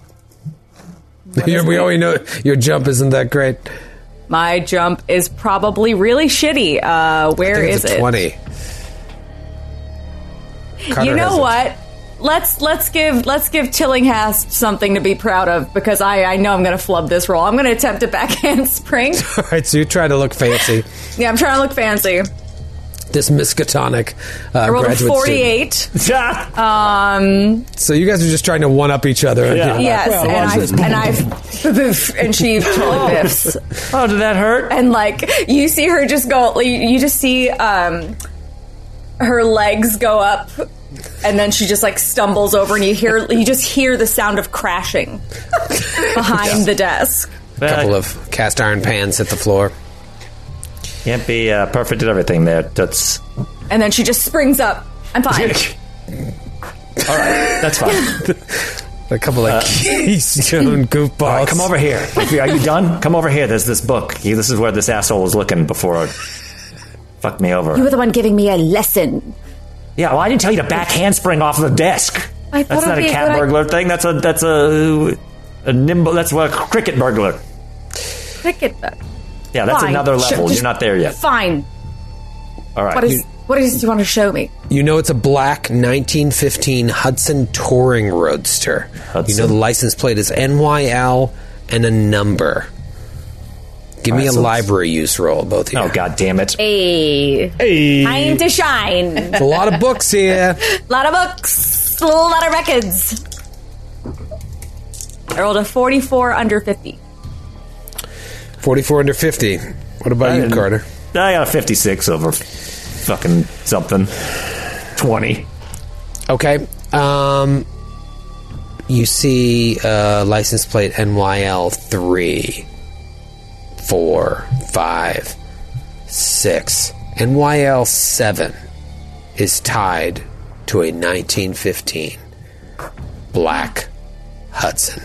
Your- we already know your jump isn't that great. My jump is probably really shitty. Uh, where is it? twenty. Carter you know it. what? Let's let's give let's give Tillinghast something to be proud of because I, I know I'm going to flub this roll. I'm going to attempt a backhand spring. All right, so you try to look fancy. yeah, I'm trying to look fancy. This Miskatonic uh, I rolled a 48. student. Um, So you guys are just trying to one up each other. Yeah. yes, Well, and watch I and I and she totally biffs. Oh, did that hurt? and like you see her just go you, you just see um her legs go up and then she just like stumbles over and you hear you just hear the sound of crashing behind the desk A couple of cast iron pans hit the floor. Can't be uh, perfect at everything there. That's. and then she just springs up i'm fine All right, that's fine. A couple of Keystone goofballs. All right, come over here. Are you done? Come over here. There's this book. This is where this asshole was looking before. Fuck me over. You were the one giving me a lesson. Yeah, well, I didn't tell you to back handspring off the desk. I thought That's not a cat good burglar thing. That's a that's a a nimble. That's a cricket burglar. Cricket. Yeah, that's Fine. another Sure, level. just- You're not there yet. Fine. All right. What is what is you want to show me? You know it's a black 1915 Hudson Touring Roadster. You know the license plate is NYL and a number. Give me All right, a so- library use roll, both of you. Oh god damn it! A Hey. time to shine. There's a lot of books here. A lot of books, a lot of records. I rolled a 44 under 50. 44 under 50. What about you, Carter? I got a 56 over fucking something. 20. Okay. Um, you see uh, license plate NYL 3, 4, 5, 6. NYL 7 is tied to a 1915 black Hudson.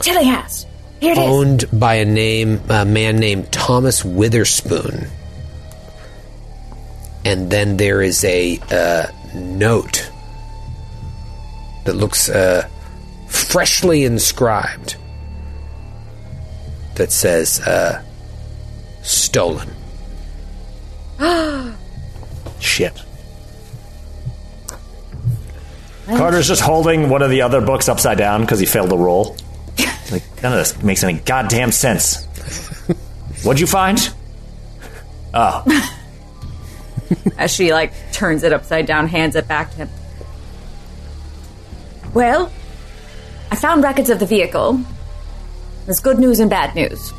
Tillinghast. Here it is. Owned by a name a man named Thomas Witherspoon. And then there is a uh, note that looks uh, freshly inscribed that says uh, stolen. Shit. Carter's just holding one of the other books upside down because he failed to roll. Like, none of this makes any goddamn sense. What'd you find? Oh, As she like turns it upside down, hands it back to him. Well, I found records of the vehicle. There's good news and bad news.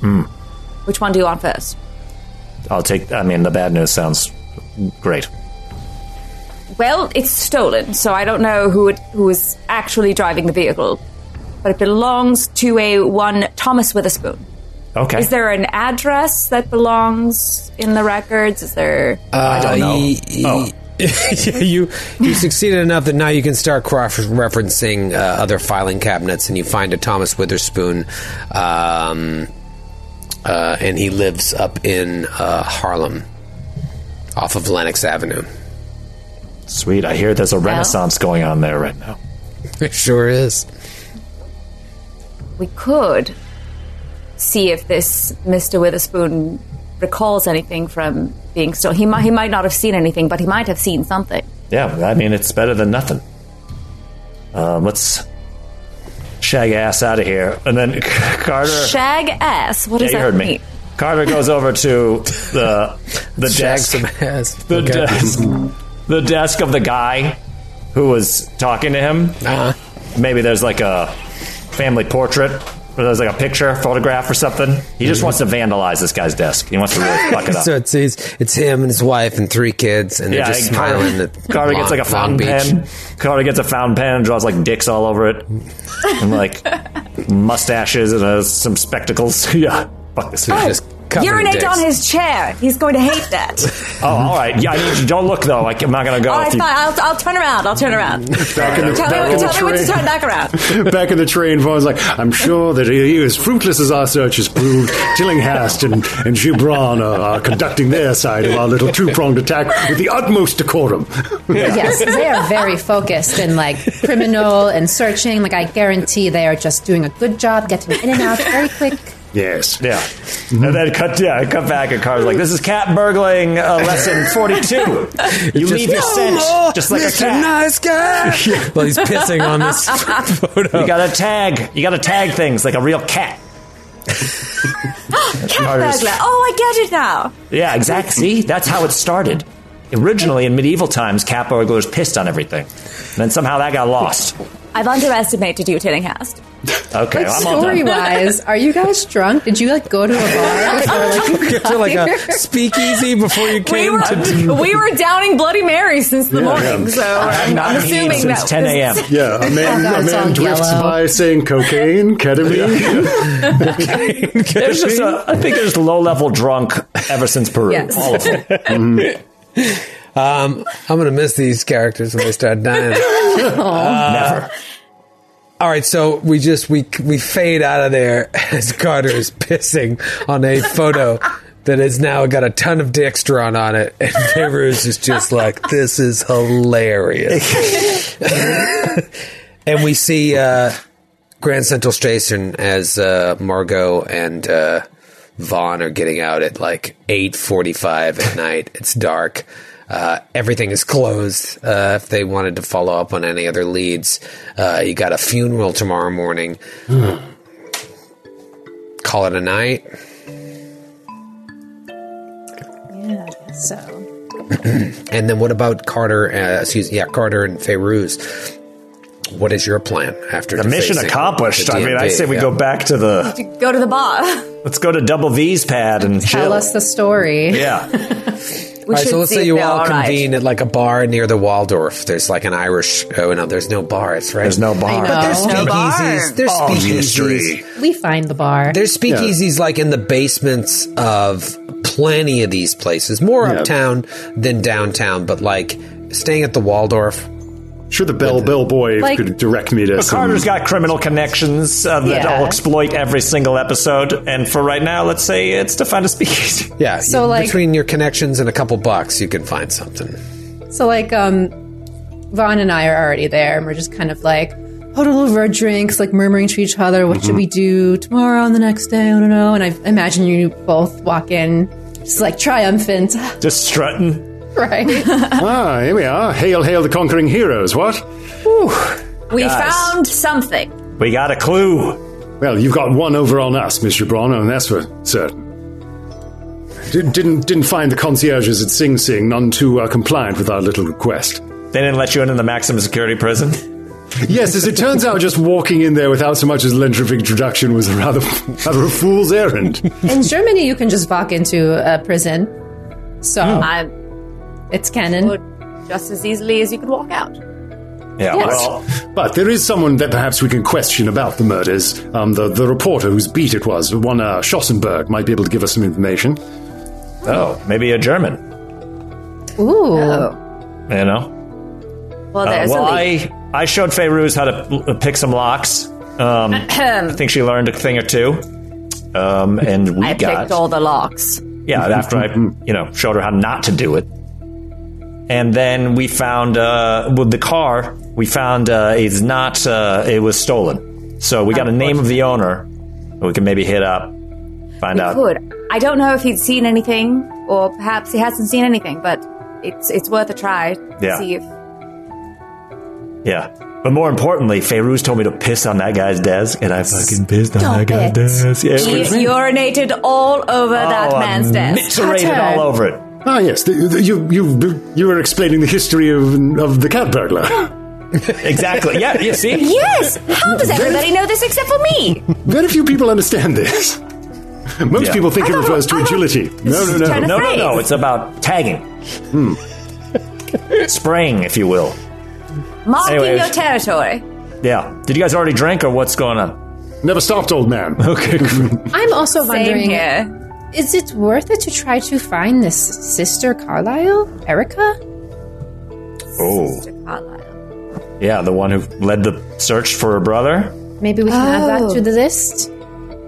Hmm. Which one do you want first? I'll take. I mean, the bad news sounds great. Well, it's stolen, so I don't know who it, who is actually driving the vehicle, but it belongs to a one Thomas Witherspoon. Okay. Is there an address that belongs in the records? Is there? I don't know. Oh. you you succeeded enough that now you can start cross referencing uh, other filing cabinets, and you find a Thomas Witherspoon, um, uh, and he lives up in uh, Harlem, off of Lenox Avenue. Sweet. I hear there's a renaissance going on there right now. It sure is. We could see if this Mr. Witherspoon recalls anything from being stolen. He might, he might not have seen anything, but he might have seen something. Yeah, I mean, it's better than nothing. Um, let's shag ass out of here. And then Carter. Shag ass. What yeah, does you that heard mean? me. Carter goes over to the the desk, some ass. the Okay. desk, the desk of the guy who was talking to him. Uh-huh. Maybe there's like a family portrait, or there's like a picture, photograph, or something. He just wants to vandalize this guy's desk. He wants to really fuck it up. So it's, it's it's him and his wife and three kids, and they're Yeah, just and Carter- smiling. at Carter Long- gets like a Long fountain Beach. pen. Carter gets a fountain pen and draws like dicks all over it, and like mustaches and uh, some spectacles. yeah, fuck this guy. Just covered in Urinate dicks. on his chair. He's going to hate that. Oh, all right. Yeah, I need you. Don't look though. Like, I'm not gonna go. All if right, you- I'll, I'll turn around. I'll turn around. Back in the, Tell back me, in the tell me when to train. turn back around. Back in the train, Vaughn's like, I'm sure that he is fruitless as our search has proved. Tillinghast and, and Gibran are, are conducting their side of our little two pronged attack with the utmost decorum. Yes, they are very focused and like criminal and searching. Like I guarantee they are just doing a good job getting in and out very quick. Yes. yeah, and then cut. Yeah, cut back. And Carter's like, "This is cat burgling uh, lesson 42. You leave your scent just like a cat. Nice guy. well, he's pissing on this photo. You gotta tag. You gotta tag things like a real cat." Cat burglar. Oh, I get it now. Yeah, exactly. See, that's how it started. Originally, in medieval times, cat burglars pissed on everything. And then somehow that got lost. I've underestimated you, Tillinghast. Okay, Like I'm all story done. wise, are you guys drunk? Did you like go to a bar before like you Get got to like here? a speakeasy before you We came were, to. we were downing Bloody Marys since the Yeah, morning, yeah. so I'm, not I'm assuming since that 10 a.m. Yeah, a man, Oh, a man drifts yellow. by saying cocaine, ketamine. There's just a, I think there's low level drunk ever since Peru. Yes. All of them. Um, I'm gonna miss these characters when they start dying. Never. all right, so we just we we fade out of there as Carter is pissing on a photo that has now got a ton of dicks drawn on it, and Feyruz is just like, "This is hilarious." and we see uh, Grand Central Station as uh, Margot and uh, Vaughn are getting out at like eight forty-five at night. It's dark. Uh, everything is closed. Uh, if they wanted to follow up on any other leads, uh, you got a funeral tomorrow morning. Call it a night. Yeah, I guess so. And then what about Carter? Uh, excuse yeah, Carter and Feyruz. What is your plan after The mission accomplished. the I mean, I DMV? say we Yeah. go back to the. Go to the bar. Let's go to Double V's pad and Tell chill. us the story. Yeah. We All right, so let's say if you they're all right. convene at like a bar near the Waldorf. There's like an Irish. Oh no, there's no bar. It's right. There's no bar. know. There's No bar. speakeasies. There's speakeasies. mystery. We find the bar. There's speakeasies like in the basements of plenty of these places. More Yeah. uptown than downtown, but like staying at the Waldorf. Sure, the bell bell boy Like- could direct me to But some. Carter's got criminal connections uh, that Yeah. I'll exploit every single episode. And for right now, let's say it's to find a speakeasy. Yeah, So, you- like- between your connections and a couple bucks, you can find something. So like um Vaughn and I are already there and we're just kind of like huddled over our drinks, like murmuring to each other, what should we do tomorrow and the next day? I don't know. And I imagine you both walk in just like triumphant, Just strutting. right? ah, here we are. Hail, hail the conquering heroes. What? We Guys. found something. We got a clue. Well, you've got one over on us, Mr. Braun, and that's for certain. Did, didn't didn't find the concierges at Sing Sing none too uh, compliant with our little request. They didn't let you into the maximum security prison. Yes, as it turns out, just walking in there without so much as a letter of introduction was a rather rather a fool's errand. in Germany you can just walk into a prison. So I it's canon. just as easily as you could walk out. Yeah, Yes. well, But there is someone that perhaps we can question about the murders. Um, the the reporter whose beat it was, one uh, Schossenberg, might be able to give us some information. oh, maybe a German. Ooh. You know? Well, Uh, well, a lead. I, I showed Feyruz how to uh, pick some locks. Um, I think she learned a thing or two. Um, and we I got. picked all the locks. Yeah, after I, you know, showed her how not to do it. And then we found, uh, with the car, we found, uh, it's not, uh, it was stolen. So we got a name of the owner we can maybe hit up, find out. Good. I don't know if he'd seen anything, or perhaps he hasn't seen anything, but it's it's worth a try. to Yeah. See if Yeah. But more importantly, Feyruz told me to piss on that guy's desk, and I fucking pissed on Stop that guy's it. desk. Yeah, he urinated all over that Oh, man's desk. Miterated Cutter. all over it. Ah, yes, the, the, you you you were explaining the history of of the cat burglar. Exactly. Yeah, you see? Yes. How does everybody know this except for me? Very few people understand this. Most Yeah. people think I it thought- refers to I thought- agility. No, no, trying no. No, no, no. It's about tagging. Spraying, if you will. Marking Anyways. your territory. Yeah. Did you guys already drink, or what's going on? Never stopped, old man. Okay. I'm also Same wondering here. Is it worth it to try to find this sister Carlisle, Erica? oh. Carlisle. Yeah, the one who led the search for her brother. Maybe we can add that Oh. to the list.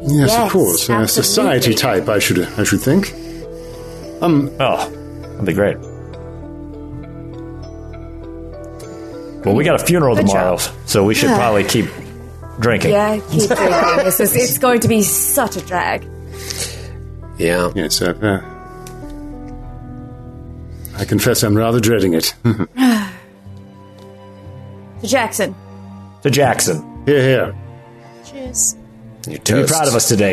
Yes, Yes, of course. A absolutely. society type, I should I should think. Um Oh, that'd be great. Well, we got a funeral Good tomorrow, job. so we should probably keep drinking. Yeah, keep drinking. This is, it's going to be such a drag. Yeah. Yes, uh, uh, I confess I'm rather dreading it. So Jackson, To Jackson. here, here. Cheers. You To be proud of us today.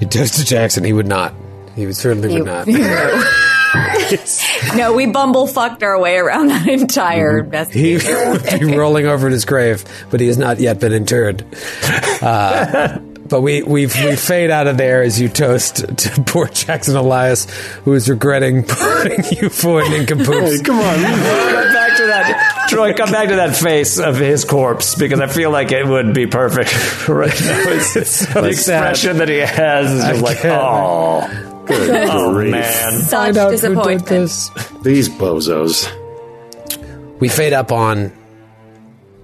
You toast to Jackson. He would not. He would certainly would not. no, we bumble fucked our way around that entire mess. He would be rolling over in his grave, but he has not yet been interred. Uh, but we we we fade out of there as you toast to poor Jackson Elias, who is regretting putting you for an Hey, come on. come back to that, Troy. Come back to that face of his corpse because I feel like it would be perfect right now. It's, it's the expression that he has is just like, oh, Good oh grief. man. Such Find out who did disappointment. this. These bozos. We fade up on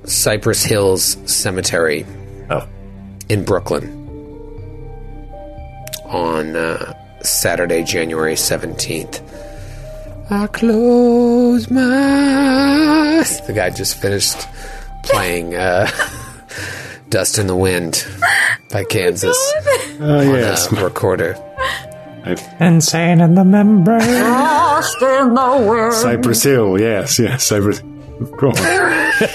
Cypress Hills Cemetery Oh, in Brooklyn on uh, Saturday, January 17th. I close my eyes. The guy just finished playing uh, Dust in the Wind by Kansas Oh, on yes. a recorder. insane in the membrane. Lost in the wind. Cypress Hill. Yes, yes. Cypress. Go on.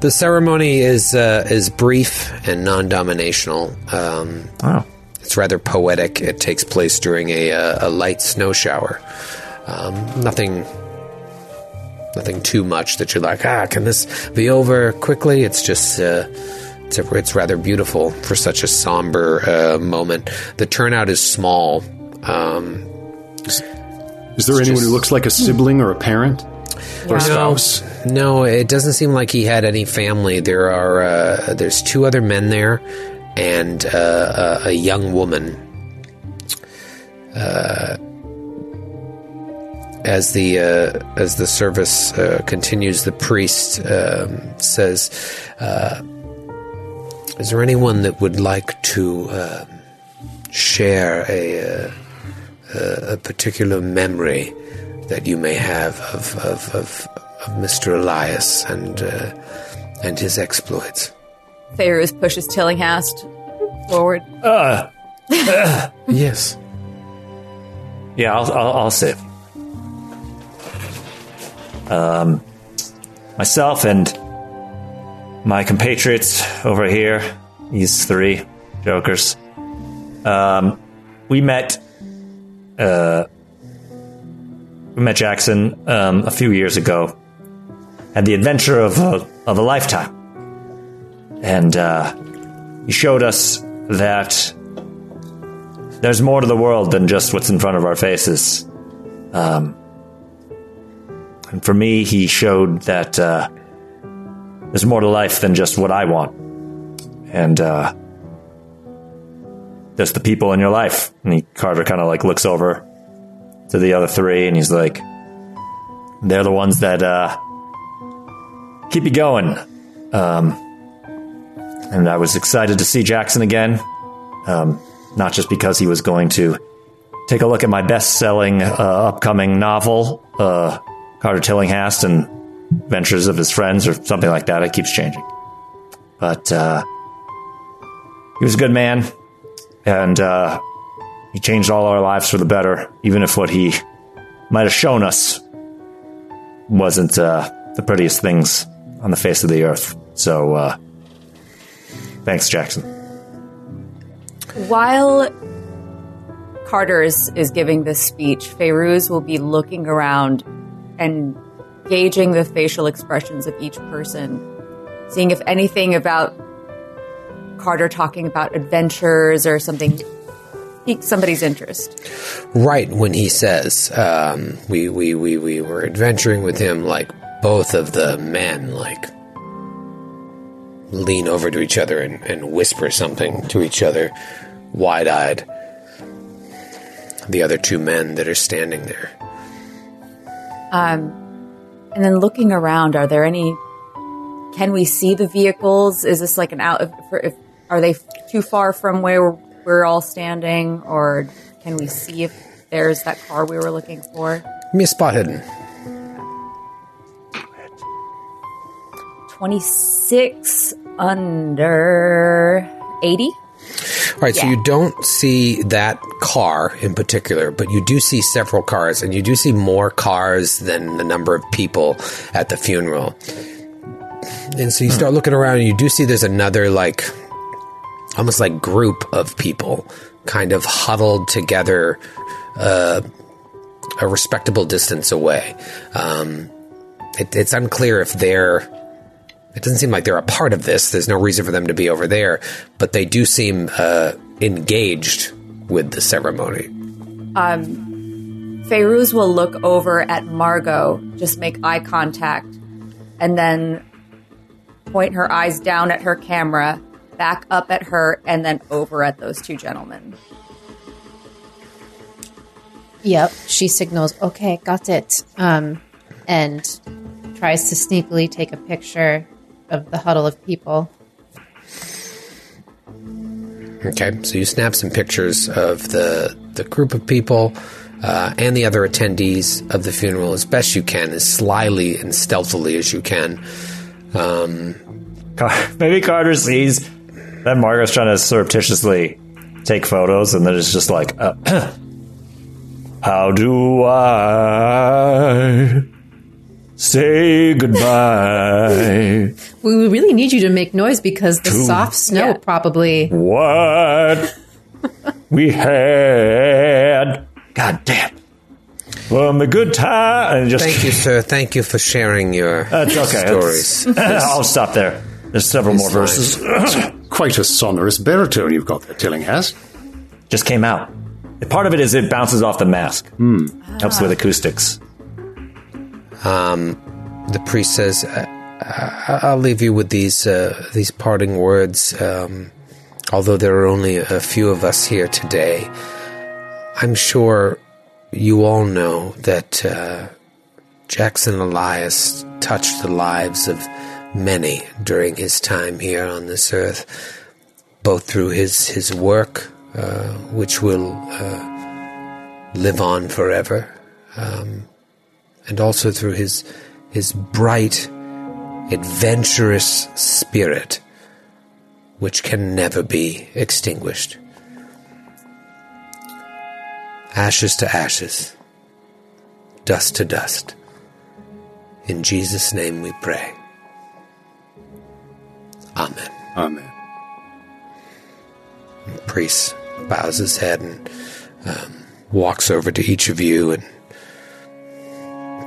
The ceremony is uh, is brief and non-dominational. Um, Oh, It's rather poetic. It takes place during a, uh, a light snow shower. Um, nothing, nothing too much that you're like, ah, can this be over quickly? It's just, uh, it's, a, it's rather beautiful for such a somber uh, moment. The turnout is small. Um, Is there anyone just- who looks like a sibling or a parent? Or a no, spouse? no, it doesn't seem like he had any family. There are, uh, there's two other men there, and uh, a, a young woman. as the uh, as the service uh, continues, the priest um, says, uh, "Is there anyone that would like to um share a, uh, a particular memory that you may have of of, of, of Mister Elias and uh, and his exploits?" Feyruz pushes Tillinghast forward. uh Yes. yeah, I'll, I'll, I'll say. Um, myself and my compatriots over here, these three jokers, um, we met. Uh, we met Jackson um, a few years ago. Had the adventure of a, of a lifetime, and uh, he showed us that there's more to the world than just what's in front of our faces. Um, and for me, he showed that uh, there's more to life than just what I want. And uh, there's the people in your life. And he, Carter kind of like looks over to the other three and he's like, they're the ones that uh, keep you going. Um, and I was excited to see Jackson again. Um, not just because he was going to take a look at my best-selling uh, upcoming novel, uh, Carter Tillinghast and Ventures of His Friends, or something like that. It keeps changing, but uh, he was a good man, and uh, he changed all our lives for the better. Even if what he might have shown us wasn't uh, the prettiest things on the face of the earth. So, uh, thanks, Jackson. While Carter is, is giving this speech, Feyruz will be looking around and gauging the facial expressions of each person, seeing if anything about Carter talking about adventures or something piques somebody's interest. right when he says um, we, we, we, we were adventuring with him like both of the men like lean over to each other and, and whisper something to each other wide-eyed the other two men that are standing there Um, And then looking around, are there any? Can we see the vehicles? Is this like an out? If, if, are they too far from where we're all standing, or can we see if there's that car we were looking for? give me a spot hidden Twenty six under eighty. All right, so you don't see that car in particular, but you do see several cars, and you do see more cars than the number of people at the funeral. And so you start looking around, and you do see there's another, like, almost like group of people kind of huddled together uh, a respectable distance away. Um, it, it's unclear if they're it doesn't seem like they're a part of this. There's no reason for them to be over there, but they do seem uh, engaged with the ceremony. Feyruz will look over at Margot, just make eye contact, and then point her eyes down at her camera, back up at her, and then over at those two gentlemen. Yep. She signals, okay, got it. Um, and tries to sneakily take a picture of the huddle of people. Okay, so you snap some pictures of the the group of people uh, and the other attendees of the funeral as best you can, as slyly and stealthily as you can. Um, Maybe Carter sees that Margot's trying to surreptitiously take photos, and then it's just like, uh, how do I say goodbye? We we really need you to make noise because the soft snow Yeah. probably. what we had. God damn. From the good time. And just, thank you, sir. Thank you for sharing your That's okay. stories. I'll stop there. There's several more verses. Quite a sonorous baritone you've got there, Tillinghast. Just came out. Part of it is it bounces off the mask. Hmm. Helps with acoustics. The priest says, I, I, "I'll leave you with these uh, these parting words. Um, although there are only a few of us here today, I'm sure you all know that uh, Jackson Elias touched the lives of many during his time here on this earth, both through his his work, uh, which will uh, live on forever." And also through his his bright, adventurous spirit, which can never be extinguished. Ashes to ashes, dust to dust. In Jesus' name we pray. Amen. Amen. priest bows his head and um, walks over to each of you and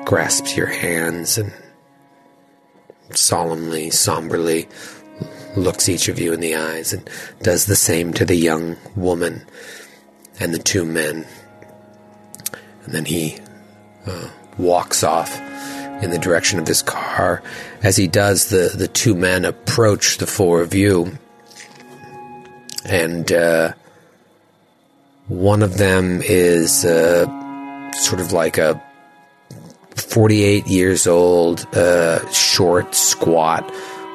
grasps your hands and solemnly, somberly looks each of you in the eyes and does the same to the young woman and the two men. And then he uh, walks off in the direction of his car. As he does, the, the two men approach the four of you and uh, one of them is uh, sort of like a 48 years old, uh, short, squat,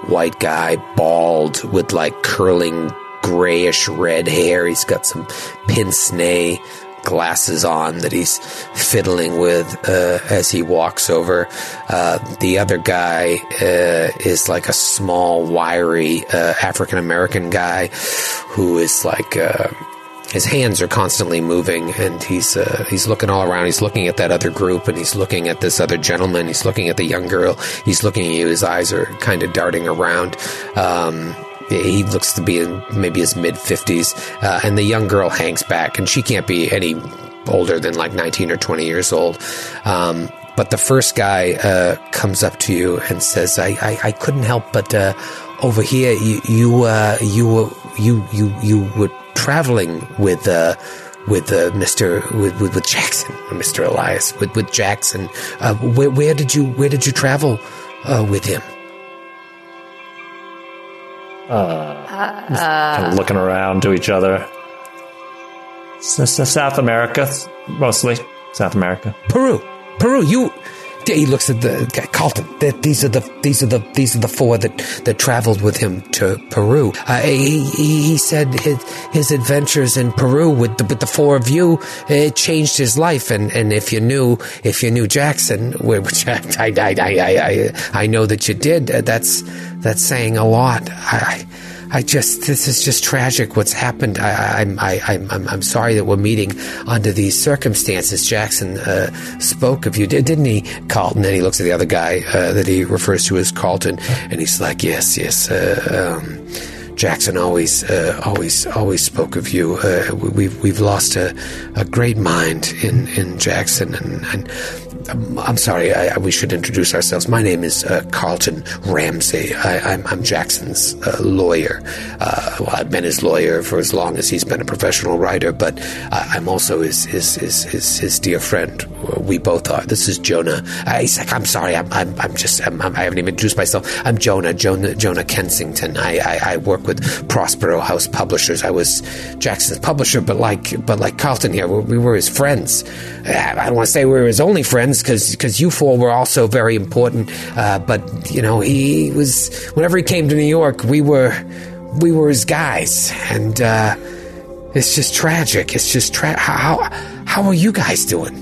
white guy, bald, with like curling grayish red hair. He's got some pince nez glasses on that he's fiddling with uh, as he walks over. Uh, the other guy uh, is like a small, wiry uh, African American guy who is like. His hands are constantly moving and he's uh, he's looking all around. He's looking at that other group and he's looking at this other gentleman. He's looking at the young girl. He's looking at you. His eyes are kind of darting around. Um, he looks to be in maybe his mid 50s uh, and the young girl hangs back and she can't be any older than like 19 or 20 years old. Um, but the first guy uh, comes up to you and says i, I, I couldn't help but uh, over here you you uh, you you you you were traveling with uh, with uh, Mr. With, with with Jackson Mr. Elias with with Jackson. Uh, where where did you where did you travel uh, with him? kind of looking around to each other. S- s- South America, mostly. South America. Peru, Peru. You. He looks at the guy, Carlton. th- These are the these are the these are the four that that traveled with him to Peru. Uh, he, he said his his adventures in Peru with the with the four of you it changed his life. And, and if you knew if you knew Jackson, which I I I I, I, I know that you did, uh, that's that's saying a lot. I. I just this is just tragic what's happened. I, I, I'm I, I'm I'm I'm sorry that we're meeting under these circumstances. Jackson uh, spoke of you, did- didn't he, Carlton? And he looks at the other guy uh, that he refers to as Carlton, and he's like, yes, yes. Uh, um, Jackson always, uh, always, always spoke of you. Uh, we, we've we've lost a, a great mind in in Jackson, and, and um, I'm sorry. I, I- we should introduce ourselves. My name is uh, Carlton Ramsey. I, I'm, I'm Jackson's uh, lawyer. Uh, well, I've been his lawyer for as long as he's been a professional writer, but I, I'm also his his, his his his dear friend. we both are. This is Jonah. Uh, I'm sorry, I'm, I'm, I'm just, I'm, I'm, I haven't even introduced myself. I'm Jonah, Jonah, Jonah Kensington. I, I, I work with Prospero House Publishers. I was Jackson's publisher, but like, but like Carlton here, we, we were his friends. Uh, I don't want to say we were his only friends because because you four were also very important. Uh, but you know, he was whenever he came to New York, we were we were his guys, and uh, it's just tragic. It's just tra- how how are you guys doing?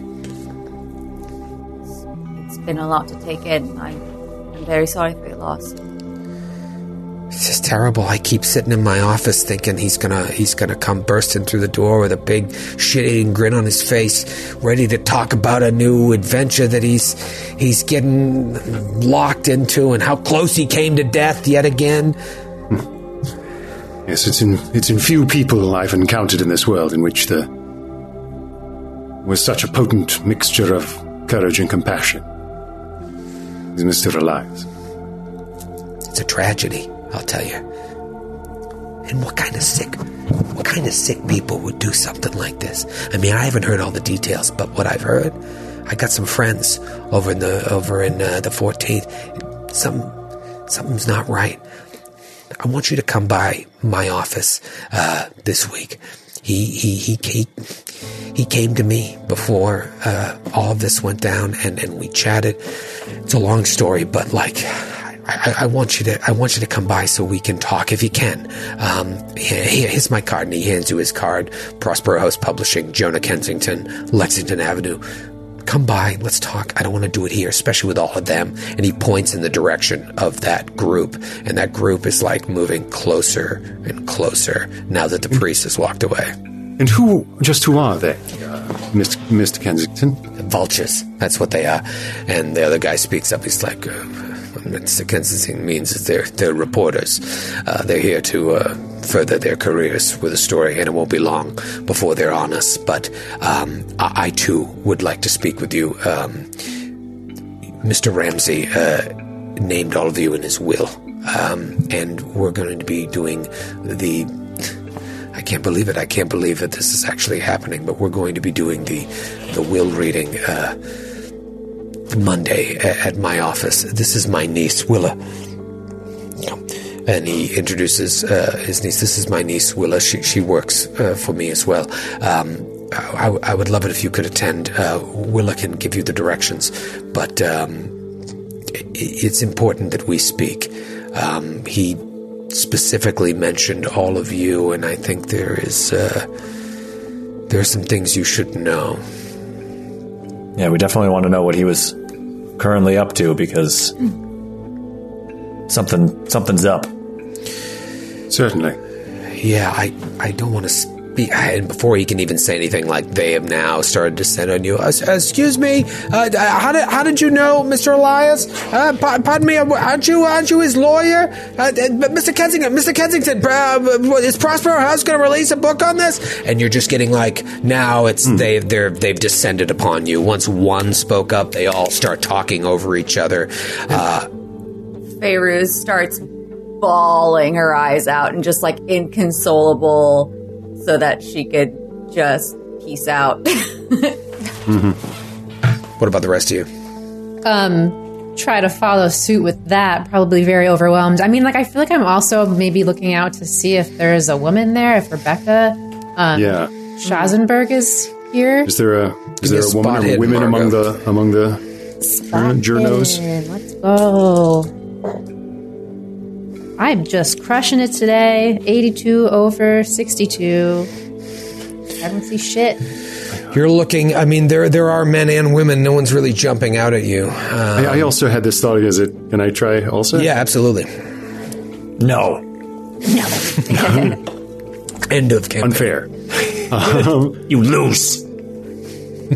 It's been a lot to take in. I, I'm very sorry for your loss. It's just terrible. I keep sitting in my office thinking he's gonna he's gonna come bursting through the door with a big shit-eating grin on his face, ready to talk about a new adventure that he's he's getting locked into and how close he came to death yet again. Yes, it's in it's in few people I've encountered in this world in which the was such a potent mixture of courage and compassion. As Mr. Elias. It's a tragedy, I'll tell you. And what kind of sick, what kind of sick people would do something like this? I mean, I haven't heard all the details, but what I've heard, I got some friends over in the over in uh, the 14th. Some something's not right. I want you to come by my office uh, this week. He he he he he came to me before uh, all of this went down, and and we chatted. It's a long story, but like. I, I want you to. I want you to come by so we can talk if you can. Um, here, here- here's my card, and he hands you his card. Prospero House Publishing, Jonah Kensington, Lexington Avenue. Come by, let's talk. I don't want to do it here, especially with all of them. And he points in the direction of that group, and that group is like moving closer and closer now that the priest has walked away. And who, just who are they, uh, Mr. Mr. Kensington? vultures. That's what they are. And the other guy speaks up. He's like, uh, what Mr. Kensington means is they're, they're reporters. Uh, they're here to uh, further their careers with a story, and it won't be long before they're on us. But um, I, I, too, would like to speak with you. Um, Mr. Ramsey uh, named all of you in his will. Um, and we're going to be doing the I can't believe it. I can't believe that this is actually happening. But we're going to be doing the the will reading uh, Monday at my office. This is my niece Willa, and he introduces uh, his niece. This is my niece Willa. She she works uh, for me as well. Um, I, I would love it if you could attend. Uh, Willa can give you the directions, but um, i- it's important that we speak. Um, he specifically mentioned all of you, and I think there is uh, there are some things you should know. Yeah, we definitely want to know what he was currently up to because something something's up. Certainly. Yeah, I I don't want to speak. And before he can even say anything, like they have now started to send on you. Uh, excuse me, uh, how did how did you know, Mister Elias? Uh, pa- pardon me, aren't you aren't you his lawyer, uh, Mister Kensington? Mister Kensington, uh, is Prospero House going to release a book on this? And you're just getting like now it's they they're they've descended upon you. Once one spoke up, they all start talking over each other. Uh, Feyruz starts bawling her eyes out and just like inconsolable so that she could just peace out. what about the rest of you? um try to follow suit with that probably very overwhelmed i mean like i feel like i'm also maybe looking out to see if there's a woman there if rebecca um Yeah. Shosenberg is here Is there a is there a woman or hidden, women among the among the journos? Let's go i'm just crushing it today 82 over 62 i don't see shit You're looking. I mean, there there are men and women. No one's really jumping out at you. Uh, I, I also had this thought. Is it? Can I try also? yeah, absolutely. No. No. End of campaign. Unfair. um, You lose.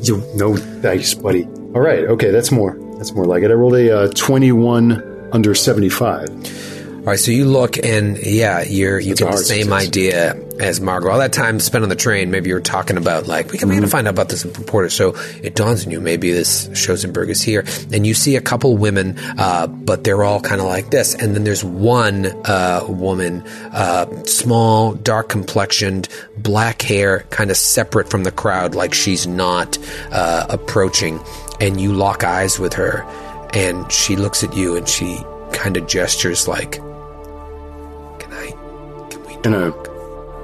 you no dice, buddy. All right. Okay, that's more. That's more like it. I rolled a uh, twenty-one under seventy-five. All right, so you look and yeah, you're you It's get the same success. idea as Margot. All that time spent on the train, maybe you were talking about like we can we gotta find out about this reporter. So it dawns on you, maybe this Shosenberg is here, and you see a couple women, uh, but they're all kind of like this. And then there's one uh, woman, uh, small, dark complexioned, black hair, kind of separate from the crowd, like she's not uh, approaching. And you lock eyes with her, and she looks at you, and she kind of gestures like. Can Can we? And I,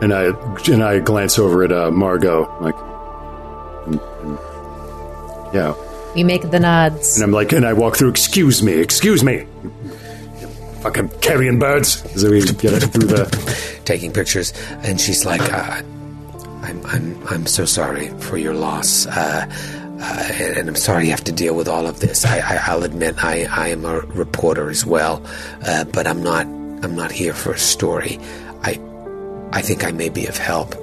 and I, and I glance over at uh, Margot, like, and- and- yeah. We make the nods. And I'm like, and I walk through, excuse me, excuse me. You fucking carrion birds. As we get it through the. taking pictures, and she's like, uh, "I'm, I'm, I'm so sorry for your loss, uh, uh, and, and I'm sorry you have to deal with all of this. I, I, I'll admit, I, I am a reporter as well, uh, but I'm not, I'm not here for a story. I, I think I may be of help."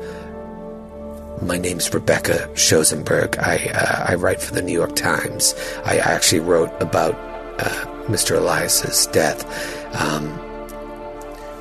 My name's Rebecca Shosenberg. I uh, I write for the New York Times. I actually wrote about uh, Mr. Elias's death. Um,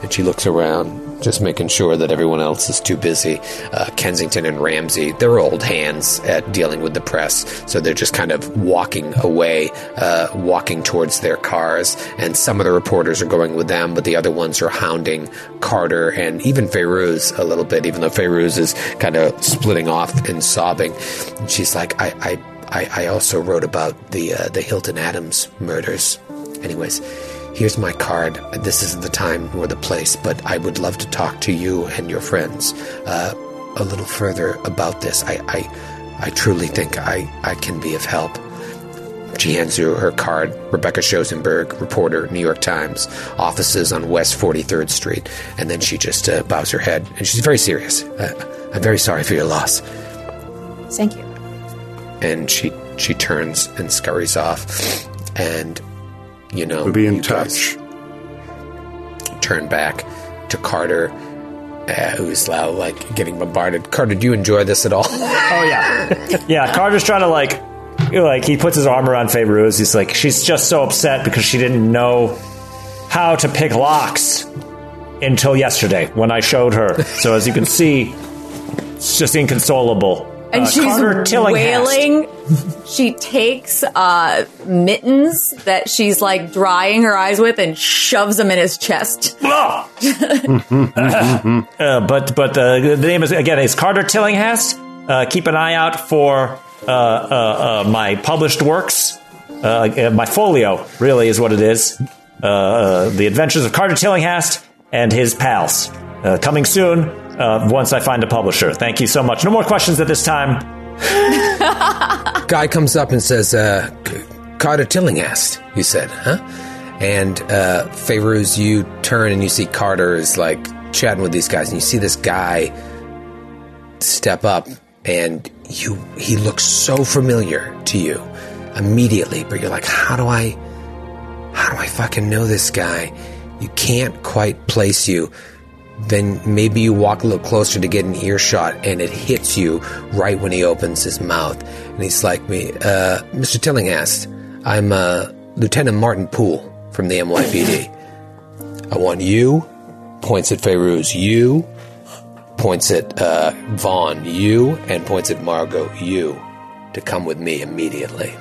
and she looks around, just making sure that everyone else is too busy. Uh, Kensington and Ramsey, they're old hands at dealing with the press, so they're just kind of walking away, uh, walking towards their cars. And some of the reporters are going with them, but the other ones are hounding Carter and even Feyruz a little bit, even though Feyruz is kind of splitting off and sobbing. And she's like, I, I, I, also wrote about the uh, the Hilton Adams murders. Anyways, here's my card. This isn't the time nor the place, but I would love to talk to you and your friends uh, a little further about this. I, I, I truly think I, I can be of help. She hands you her card. Rebecca Shosenberg, reporter, New York Times, offices on West 43rd Street. And then she just uh, bows her head, and she's very serious. Uh, I'm very sorry for your loss. Thank you. And she she turns and scurries off. And you know, We'll be in touch. turn back to Carter, uh, who's now like getting bombarded. Carter, do you enjoy this at all? Oh yeah, yeah. Carter's trying to like, like he puts his arm around Feyruz. He's like, she's just so upset because she didn't know how to pick locks until yesterday when I showed her. So as you can see, it's just inconsolable. And Uh, she's Carter wailing. she takes uh, mittens that she's like drying her eyes with and shoves them in his chest. Ugh. Uh, but but uh, the name is again is Carter Tillinghast. Uh, keep an eye out for uh, uh, uh, my published works. My folio really is what it is. Uh, uh, the Adventures of Carter Tillinghast and his pals. Uh, coming soon. Uh, once I find a publisher. Thank you so much. No more questions at this time. Guy comes up and says, uh, Carter Tillinghast, you said, huh? And uh, Feyruz, you turn and you see Carter is like chatting with these guys, and you see this guy step up, and you he looks so familiar to you immediately, but you're like, how do I, how do I fucking know this guy? You can't quite place you. Then maybe you walk a little closer to get an earshot, and it hits you right when he opens his mouth, and he's like, "Me, uh, Mr. Tillinghast, I'm uh, Lieutenant Martin Poole from the NYPD. I want you." Points at Feyruz. You points at uh, Vaughn. You and points at Margot. You to come with me immediately.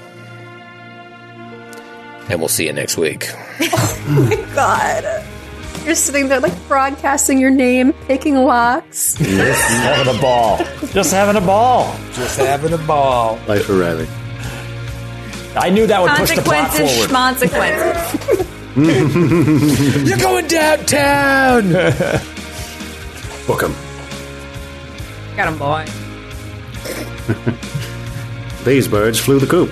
And we'll see you next week. Oh my god. You're sitting there like broadcasting your name, picking locks. Just having a ball. Just having a ball. Just having a ball. Life of Riley. I knew that would push the plot Consequences, forward. schmonsequences. You're going downtown. Book 'em. Got him, boy. These birds flew the coop.